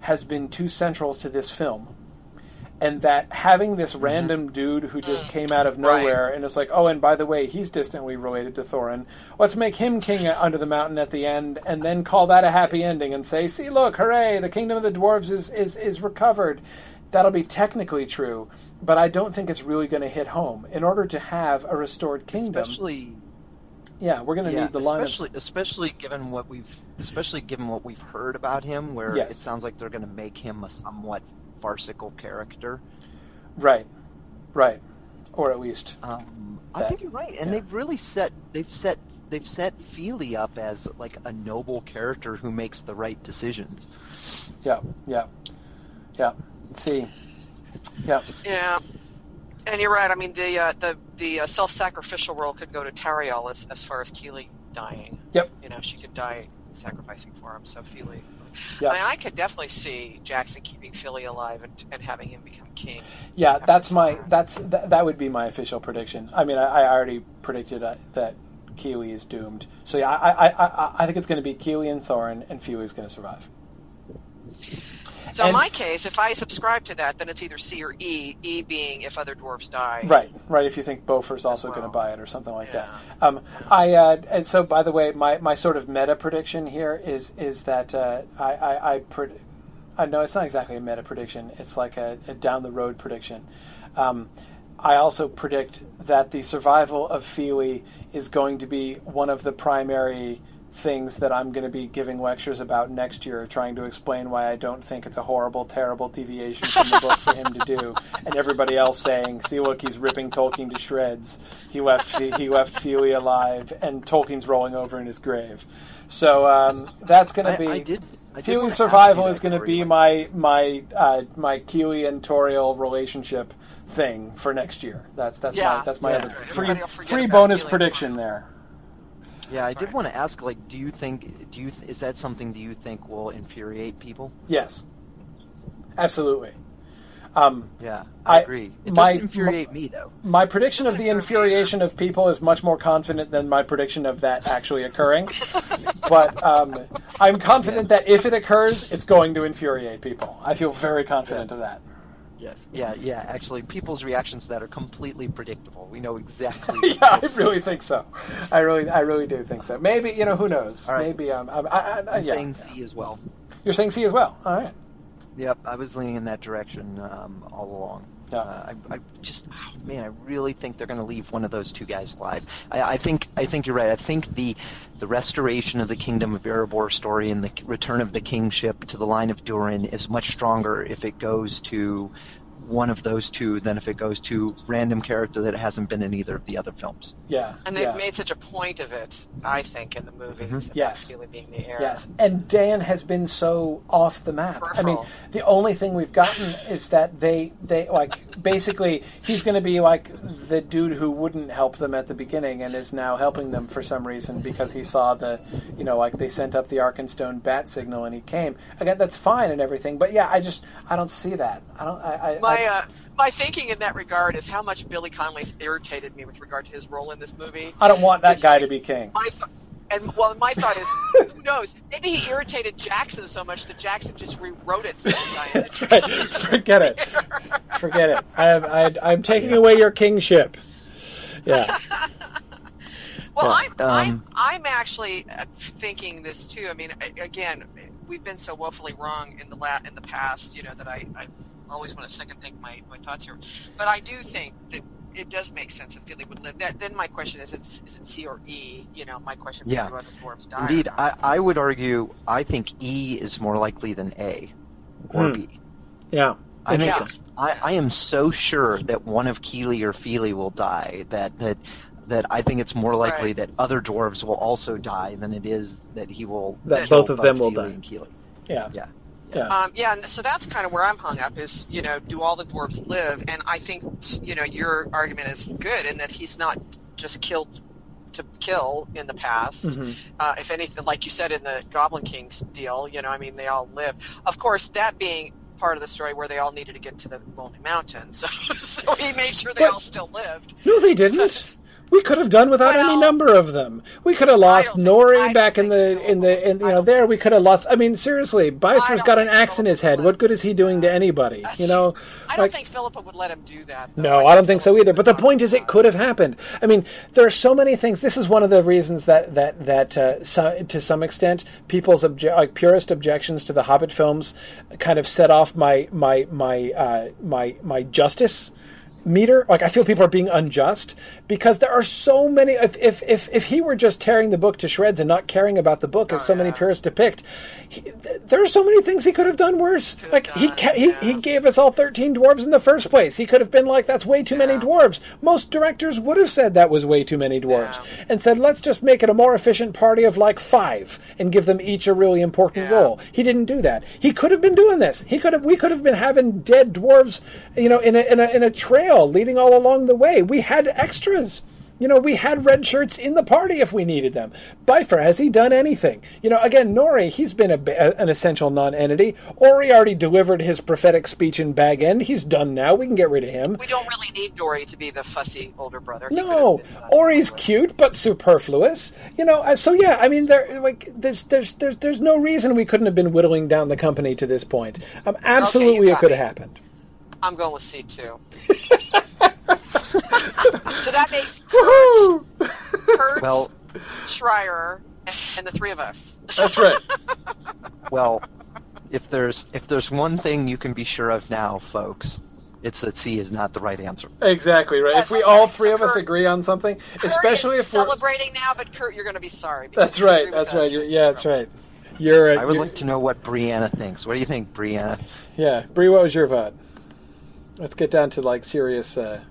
has been too central to this film and that having this mm-hmm. random dude who just mm. came out of nowhere Right. and it's like, oh, and by the way, he's distantly related to Thorin. Let's make him king under the mountain at the end, and then call that a happy ending and say, see, look, hooray, the kingdom of the dwarves is is, is recovered. That'll be technically true, but I don't think it's really going to hit home. In order to have a restored kingdom, Especially yeah, we're going to yeah, need the line. Of, especially especially given what we've especially given what we've heard about him, where Yes. it sounds like they're going to make him a somewhat farcical character. right, right, or at least Um, I think you're right, and yeah. they've really set they've set they've set Fili up as like a noble character who makes the right decisions. yeah, yeah, yeah. See, yeah, Yeah. And you're right. I mean, the uh, the the uh, self-sacrificial role could go to Tauriel as, as far as Kili dying. Yep. You know, she could die sacrificing for him. So Fili. Yeah. I mean, I could definitely see Jackson keeping Fili alive and, and having him become king. Yeah, that's my that's that, that would be my official prediction. I mean, I, I already predicted uh, that Kili is doomed. So yeah, I I, I, I think it's going to be Kili and Thorin, and is going to survive. So And- in my case, if I subscribe to that, then it's either C or E. E being if other dwarves die. Right, right. If you think Bofur's also well. going to buy it or something like Yeah. that. Um, I uh, and so by the way, my, my sort of meta prediction here is is that uh, I I, I, pred- I know it's not exactly a meta prediction. It's like a, a down the road prediction. Um, I also predict that the survival of Fili is going to be one of the primary things that I'm going to be giving lectures about next year, trying to explain why I don't think it's a horrible, terrible deviation from the book for him to do, and everybody else saying, "See, look, he's ripping Tolkien to shreds. He left he left Fili alive, and Tolkien's rolling over in his grave." So um, that's going to be. I did. I did Fili survival is going to be my my uh, my Kili and Tauriel relationship thing for next year. That's that's Yeah, my that's my yeah. other Right, free everybody will forget free bonus prediction there. Yeah, I did right. want to ask. Like, do you think? Do you is that something? Do you think will infuriate people? Yes, absolutely. Um, Yeah, I, I- agree. It my- doesn't infuriate me though. my prediction of the Doesn't occur to me infuriation of people is much more confident than my prediction of that actually occurring. but um, I'm confident that if it occurs, it's going to infuriate people. I feel very confident of that. Yes. Yeah, yeah. Actually, people's reactions to that are completely predictable. We know exactly. yeah, I really think so. I really, I really do think so. Maybe you know who knows? Right. Maybe um, I, I, I, I'm yeah. saying C as well. You're saying C as well. All right. Yep, I was leaning in that direction um, all along. Yeah. Uh, I, I just, oh, man, I really think they're going to leave one of those two guys alive. I, I think, I think you're right. I think the, the restoration of the kingdom of Erebor story and the return of the kingship to the line of Durin is much stronger if it goes to one of those two than if it goes to random character that hasn't been in either of the other films. Yeah. And they've yeah. made such a point of it, I think, in the movies mm-hmm. about Yes. Fili being the heir. Yes, and Dain has been so off the map. I mean, the only thing we've gotten is that they they like basically he's going to be like the dude who wouldn't help them at the beginning and is now helping them for some reason because he saw the you know like they sent up the Arkenstone bat signal and he came. Again, that's fine and everything, but yeah, I just I don't see that. I don't. I, I, My I uh, my thinking in that regard is how much Billy Connolly's irritated me with regard to his role in this movie. I don't want that guy like- to be king. My th- And well, my thought is, who knows? Maybe he irritated Jackson so much that Jackson just rewrote it. That's right. Forget it. Forget it. I am, I, I'm taking away your kingship. Yeah. Well, Yeah. I'm, I'm Um, I'm actually uh, thinking this too. I mean, again, we've been so woefully wrong in the la- in the past, you know, that I, I always want to second think my, my thoughts here. But I do think that it does make sense if Fili would live. That, then my question is, it's, is it C or E? You know, my question Yeah. would be whether dwarves die. Indeed. I, I would argue I think E is more likely than A or Hmm. B. Yeah. I think Yeah. I, I am so sure that one of Kili or Fili will die that that that I think it's more likely Right. that other dwarves will also die than it is that he will That both of them will Fili die. and Kili. Yeah. Yeah. Yeah. Um, yeah, and so that's kind of where I'm hung up. Is you know, do all the dwarves live? And I think you know your argument is good in that he's not just killed to kill in the past. Mhm. Uh, if anything, like you said in the Goblin Kings deal, you know, I mean, they all live. Of course, that being part of the story where they all needed to get to the Lonely Mountain, so so he made sure they But- all still lived. No, they didn't. We could have done without any number of them. We could have lost I Nori back in the so. in the in, you know there. We could have lost. I mean, seriously, don't got an axe in his head. What good is he doing to anybody? You know, I don't like- think Philippa would let him do that. though. No, I don't think so either. But the point is, it could have happened. I mean, there are so many things. This is one of the reasons that that that uh, so, to some extent, people's obje- like purist objections to the Hobbit films kind of set off my my my uh, my my justice meter. Like I feel people are being unjust because there are so many. If if if, if he were just tearing the book to shreds and not caring about the book, as oh, so many purists depict, he, th- there are so many things he could have done worse. Could have like he, ca- he yeah. he gave us all thirteen dwarves in the first place. He could have been like, "That's way too many dwarves." Most directors would have said that was way too many dwarves, Yeah. and said, "Let's just make it a more efficient party of like five and give them each a really important Yeah. role." He didn't do that. He could have been doing this. He could have. We could have been having dead dwarves, you know, in a in a in a trail leading all along the way. We had extras. You know, we had red shirts in the party if we needed them. Bifur, has he done anything? You know, again, Nori, he's been a, ba- an essential non-entity. Ori already delivered his prophetic speech in Bag End. He's done now. We can get rid of him. We don't really need Dori to be the fussy older brother. He No, been, uh, Ori's cute but superfluous. You know, uh, so yeah, I mean, there, like, there's, there's, there's, there's no reason we couldn't have been whittling down the company to this point. Um, absolutely, it got could have happened. I'm going with C two. So that makes Kurt, Kurt Well, Schreier, and the three of us. That's right. well, if there's if there's one thing you can be sure of now, folks, it's that C is not the right answer. Exactly right. Yes, if we that's all right. three So of us agree on something, Kurt especially is if we're celebrating now, but Kurt, you're going to be sorry. that's right. That's right. you're You're, yeah, that's right. You're. a- I would you're- like to know what Brianna thinks. What do you think, Brianna? Yeah, Bree, what was your vote? Let's get down to like serious, uh,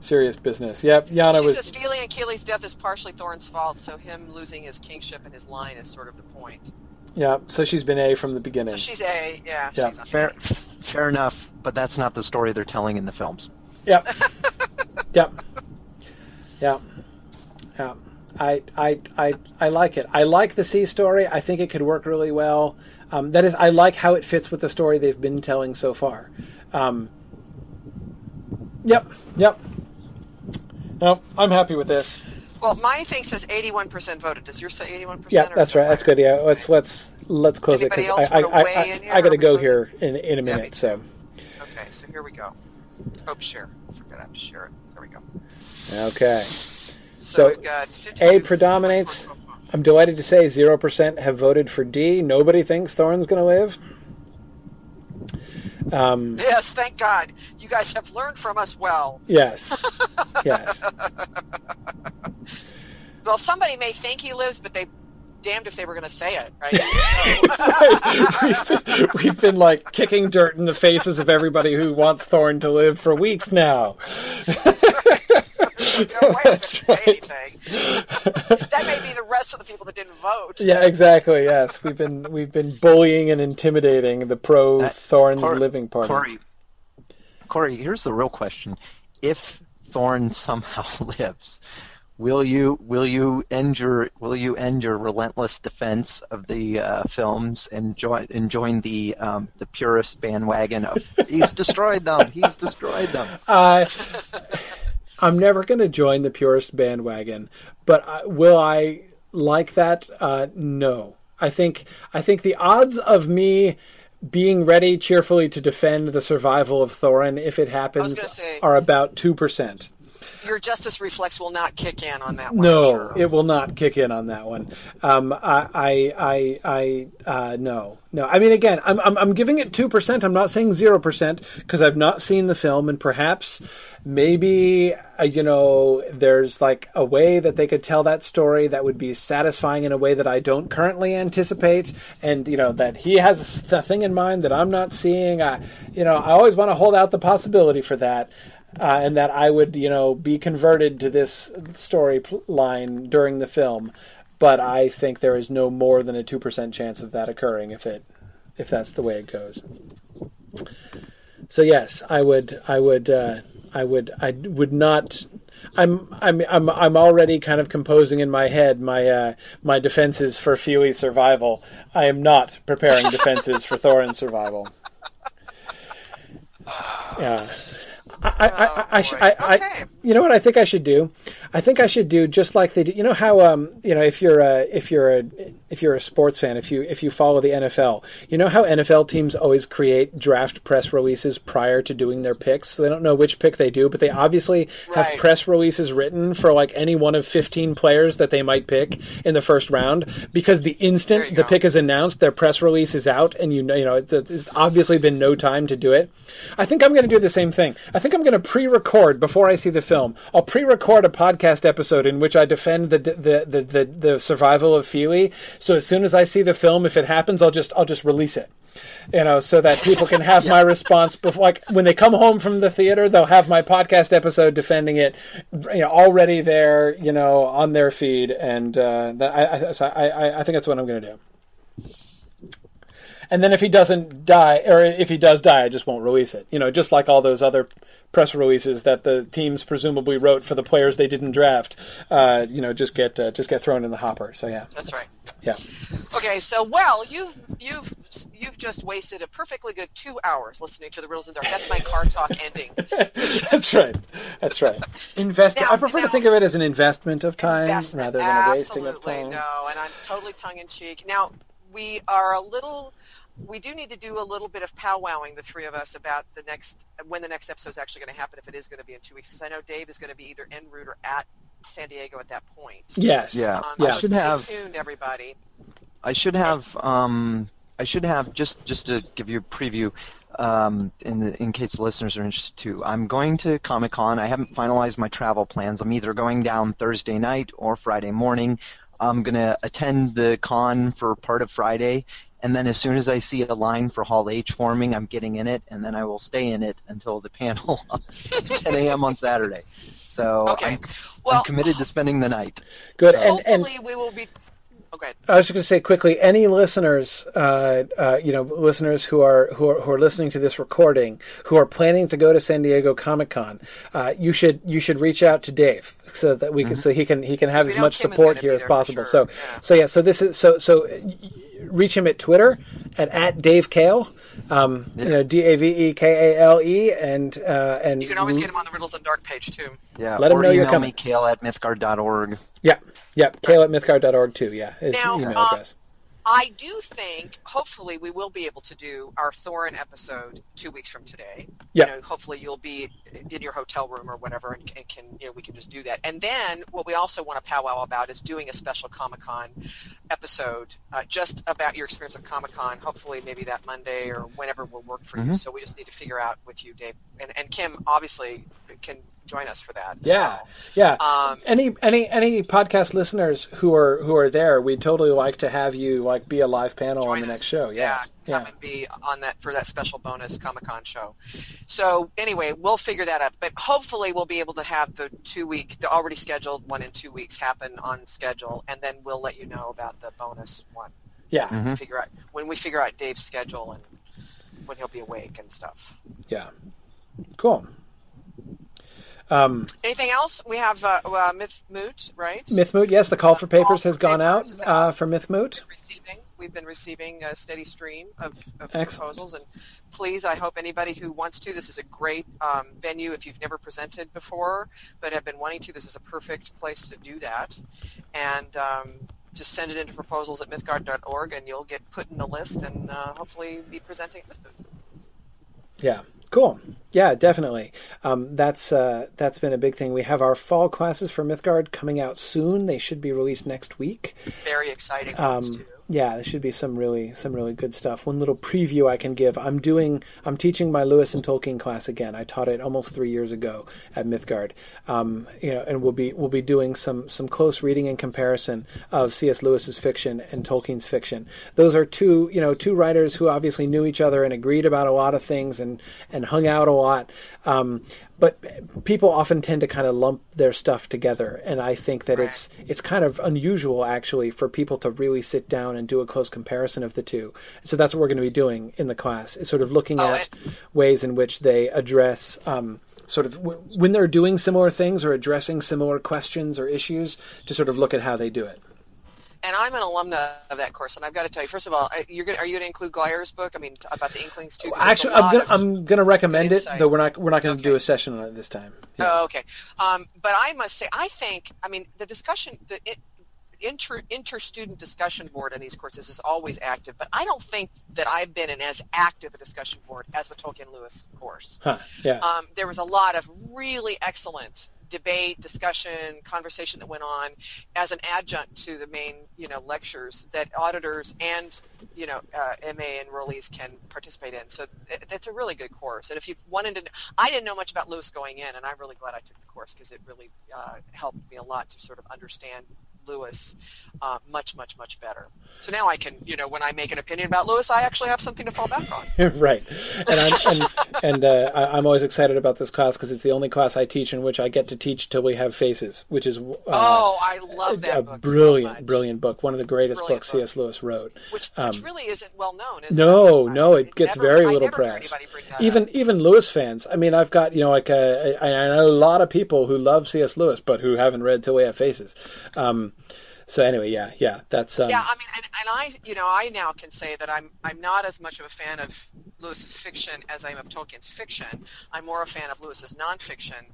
serious business. Yep, Yana She was. says Fili and Kili's death is partially Thorin's fault, so him losing his kingship and his line is sort of the point. Yeah, so she's been A from the beginning. So she's A, yeah, Yeah. she's Fair, A. fair enough, but that's not the story they're telling in the films. Yep. yep. Yep. Yeah. I, I, I, I like it. I like the C story. I think it could work really well. Um, that is, I like how it fits with the story they've been telling so far. Um, yep. Yep. No, I'm happy with this. Well, my thing says 81% voted. Does yours say 81%? Yeah, that's right. That's good. Yeah, let's let's let's close Anybody it because I, wanna I, I, I, got to go here in in a minute. so Okay, so here we go. Oh, share. I forgot I have to share it. There we go. okay. So, So, we've got A predominates. I'm delighted to say zero percent have voted for D. Nobody thinks Thorin's going to live. Um, Yes, thank God. You guys have learned from us well. yes, yes, Well, somebody may think he lives, but they damned if they were going to say it, right? we've, been, we've been like kicking dirt in the faces of everybody who wants Thorin to live for weeks now. No way That's right. anything. that may be the rest of the people that didn't vote. Yeah, exactly. Yes, we've been we've been bullying and intimidating the pro Thorns Cor- living party. Corey, Corey, here's the real question: If Thorin somehow lives, will you will you end your will you end your relentless defense of the uh, films and join and join the um, the purist bandwagon of he's destroyed them, he's destroyed them? I I'm never going to join the purist bandwagon, but I, will I like that, uh, no. I think I think the odds of me being ready cheerfully to defend the survival of Thorin if it happens say- are about two percent. Your justice reflex will not kick in on that one. No, sure. it will not kick in on that one. Um, I, I, I, I uh, no, no. I mean, again, I'm, I'm, I'm giving it two percent. I'm not saying zero percent because I've not seen the film, and perhaps, maybe, uh, you know, there's like a way that they could tell that story that would be satisfying in a way that I don't currently anticipate, and you know that he has a thing in mind that I'm not seeing. I, you know, I always want to hold out the possibility for that uh, and that I would, you know, be converted to this story pl- line during the film. But I think there is no more than a two percent chance of that occurring if it, if that's the way it goes. So yes, I would, I would, uh, I would, I would not. I'm, I'm, I'm, I'm already kind of composing in my head my, uh, my defenses for Fili survival. I am not preparing defenses for Thorin's survival. Yeah. I, I, I, I, should, I, I, Okay. you know what I think I should do? I think I should do just like they do. You know how, um, you know, if you're a, if you're a, if you're a sports fan, if you if you follow the NFL, you know how NFL teams always create draft press releases prior to doing their picks. So they don't know which pick they do, but they obviously have press releases written for like any one of 15 players that they might pick in the first round because the instant the go. pick is announced, their press release is out, and you know, you know, it's, it's obviously been no time to do it. I think I'm going to do the same thing. I think I'm going to pre-record before I see the film. I'll pre-record a podcast episode in which I defend the the the, the, the survival of Fili. So as soon as I see the film, if it happens, I'll just I'll just release it. You know, so that people can have my response before, like when they come home from the theater, they'll have my podcast episode defending it, you know, already there, you know, on their feed, and uh, that I I, so I I I think that's what I'm going to do. And then if he doesn't die, or if he does die, I just won't release it. You know, just like all those other press releases that the teams presumably wrote for the players they didn't draft. Uh, you know, just get uh, just get thrown in the hopper. So yeah, That's right. yeah. Okay, so well, you've you've you've just wasted a perfectly good two hours listening to the Riddles and Dark. That's my car talk ending. That's right. That's right. Invest. Now- I prefer to think of it as an investment of time Investment. rather than a wasting of time. no, and I'm totally tongue in cheek. Now we are a little. We do need to do a little bit of powwowing, the three of us, about the next when the next episode is actually going to happen. If it is going to be in two weeks, because I know Dave is going to be either en route or at San Diego at that point. Yes. Yeah. Um, Yeah. So Should stay have- tuned, everybody. I should have um, I should have just just to give you a preview um, in the in case the listeners are interested too. I'm going to Comic Con. I haven't finalized my travel plans. I'm either going down Thursday night or Friday morning. I'm gonna attend the con for part of Friday, and then as soon as I see a line for Hall H forming, I'm getting in it, and then I will stay in it until the panel at 10 a.m. on Saturday. So Okay. I'm, Well, I'm committed to spending the night. Good. And and hopefully we will be. Okay. I was just going to say quickly, any listeners, uh, uh, you know, listeners who are, who are who are listening to this recording, who are planning to go to San Diego Comic Con, uh, you should you should reach out to Dave so that we can so he can he can have as much Kim support here as possible. sure, So yeah. so yeah, so this is so so. Reach him at Twitter at, at Dave Kale, um, you know D A V E K A L E, and uh, and You can always get him on the Riddles and Dark page too. Yeah, Let 'em or know you're email coming. me, kale at mythgard.org. yeah yeah Kale at mythgard.org too. Yeah, is Now, email uh, address. I do think, hopefully, we will be able to do our Thorin episode two weeks from today. Yeah. You know, hopefully, you'll be in your hotel room or whatever, and, and can you know we can just do that. And then what we also want to powwow about is doing a special Comic Con episode, uh, just about your experience of Comic Con. Hopefully, maybe that Monday or whenever will work for you. Mhm. So we just need to figure out with you, Dave, and, and Kim obviously can join us for that. Yeah, well. yeah. Um, any any any podcast listeners who are who are there, we'd totally like to have you like be a live panel on join the next show. Yeah, yeah, come and be on that for that special bonus Comic Con show. So anyway, we'll figure that out. But hopefully, we'll be able to have the two week, the already scheduled one in two weeks happen on schedule, and then we'll let you know about the bonus one. yeah, Mhm. Figure out when we figure out Dave's schedule and when he'll be awake and stuff. yeah. Cool. Um, Anything else? We have uh, uh, Mythmoot, right? Mythmoot, yes, the call for Call papers for has gone out Papers is uh, for Mythmoot. receiving. We've been receiving a steady stream of, of proposals, and please, I hope anybody who wants to. This is a great um, venue if you've never presented before, but have been wanting to. This is a perfect place to do that, and um, just send it into proposals at mythgard.org, and you'll get put in the list, and uh, hopefully be presenting at. Yeah, cool. Yeah, definitely. Um, that's uh, that's been a big thing. We have our fall classes for Mythgard coming out soon. They should be released next week. Very exciting Um, ones too. Yeah, there should be some really some really good stuff. One little preview I can give: I'm doing I'm teaching my Lewis and Tolkien class again. I taught it almost three years ago at Mythgard. Um, you know, and we'll be we'll be doing some some close reading and comparison of C.S. Lewis's fiction and Tolkien's fiction. Those are two you know two writers who obviously knew each other and agreed about a lot of things and and hung out a lot. Um, but people often tend to kind of lump their stuff together, and I think that Right. it's it's kind of unusual actually for people to really sit down and do a close comparison of the two. So that's what we're going to be doing in the class. Is sort of looking Oh, at ways in which they address. Um, Sort of w- when they're doing similar things or addressing similar questions or issues, to sort of look at how they do it. And I'm an alumna of that course, and I've got to tell you, first of all, you're gonna, are you going to include Glyer's book? I mean, about the Inklings too. Actually, I'm gonna, I'm gonna recommend it, though we're not we're not going to Okay. do a session on it this time. Yeah. Oh, okay. Um, but I must say, I think, I mean, the discussion, the it, inter inter-student discussion board in these courses is always active, but I don't think that I've been in as active a discussion board as the Tolkien Lewis course. Huh, yeah. Um, there was a lot of really excellent debate, discussion, conversation that went on as an adjunct to the main, you know, lectures that auditors and, you know, uh, MA and enrollees can participate in. So it's a really good course. And if you've wanted to, I didn't know much about Lewis going in, and I'm really glad I took the course because it really uh, helped me a lot to sort of understand Lewis uh, much, much, much better. So now I can, you know, when I make an opinion about Lewis, I actually have something to fall back on. right, and I'm and, and uh, I'm always excited about this class because it's the only class I teach in which I get to teach till we have faces, which is uh, oh, I love that a book. brilliant, much. brilliant book, one of the greatest Brilliant books book. C.S. Lewis wrote. which, Um, which really isn't well known. Is No, it? no, I- it gets never- very little press. anybody bring that Even up. even Lewis fans. I mean, I've got you know like uh, I, I know a lot of people who love C.S. Lewis, but who haven't read Till We Have Faces. Um, so anyway, yeah, yeah, that's um, yeah, I mean, and, and I, you know, I now can say that I'm I'm not as much of a fan of Lewis's fiction as I am of Tolkien's fiction. I'm more a fan of Lewis's nonfiction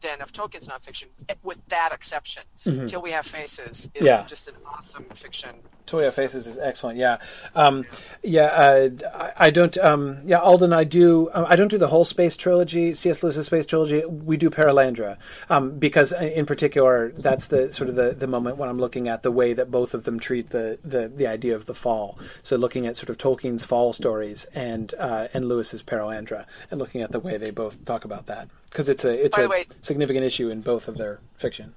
than of Tolkien's nonfiction, with that exception. Till We Have Faces is Mm-hmm. Yeah. just an awesome fiction. Toya Faces is excellent. Yeah, um, yeah. Uh, I, I don't. Um, yeah, Alden. I do. Uh, I don't do the whole space trilogy. C.S. Lewis's space trilogy. We do Perelandra um, because, uh, in particular, that's the sort of the, the moment when I'm looking at the way that both of them treat the, the, the idea of the fall. So looking at sort of Tolkien's fall stories and uh, and Lewis's Perelandra, and looking at the way they both talk about that because it's a it's By a way- significant issue in both of their fiction.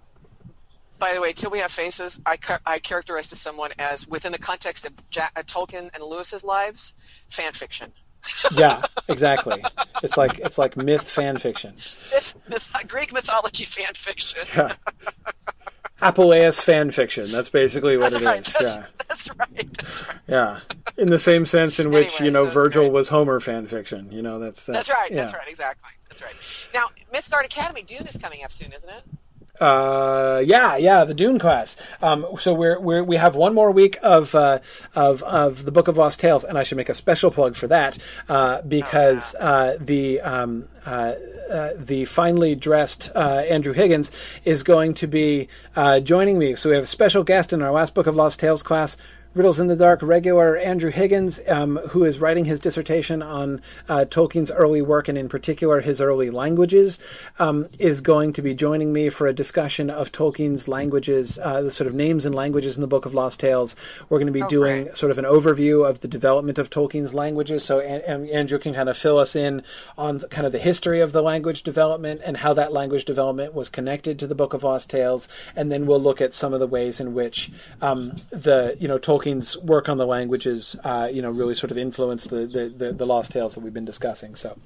By the way, Till We Have Faces, I, char- I characterize to someone as within the context of ja- uh, Tolkien and Lewis's lives, fan fiction. Yeah, exactly. it's like it's like myth fan fiction. Myth, myth, Greek mythology fan fiction. Yeah. Apuleius fan fiction. That's basically what That's it right. is. That's, Yeah. that's right. That's right. Yeah. In the same sense in which, Anyway, you know, so Virgil great. was Homer fan fiction. You know, that's that's, That's right. Yeah. That's right. Exactly. That's right. Now, Mythgard Academy Dune is coming up soon, isn't it? Uh, yeah, yeah, the Dune class. Um, so we're, we're we have one more week of uh, of of the Book of Lost Tales, and I should make a special plug for that uh, because uh, the um, uh, uh, the finely dressed uh, Andrew Higgins is going to be uh, joining me. So we have a special guest in our last Book of Lost Tales class. Riddles in the Dark regular Andrew Higgins, um, who is writing his dissertation on uh, Tolkien's early work and, in particular, his early languages, um, is going to be joining me for a discussion of Tolkien's languages, uh, the sort of names and languages in the Book of Lost Tales. We're going to be doing great. sort of an overview of the development of Tolkien's languages. So An- Andrew can kind of fill us in on the- kind of the history of the language development and how that language development was connected to the Book of Lost Tales, and then we'll look at some of the ways in which um, the you know Tolkien's work on the languages uh, you know really sort of influenced the, the, the, the Lost Tales that we've been discussing. So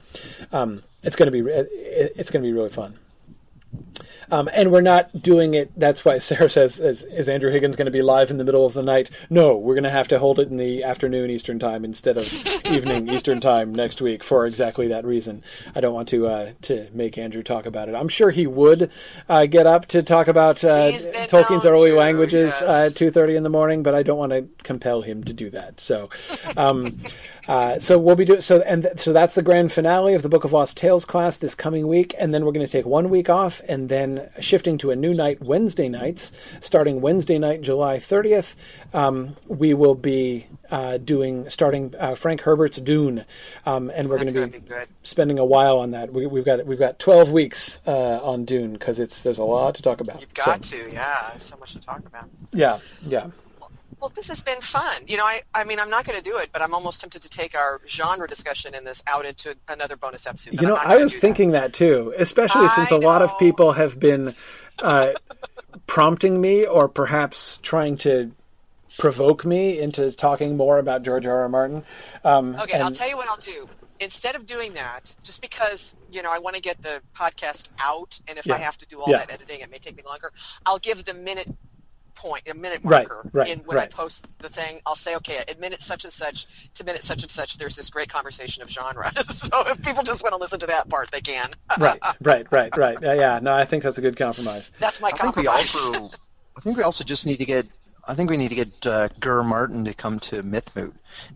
um, it's going to be it's going to be really fun. Um, and we're not doing it. That's why Sarah says, is, is Andrew Higgins going to be live in the middle of the night? No, we're going to have to hold it in the afternoon Eastern time instead of evening Eastern time next week for exactly that reason. I don't want to uh, to make Andrew talk about it. I'm sure he would uh, get up to talk about uh, Tolkien's early to, languages uh, at yes. two thirty in the morning, but I don't want to compel him to do that. So. Um, Uh, so we'll be doing so, and th- so that's the grand finale of the Book of Lost Tales class this coming week, and then we're going to take one week off, and then shifting to a new night Wednesday nights, starting Wednesday night, July thirtieth. Um, we will be uh, doing starting uh, Frank Herbert's Dune, um, and we're going gonna be, be spending a while on that. We, we've got we've got twelve weeks uh, on Dune because it's there's a lot to talk about. You've got So, to, yeah. So much to talk about. Yeah, yeah. Well, this has been fun. You know, I, I mean, I'm not going to do it, but I'm almost tempted to take our genre discussion in this out into another bonus episode. You know, I was do that. thinking that. too, especially since a lot of people have been uh, prompting me or perhaps trying to provoke me into talking more about George R. R. Martin. Um, Okay, I'll tell you what I'll do. Instead of doing that, just because you know I want to get the podcast out, and if Yeah. I have to do all Yeah. that editing, it may take me longer. I'll give the minute point, a minute marker, right, in when I post the thing. I'll say, okay, at minute such and such to minute such and such, there's this great conversation of genre. so if people just want to listen to that part, they can. right, right, right, right. Yeah, yeah, no, I think that's a good compromise. That's my I think we compromise. also, I think we also just need to get. I think we need to get uh, Gur Martin to come to Mythmoot.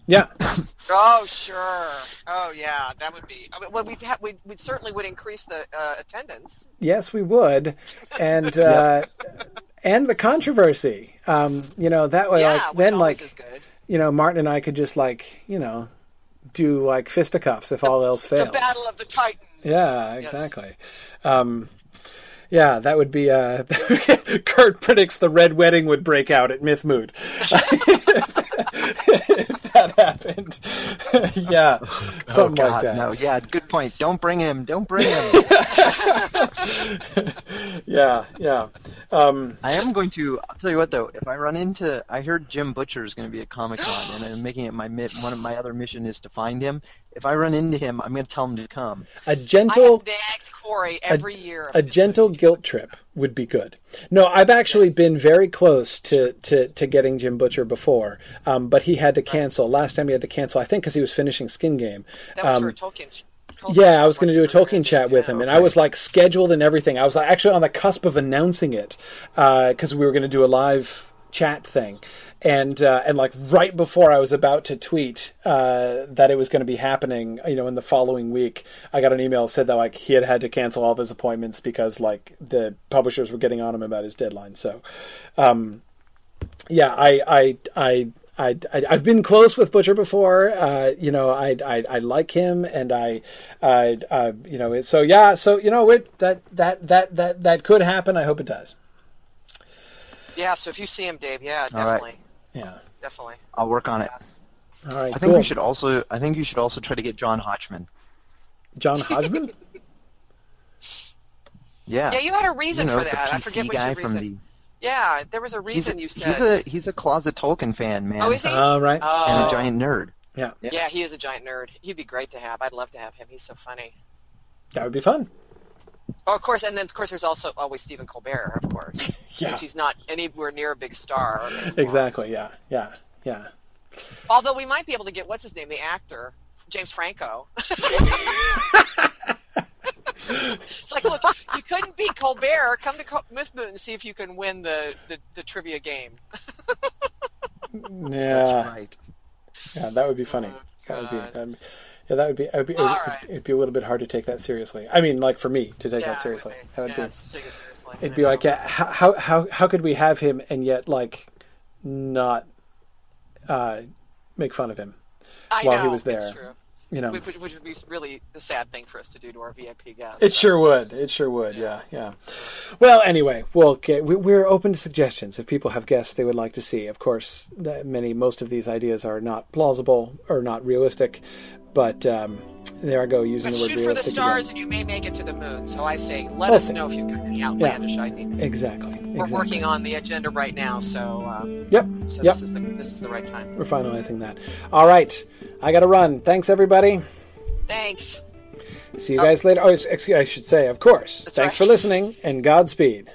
Yeah, Oh sure. Oh yeah, that would be. I mean, well, we'd ha- we we certainly would increase the uh, attendance. yes, we would, and uh, and the controversy. Um, you know, that way, yeah, like which then, like is good. you know, Martin and I could just like you know do like fisticuffs if all else fails. The Battle of the Titans. Yeah, Yes. exactly. Um, yeah, that would be. Uh, Kurt predicts the red wedding would break out at Mythmoot if that happened. yeah, something oh, like God, that. No, yeah, good point. Don't bring him. Don't bring him. Yeah, yeah. Um, I am going to. I'll tell you what, though. If I run into, I heard Jim Butcher is going to be at Comic Con, and I'm making it my one of my other mission is to find him. If I run into him, I'm going to tell him to come. a I gentle, have nagged Corey every year. a gentle guilt trip would be good. No, I've actually been very close to, to, to getting Jim Butcher before, um, but he had to cancel. Last time he had to cancel, I think, because he was finishing Skin Game. That was Um, for a Tolkien. Tolkien Yeah, I was going to do a one. Tolkien chat with him, and I was like scheduled and everything. I was actually on the cusp of announcing it because we were going to do a live chat thing, and uh, and like right before I was about to tweet uh, that it was going to be happening, you know, in the following week, I got an email that said that like he had had to cancel all of his appointments because like the publishers were getting on him about his deadline. So, um, yeah, I I I. I, I, I've been close with Butcher before. Uh, you know, I, I, I like him, and I, I, uh, you know, it, so yeah, so you know, it that that that that that could happen. I hope it does. Yeah, so if you see him, Dave, yeah, All right. Definitely, Yeah. definitely. I'll work on it. All right. I think cool. we should also. I think you should also try to get John Hodgman. John Hodgman. Yeah. Yeah, you had a reason you know, for the that. I PC forget guy which from reason. the. Yeah, there was a He's a, reason you said. he's a he's a closet Tolkien fan, man. oh, is he? All right. Oh. and a giant nerd. yeah, Yeah. Yeah, he is a giant nerd. He'd be great to have. I'd love to have him. He's so funny. that would be fun. Oh, of course, and then of course there's also always Stephen Colbert, of course, Yeah. since he's not anywhere near a big star. anymore. Exactly. Yeah. Yeah. Yeah. Although we might be able to get what's his name, the actor, James Franco. it's like, look, you couldn't beat Colbert. Come to Co- Mythmoot and see if you can win the, the, the trivia game. Yeah. That's right. Yeah. That would be funny. That would be. Oh, that'd be- yeah, that would be. Would be it would, right. it'd be a little bit hard to take that seriously. I mean, like for me to take yeah, that seriously. would be. That would yeah, be. take it seriously. It'd be like, yeah, how how how could we have him and yet like not uh, make fun of him? I while he was there. You know, Which, which would be really the sad thing for us to do to our VIP guests. it sure would. It sure would. Yeah, yeah. Well, anyway, we'll get, we, we're open to suggestions. If people have guests they would like to see, of course, many most of these ideas are not plausible or not realistic, but um, there I go using But the word shoot for the stars, again. and you may make it to the moon. So I say, let us know if you've got any outlandish ideas. Exactly. We're exactly. working on the agenda right now, so uh, Yep. so Yep. this is the this is the right time. We're finalizing that. All right. I got to run. Thanks, everybody. Thanks. See you guys later. Oh, excuse, I should say, of course. That's Thanks right. for listening and Godspeed.